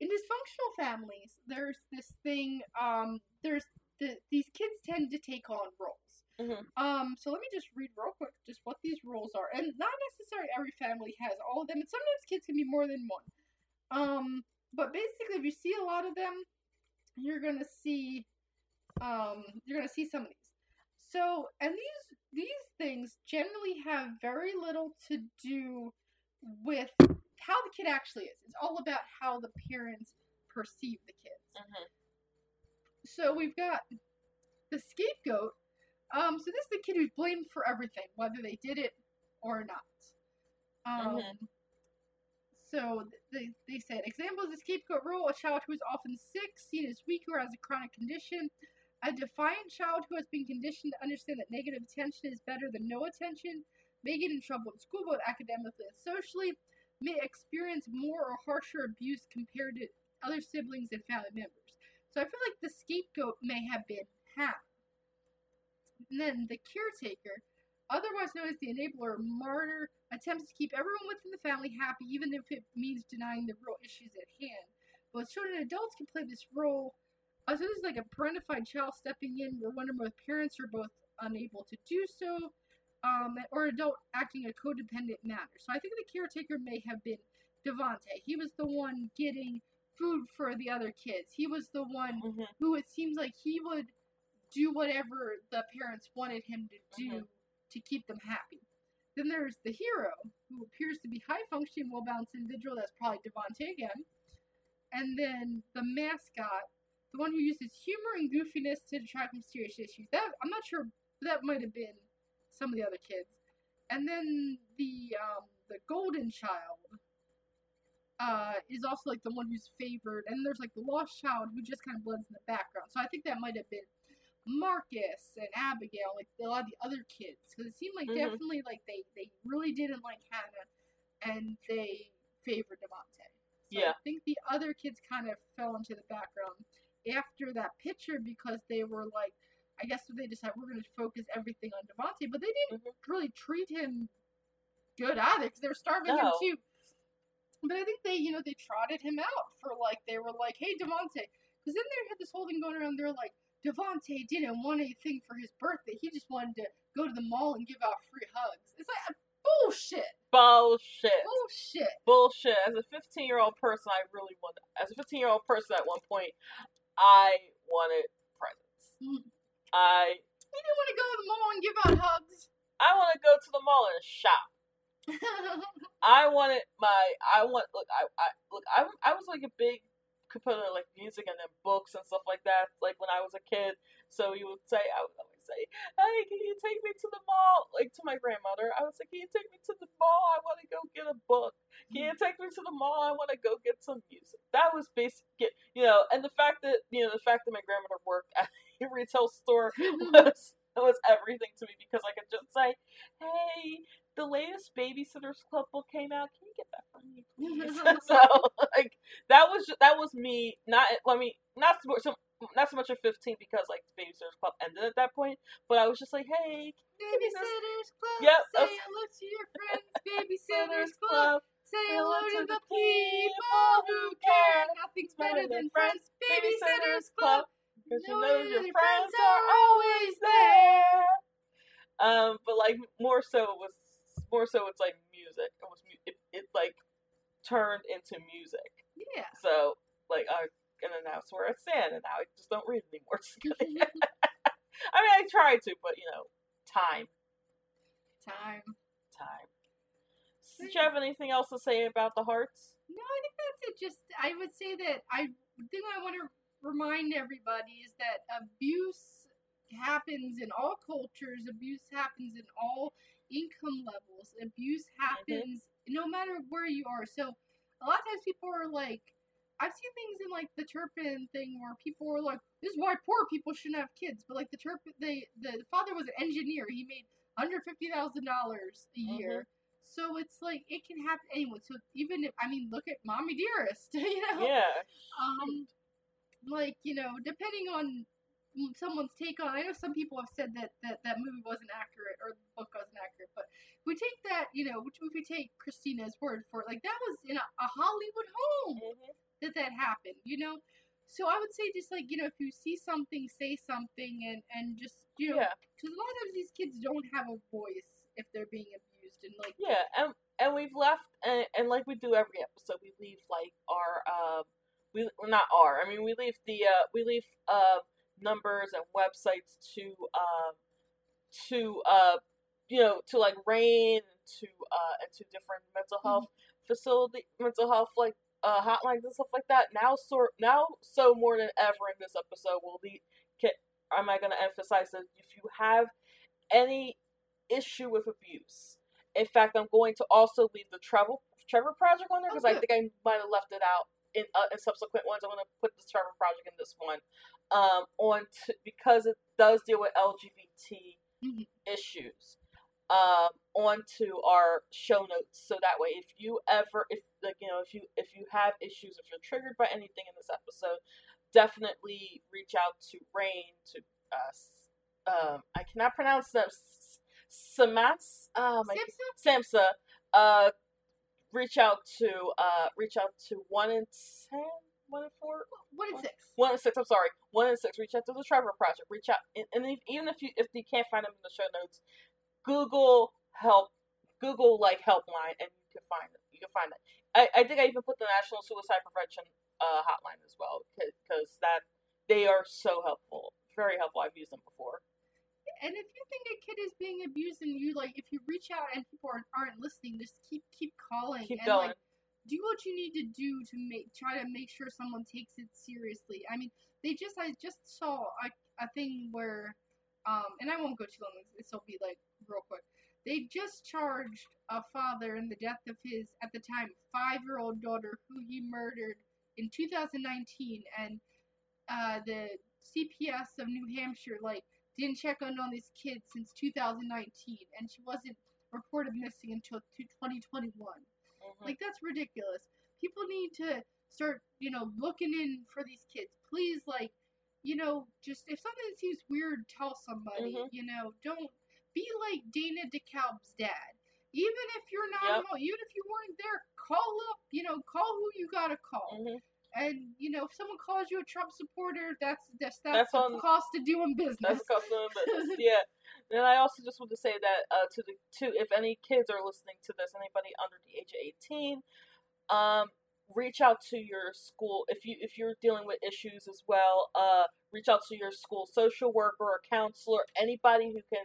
in dysfunctional families, there's this thing. Um, there's the, these kids tend to take on roles. Mhm. Um, so let me just read real quick just what these rules are, and not necessarily every family has all of them, and sometimes kids can be more than one. Um, but basically, if you see a lot of them, you're gonna see, um, you're gonna see some of these. So, and these these things generally have very little to do with how the kid actually is. It's all about how the parents perceive the kids. Mhm. So we've got the scapegoat. Um, so this is the kid who's blamed for everything, whether they did it or not. Um, Mhm. So they, they said examples of the scapegoat rule: a child who is often sick, seen as weak, or has a chronic condition. A defiant child who has been conditioned to understand that negative attention is better than no attention may get in trouble at school, both academically and socially. May experience more or harsher abuse compared to other siblings and family members. So I feel like the scapegoat may have been Hannah. And then the caretaker, otherwise known as the enabler or martyr, attempts to keep everyone within the family happy, even if it means denying the real issues at hand. Both children and adults can play this role. Uh, so this like a parentified child stepping in where one or both parents are both unable to do so, um, or adult acting in a codependent manner. So I think the caretaker may have been Devonte. He was the one getting food for the other kids. He was the one Mhm. who it seems like he would do whatever the parents wanted him to do Mhm. to keep them happy. Then there's the hero, who appears to be high functioning, well balanced individual. That's probably Devonte again. And then the mascot, the one who uses humor and goofiness to detract from serious issues. That I'm not sure that might have been some of the other kids. And then the um, the golden child uh, is also like the one who's favored, and there's like the lost child who just kind of blends in the background. So I think that might have been Markis and Abigail, like a lot of the other kids, because it seemed like Mhm. definitely like they they really didn't like Hannah, and they favored Devonte. So Yeah. I think the other kids kind of fell into the background after that picture because they were like, I guess they decided we're going to focus everything on Devonte, but they didn't Mhm. really treat him good either because they were starving him too. But I think they, you know, they trotted him out for like they were like, "Hey, Devonte," because then they had this whole thing going around. They're like, Devonte didn't want anything for his birthday. He just wanted to go to the mall and give out free hugs. It's like bullshit, Bullshit. bullshit. Bullshit. As a 15 year old person, I really wanted. As a 15 year old person, at one point, I wanted presents. Mm. I He didn't want to go to the mall and give out hugs. I want to go to the mall and shop. I wanted my I want look I, I look I I was like a big component of like music and then books and stuff like that like when I was a kid so you would say I was always say hey can you take me to the mall like to my grandmother I was like can you take me to the mall I want to go get a book can you mm-hmm. take me to the mall I want to go get some music that was basic you know and the fact that you know the fact that my grandmother worked at a retail store was was everything to me because I could just say hey the latest Babysitters Club book came out. Can you get that for me, please? so like that was that was me. Not let me not so, so not so much at fifteen because like Babysitters Club ended at that point. But I was just like, hey, Babysitters Club. Yep, Say hello to your friends. Babysitters Club. Say hello to the people who care. Nothing's better than friends. Babysitters Club. Because you Know your friends are always there. Um, but like more so it was more so it's like music. It was it, it like turned into music. Yeah. So like I and then that's where I stand, and now I just don't read anymore. I mean, I try to, but you know, time, Time. time. Do you have anything else to say about the Harts? No, I think that's it. Just I would say that I thing I want to remind everybody is that abuse happens in all cultures. Abuse happens in all income levels. Abuse mm-hmm. happens no matter where you are. So a lot of times people are like, I've seen things in like the Turpin thing where people were like, "This is why poor people shouldn't have kids." But like the Turpin, the the father was an engineer. He made under fifty thousand dollars a year. So it's like it can happen to anyone. So even if I mean, look at Mommy Dearest, you know, Yeah. um, like you know, depending on someone's take on. I know some people have said that that that movie wasn't accurate or the book wasn't accurate, but we take that, you know, which if we take Christina's word for it, like that was in a, a Hollywood home hmm that that happened, you know. So I would say just like you know, if you see something, say something, and and just you know, Yeah. because a lot of times these kids don't have a voice if they're being abused, and like Yeah, and and we've left, and, and like we do every episode, we leave like our um, we well, not our, I mean we leave the uh, we leave uh numbers and websites to um to uh you know to like RAINN to uh and to different mental health facility mental health like uh hotlines and stuff like that. Now so now so more than ever in this episode will be Can, am I going to emphasize that if you have any issue with abuse. In fact, I'm going to also leave the Trevor Trevor Project on there because I think I might have left it out in uh, in subsequent ones. I'm going to put the Trevor Project in this one um, on t- because it does deal with LGBT Mhm. issues. Um, onto our show notes, so that way, if you ever, if like you know, if you if you have issues, if you're triggered by anything in this episode, definitely reach out to RAINN to us. Um, I cannot pronounce them. Samas, my Samson, Samsa, uh, reach out to uh, reach out to one in ten, one in four, what is six? one in six. I'm sorry, one in six. Reach out to the Trevor Project. Reach out, and, and if, even if you if you can't find them in the show notes, Google help, Google like helpline, and you can find it. You can find it. I, I think I even put the National Suicide Prevention uh, hotline as well because that they are so helpful, very helpful. I've used them before. And if you think a kid is being abused and you like, if you reach out and people aren't, aren't listening, just keep keep calling Keep and going. like do what you need to do to make try to make sure someone takes it seriously. I mean, they just I just saw a, a thing where, um, and I won't go too long. This will be like real quick. They just charged a father in the death of his at the time five year old daughter who he murdered in 2019, and uh, the CPS of New Hampshire like didn't check on all these kids since 2019, and she wasn't reported missing until 2021. Mhm. Like that's ridiculous. People need to start, you know, looking in for these kids. Please, like, you know, just if something seems weird, tell somebody. Mhm. You know, don't be like Dana DeKalb's dad. Even if you're not, Yep. even if you weren't there, call up. You know, call who you gotta call. Mhm. And you know, if someone calls you a Trump supporter, that's that's That's that's, the on- cost of doing business. That's customer business. Yeah. And I also just want to say that uh, to the to if any kids are listening to this, anybody under the age of eighteen, um, reach out to your school if you if you're dealing with issues as well. Uh, reach out to your school social worker or counselor, anybody who can,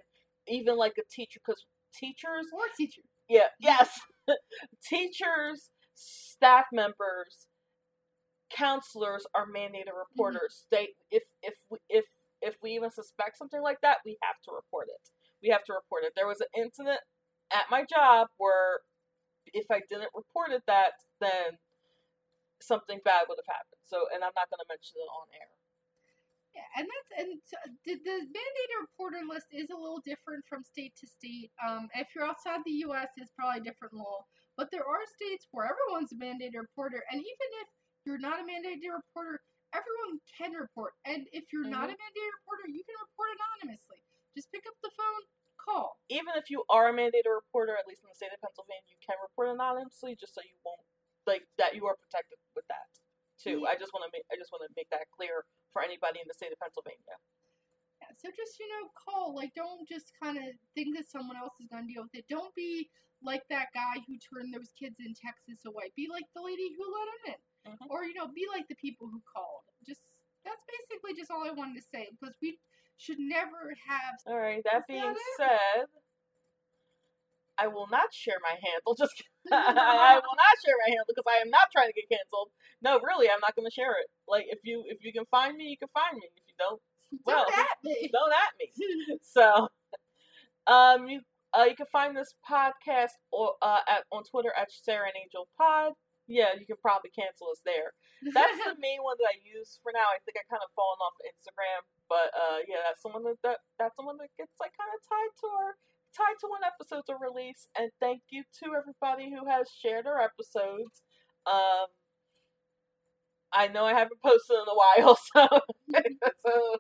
even like a teacher, because teachers or teachers yeah, yes. Teachers, staff members, counselors are mandated mm-hmm. reporters. They if if we if if we even suspect something like that, we have to report it. We have to report it. There was an incident at my job where if I didn't report it that then something bad would have happened. So and I'm not gonna mention it on air. Yeah, and that's and so the, the mandated reporter list is a little different from state to state. Um, if you're outside the U.S., it's probably a different law. But there are states where everyone's a mandated reporter, and even if you're not a mandated reporter, everyone can report. And if you're not a mandated reporter, you can report anonymously. Just pick up the phone, call. Even if you are a mandated reporter, at least in the state of Pennsylvania, you can report anonymously just so you won't like that you are protected with that too. I just want to make I just want to make that clear for anybody in the state of Pennsylvania. Yeah, so just you know, call. Like, don't just kind of think that someone else is gonna deal with it. Don't be like that guy who turned those kids in Texas away. Be like the lady who let them in, Mhm. or you know, be like the people who called. Just that's basically just all I wanted to say because we should never have. All right. That being that said, I will not share my handle. Just kidding. I will not share my handle because I am not trying to get canceled. No, really, I'm not going to share it. Like if you if you can find me, you can find me. If you don't, well, Don't at me. don't at me. So, um, you uh, you can find this podcast or uh at on Twitter at Sarah and Angel Pod. Yeah, you can probably cancel us there. That's the main one that I use for now. I think I kind of fallen off Instagram, but uh, yeah, that's the one that, that that's the one that gets like kind of tied to our tied to when episodes are released. And thank you to everybody who has shared our episodes. Um, I know I haven't posted in a while, so so,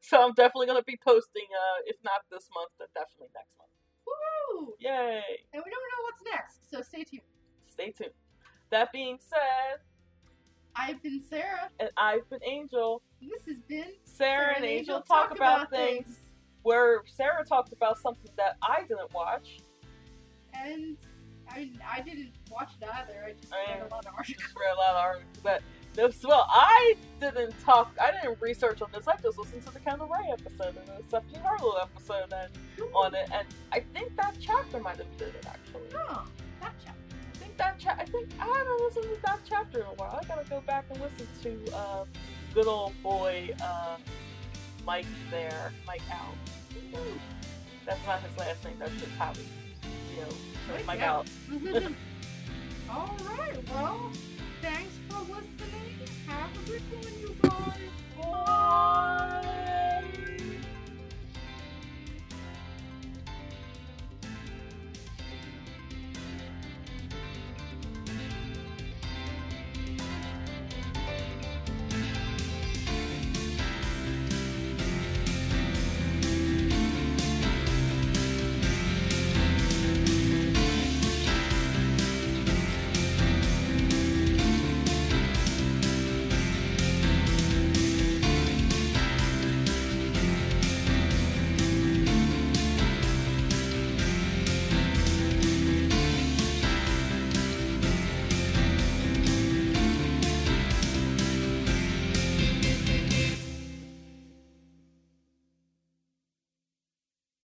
so I'm definitely gonna be posting. Uh, if not this month, then definitely next month. Woo! Yay! And we don't know what's next, so stay tuned. Stay tuned. That being said, I've been Sarah. and I've been Angel. This has been Sarah and Angel talk about things. Where Sarah talked about something that I didn't watch. And I mean, I didn't watch it either. I just I read a lot of articles. Just read a lot of articles, but this, well, I didn't talk. I didn't research on this. I just listened to the Kendall Rae episode and the Stephanie Harlowe episode and on it, and I think that chapter might have did it actually. Oh, gotcha. I think that cha- I think I haven't listened to that chapter in a while. I gotta go back and listen to uh, good old boy uh, Mike there, Mike out. That's not his last name. That's just how we, You know, so Mike out. Mm-hmm. All right. Well, thanks for listening. Have a good one, you guys. Bye.